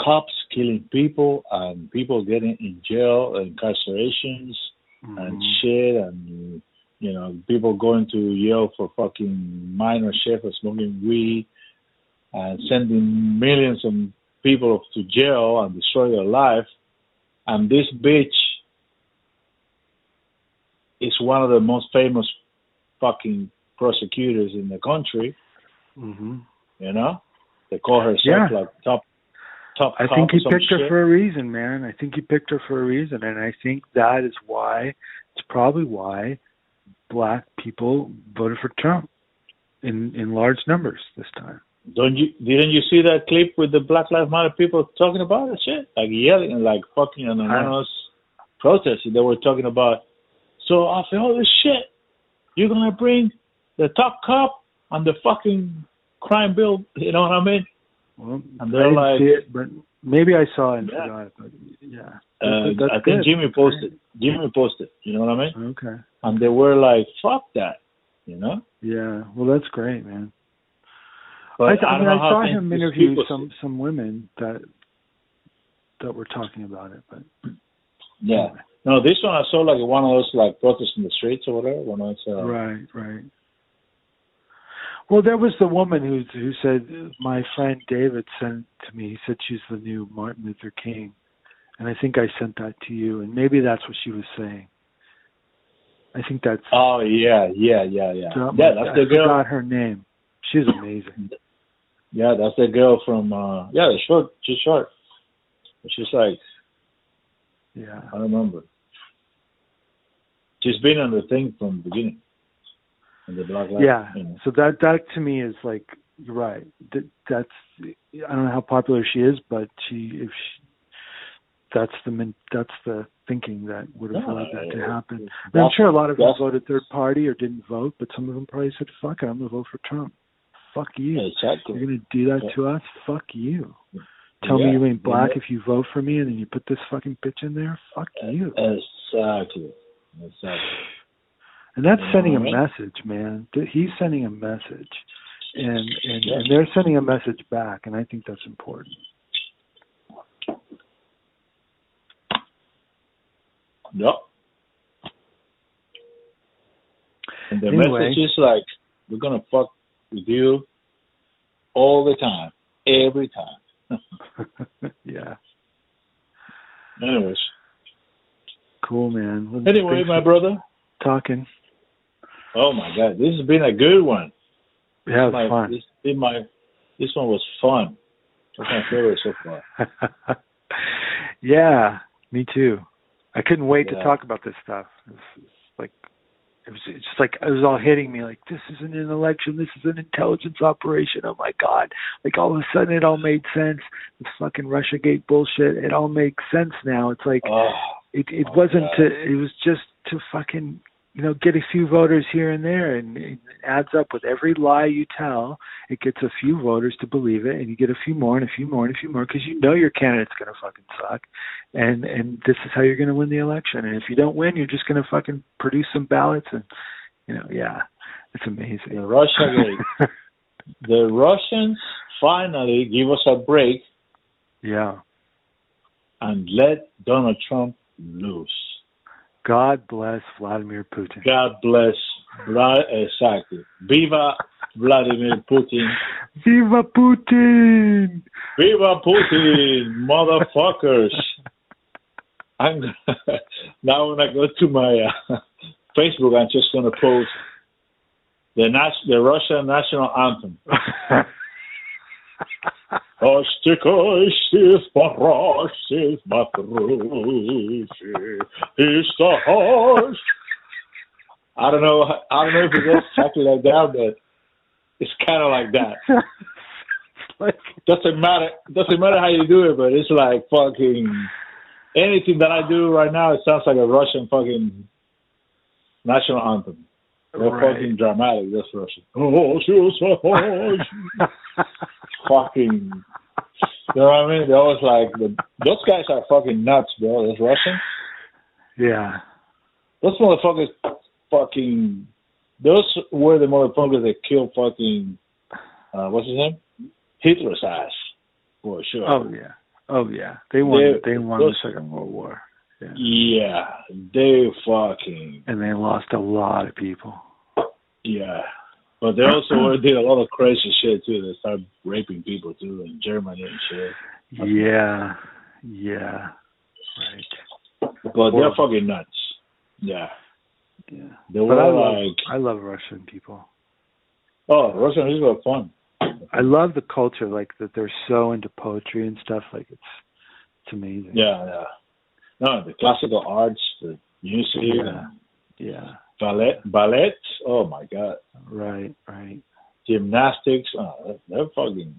cops killing people and people getting in jail, incarcerations, and Mhm. shit, and you know people going to jail for fucking minor shit for smoking weed, and sending millions of people to jail and destroy their life. And this bitch is one of the most famous fucking prosecutors in the country. Mhm. You know, they call herself Yeah. like top top. I think he picked her for a reason, man. I think he picked her for a reason, and I think that is why it's probably why black people voted for Trump in in large numbers this time. Don't you? Didn't you see that clip with the Black Lives Matter people talking about it? Shit, like yelling and like fucking an anonymous uh-huh. protest. They were talking about. So after all this shit, you're gonna bring the top cop on the fucking crime bill. You know what I mean? Well, And I they're didn't like- see it, but maybe I saw it and Yeah. forgot. But yeah, Uh, That's I think good. Jimmy posted. Jimmy posted. You know what I mean? Okay. And they were like, "Fuck that," you know. Yeah. Well, that's great, man. But I, I, th- I don't mean, I saw him interview some some women that that were talking about it, but Yeah. No, this one I saw like one of those like protests in the streets or whatever. One of those. Uh, Right, right. Well, there was the woman who who said my friend David sent to me. He said she's the new Martin Luther King, and I think I sent that to you, and maybe that's what she was saying. I think that's Oh yeah, yeah, yeah, yeah. Yeah, that's I the girl. I forgot her name. She's amazing. Yeah, that's the girl from. uh Yeah, the short. She's short. She's like Yeah, I remember. she's been on the thing from the beginning. In the Black Lives. yeah. You know. So that that to me is like you're right. That, that's I don't know how popular she is, but she if she that's the that's the thinking that would have Yeah, allowed that to happen. And I'm sure a lot of them voted third party or didn't vote, but some of them probably said, "Fuck it, I'm gonna vote for Trump." Fuck you. Exactly. You're gonna do that Yeah. to us? Fuck you. Tell me you ain't black Yeah. if you vote for me, and then you put this fucking bitch in there. Fuck you. Exactly. Exactly. And that's sending a what I mean? message, man. He's sending a message, and and, and they're sending a message back, and I think that's important. Yep. And the Anyway. message is like, we're gonna fuck with you all the time, every time. yeah, Anyways, cool, man. Anyway, my brother. talking. Oh my God, this has been a good one. Yeah, it my, fun. This, been my, this one was fun. That's my favorite so far. yeah, me too. I couldn't wait to talk about this stuff. It's, it's like it was it's just like it was all hitting me like this isn't an election, this is an intelligence operation. Oh my god. Like all of a sudden it all made sense. This fucking Russia Gate bullshit, it all makes sense now. It's like Oh, it it my wasn't God. to it was just to fucking you know get a few voters here and there and it adds up with every lie you tell. It gets a few voters to believe it and you get a few more and a few more and a few more because you know your candidate's going to fucking suck. And and this is how you're going to win the election. And if you don't win you're just going to fucking produce some ballots and you know yeah it's amazing. The Russia Gate. the Russians finally give us a break. Yeah. And let Donald Trump loose. God bless vladimir putin God bless Vlad exactly. Viva Vladimir Putin. viva putin Viva Putin, motherfuckers. I'm now when I go to my uh, Facebook, I'm just gonna post the nas- the Russian national anthem. Остекающий споращий матруши, и что. I don't know. I don't know if it's exactly like that but it's kind of like that. like, doesn't matter. Doesn't matter how you do it, but it's like fucking anything that I do right now. It sounds like a Russian fucking national anthem. They're Right. fucking dramatic. That's Russian. Oh, fucking. You know what I mean? They always like the, those guys are fucking nuts, bro. Those Russians. yeah Those motherfuckers fucking those were the motherfuckers that killed fucking uh what's his name? Hitler's ass. For sure. Oh yeah. Oh yeah. They won. They- They, won those- the Second World War. Yeah. Yeah. They fucking And they lost a lot of people. yeah. But they also did a lot of crazy shit too. They started raping people too in Germany and shit. Yeah. Yeah. Right. But they're fucking nuts. Yeah. Yeah. They But were I love like I love Russian people. oh, Russian is were fun. I love the culture, like that they're so into poetry and stuff. Like it's it's amazing. Yeah, yeah. No, the classical arts, the music, Yeah. Yeah. ballet, ballet. Oh my god, Right. Right. gymnastics. Oh, they're, fucking.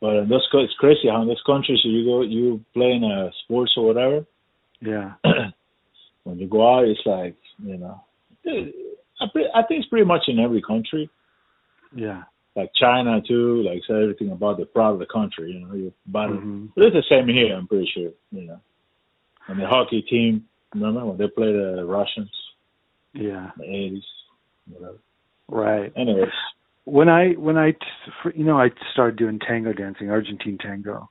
But in this, it's crazy how in this country, so you go, you play in a sports or whatever. Yeah. when you go out, it's like you know. I, I think it's pretty much in every country, Yeah. like China too. Like say everything about the pride of the country. You know, you hmm But it's the same here. I'm pretty sure. You know, and the hockey team. Remember when they played the Russians Yeah. in the eighties? Whatever. Right. Anyways, when I when I you know I started doing tango dancing, Argentine tango.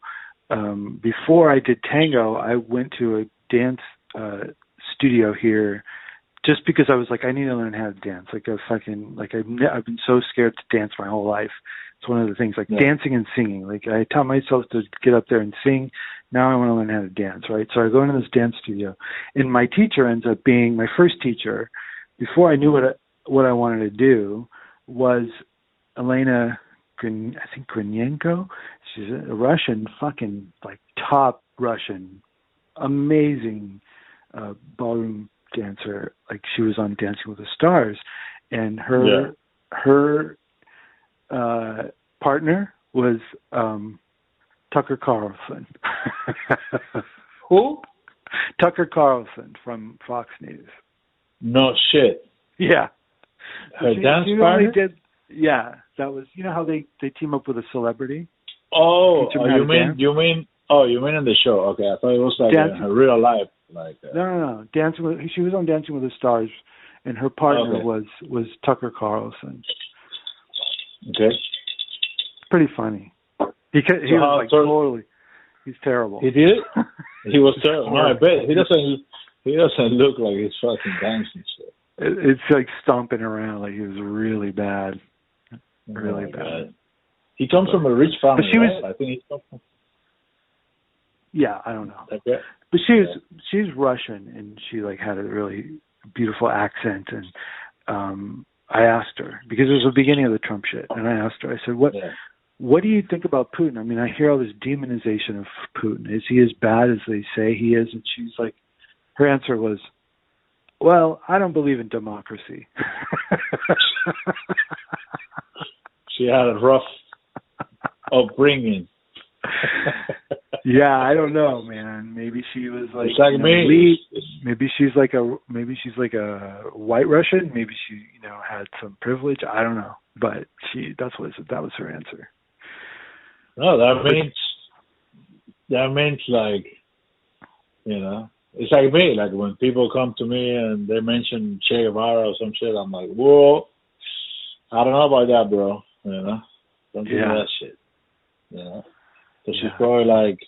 Um, before I did tango, I went to a dance uh, studio here, just because I was like I need to learn how to dance. Like a fucking like I've I've been so scared to dance my whole life. It's one of the things like Yeah. dancing and singing. Like I taught myself to get up there and sing. Now I want to learn how to dance, right? So I go into this dance studio, and my teacher ends up being my first teacher. Before I knew what I, what I wanted to do, was Elena, Grin, I think Grinenko. She's a Russian, fucking like top Russian, amazing uh, ballroom dancer. Like she was on Dancing with the Stars, and her Yeah. her uh, partner was um, Tucker Carlson. Who? Tucker Carlson from Fox News. No shit. Yeah. Her She- dance she partner? did. Yeah, that was. You know how they they team up with a celebrity. Oh, oh, you mean dance? you mean oh you mean in the show? Okay, I thought it was like Dancing. a, a real life like uh, No, no, no. Dancing with she was on Dancing with the Stars, and her partner Okay. was was Tucker Carlson. okay. Pretty funny. He he So was like totally. He's terrible. He did. He was terrible. No, I bet he doesn't. He doesn't look like he's fucking dancing shit. It- it's like stomping around like he was really bad. Really Oh, bad. God. He comes from a rich family. But she was- right? I think he comes from Yeah, I don't know. But she was she's Russian and she like had a really beautiful accent and um I asked her because it was the beginning of the Trump shit and I asked her I said what Yeah. what do you think about Putin? I mean, I hear all this demonization of Putin. Is he as bad as they say he is? And she's like her answer was well, I don't believe in democracy. She had a rough upbringing. yeah, I don't know, man. Maybe she was like, you know, elite. Maybe she's like a maybe she's like a white Russian. Maybe she you know had some privilege. I don't know, but she that's what that was her answer. No, that means that means like you know, it's like me. Like when people come to me and they mention Che Guevara or some shit, I'm like, whoa, I don't know about that, bro. You know, don't do Yeah. that shit. You know, so she's Yeah. probably like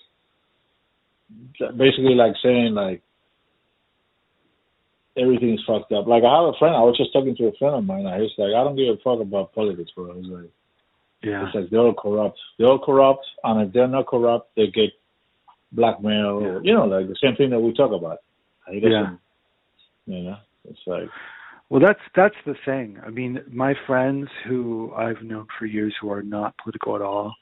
basically like saying like everything is fucked up. Like I have a friend. I was just talking to a friend of mine. I was like, I don't give a fuck about politics, bro. He's like. Yeah, It's like they're all corrupt. They're all corrupt, and if they're not corrupt, they get blackmail. Yeah. You know, like the same thing that we talk about. Doesn't, Yeah. You know, it's like Well, that's that's the thing. I mean, my friends who I've known for years who are not political at all,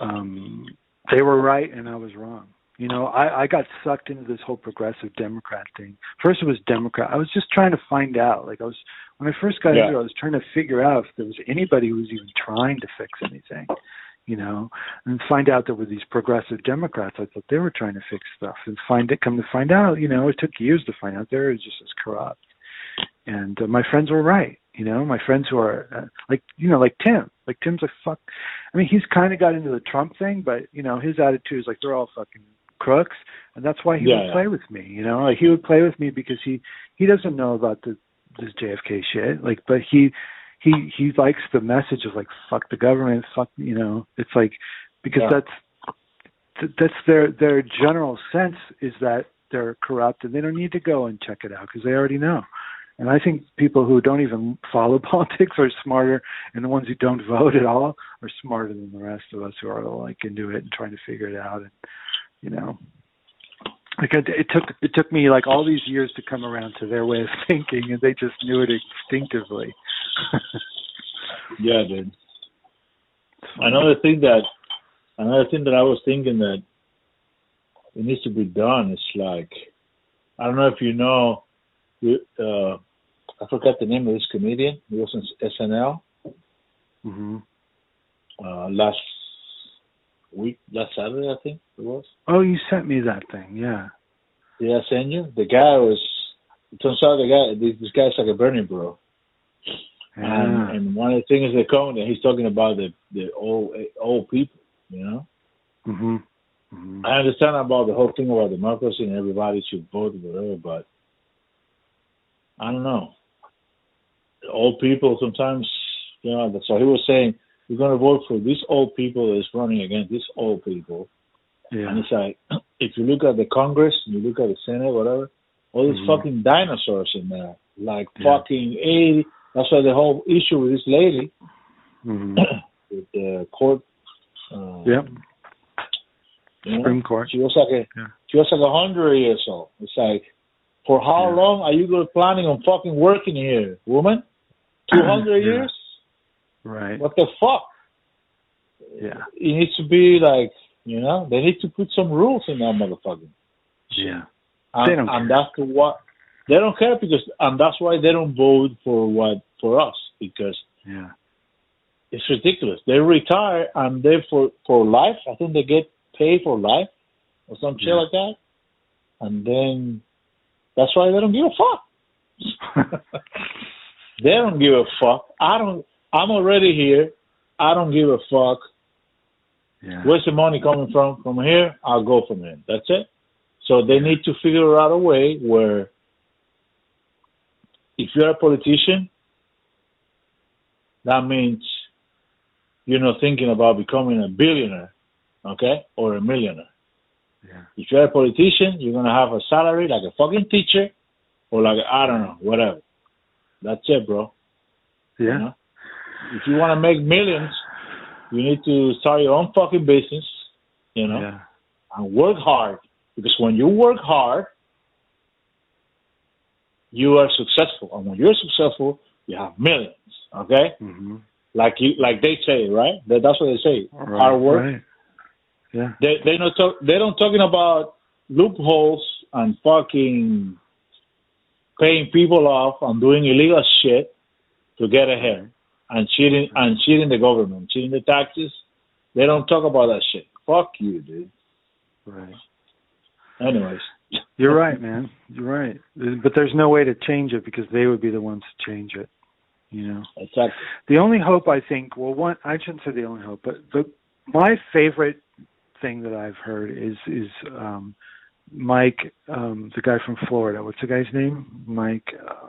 um, they were right and I was wrong. You know, I, I got sucked into this whole progressive Democrat thing. First, it was Democrat. I was just trying to find out. Like I was when I first got Yeah. into it, I was trying to figure out if there was anybody who was even trying to fix anything. You know, and find out there were these progressive Democrats. I thought they were trying to fix stuff, and find it. Come to find out, you know, it took years to find out they're just as corrupt and uh, my friends were right. You know, my friends who are uh, like, you know, like Tim. Like Tim's like fuck. I mean, he's kind of got into the Trump thing, but you know, his attitude is like they're all fucking crooks, and that's why he Yeah, would yeah. play with me. You know, like he would play with me because he he doesn't know about the this JFK shit. Like, but he he he likes the message of like fuck the government, fuck you know. It's like because Yeah. that's that's their their general sense is that they're corrupt and they don't need to go and check it out because they already know. And I think people who don't even follow politics are smarter, and the ones who don't vote at all are smarter than the rest of us who are like into it and trying to figure it out. And you know, like it, it took it took me like all these years to come around to their way of thinking, and they just knew it instinctively. yeah, dude. Another thing that another thing that I was thinking that it needs to be done is like I don't know if you know uh I forgot the name of this comedian. He was in SNL mm-hmm. uh last week last Saturday I think it was. Oh, you sent me that thing, yeah. Did I send you? The guy was. It turns out the guy, this, this guy's like a Bernie bro. yeah. And, and one of the things they come he's talking about the the old old people. You know, hmm hmm I understand about the whole thing about democracy and everybody should vote whatever, but I don't know. Old people sometimes, you know. that's- So he was saying, "We're going to vote for these old people that's running against these old people." Yeah. And it's like, if you look at the Congress, you look at the Senate, whatever, all these Mhm. fucking dinosaurs in there, like Yeah. fucking eighty. That's why the whole issue with this lady hmm with the court. Uh, Yep. you know, Supreme Court. She was like a, Yeah. she was like a hundred years old. It's like, for how Yeah. long are you planning on fucking working here, woman? Two hundred Yeah. years? Right. What the fuck? Yeah. It needs to be like, you know, they need to put some rules in that motherfucker. Yeah. And, They don't and care. that's the what They don't care because, and that's why they don't vote for what for us because Yeah. it's ridiculous. They retire and they for for life. I think they get paid for life or some shit Yeah. like that, and then that's why they don't give a fuck. they don't give a fuck. I don't. I'm already here. I don't give a fuck. yeah. Where's the money coming from? From here, I'll go from here. That's it. So they need to figure out a way where if you're a politician, that means you're not thinking about becoming a billionaire, okay, or a millionaire. Yeah. If you're a politician, you're gonna have a salary like a fucking teacher, or like I don't know, whatever. That's it, bro. Yeah. You know? If you want to make millions, you need to start your own fucking business, you know, Yeah. and work hard. Because when you work hard, you are successful, and when you're successful, you have millions. Okay, hmm like you, like they say, right? That, that's what they say. Right. Hard work. Right. Yeah. They they not talk. They don't talking about loopholes and fucking paying people off and doing illegal shit to get ahead and cheating and cheating the government, cheating the taxes. They don't talk about that shit. Fuck you, dude. Right. Anyways, You're right, man. You're right. But there's no way to change it because they would be the ones to change it. You know. exactly. The only hope I think, well, one I shouldn't say the only hope, but the my favorite thing that I've heard is is um Mike, um the guy from Florida. What's the guy's name? Mike uh,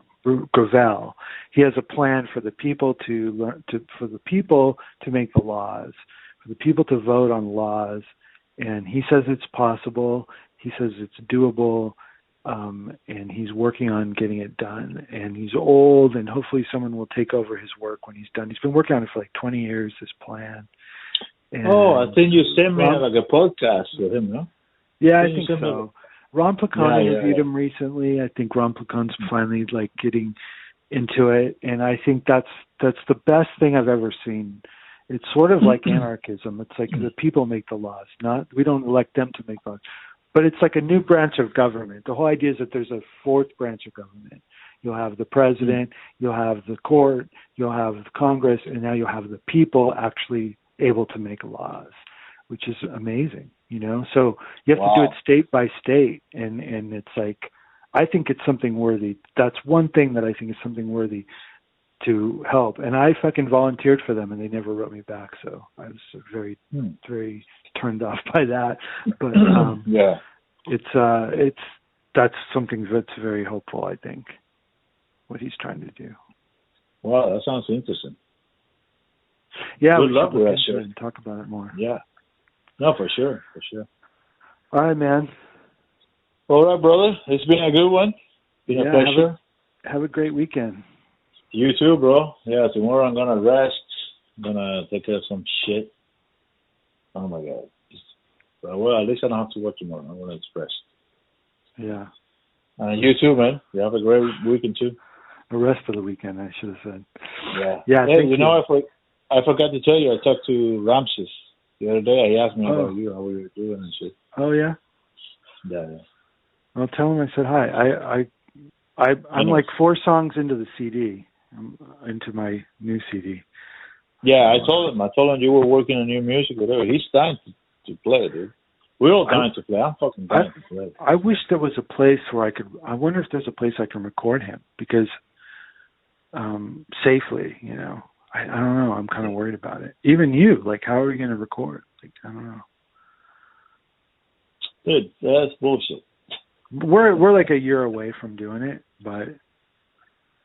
Gravel. He has a plan for the people to learn to for the people to make the laws, for the people to vote on laws, and he says it's possible. He says it's doable um, and he's working on getting it done. And he's old, and hopefully someone will take over his work when he's done. He's been working on it for like 20 years. This plan. And, Oh, I think you sent me like a podcast with him, no? Yeah, I think think you sent me- so. Ron Placone Yeah, interviewed yeah. him recently. I think Ron Placone's finally like getting into it, and I think that's that's the best thing I've ever seen. It's sort of like anarchism. It's like the people make the laws, not we don't elect them to make laws. But it's like a new branch of government. The whole idea is that there's a fourth branch of government. You'll have the president, you'll have the court, you'll have Congress, and now you'll have the people actually able to make laws, which is amazing, you know. So you have to do it state by state, and and it's like I think it's something worthy. That's one thing that I think is something worthy to help. And I fucking volunteered for them, and they never wrote me back. So I was very Hmm. very turned off by that. But um, yeah. it's uh it's that's something that's very hopeful. I think what he's trying to do. Wow, that sounds interesting. Yeah, Good we luck should with look that into it and talk about it more. Yeah. No, for sure, for sure. All right, man. All right, brother. It's been a good one. Been Yeah, a have pleasure. Have a great weekend. You too, bro. Yeah, tomorrow I'm gonna rest. I'm gonna take care of some shit. Oh my god. Well, at least I don't have to work tomorrow. I'm gonna express. Yeah, And you too, man. You have a great weekend too. the rest of the weekend. I should have said. Yeah. Yeah, Hey, thank you know. I, for, I forgot to tell you. I talked to Ramses the other day. He asked me Oh. about you, how we were doing and shit. Oh yeah. Yeah, yeah. Well, tell him I said hi. I I I I'm like four songs into the CD. I'm into my new CD. Yeah, I told him. I told him you were working on new music, whatever. He's dying to, to play, dude. We're all I- dying to play. I'm fucking dying to play. I wish there was a place where I could. I wonder if there's a place I can record him because um safely. You know, I I don't know. I'm kind of worried about it. Even you, like, how are we going to record? Like, I don't know. Dude, that's bullshit. We're we're like a year away from doing it, but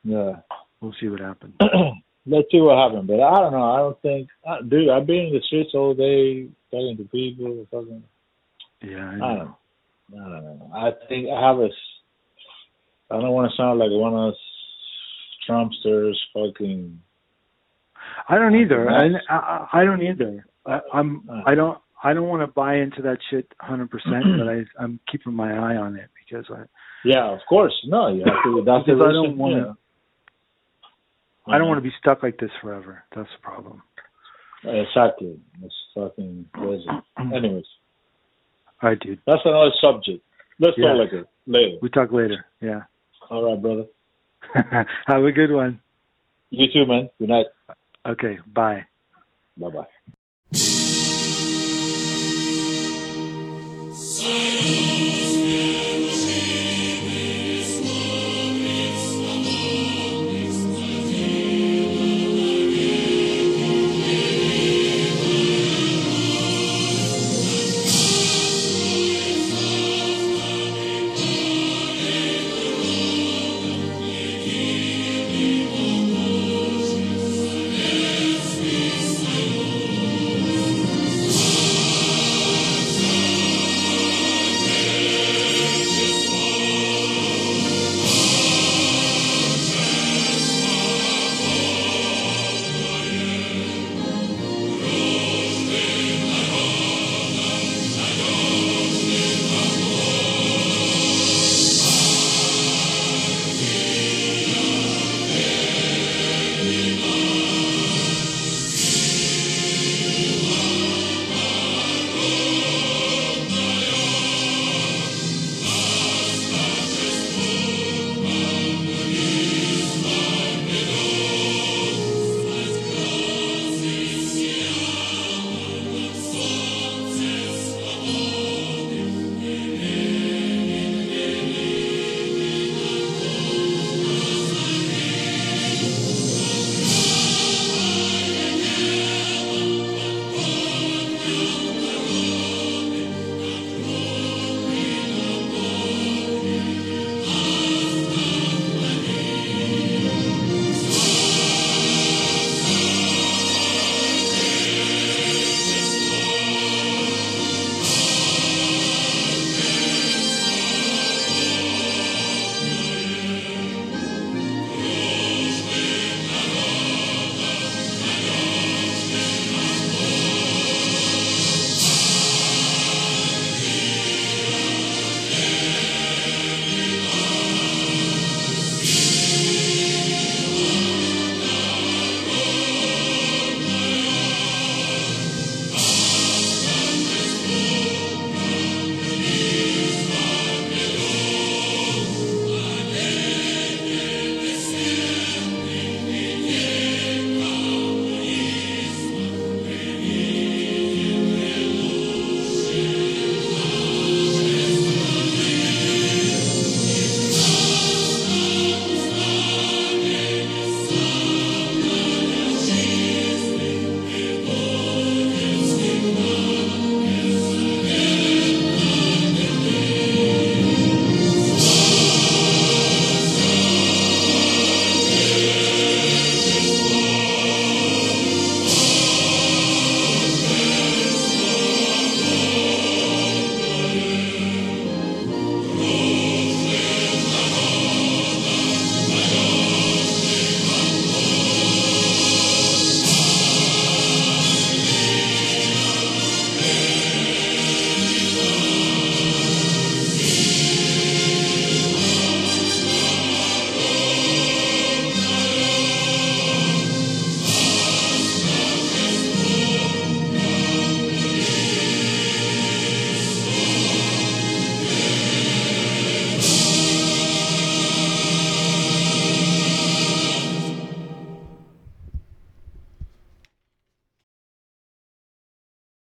Yeah. we'll see what happens. Let's see what happens. But I don't know. I don't think, uh, dude. I've been in the streets all day talking to people. Talking. Yeah, I I don't know. I don't know. I think I have a. I don't want to sound like one of those Trumpsters. Fucking. I don't either. I, I I don't either. I, I'm. I don't I don't want to buy into that shit 100%, but I I'm keeping my eye on it because I Yeah, of course. No, you have to. That's Because I don't wanna- yeah. I don't want to mm-hmm. be stuck like this forever. That's the problem. Exactly. It's fucking crazy. Anyways, All right, dude. that's another subject. Let's Yeah. talk it later. We talk later. Yeah. All right, brother. Have a good one. You too, man. Good night. Okay, bye. Bye bye.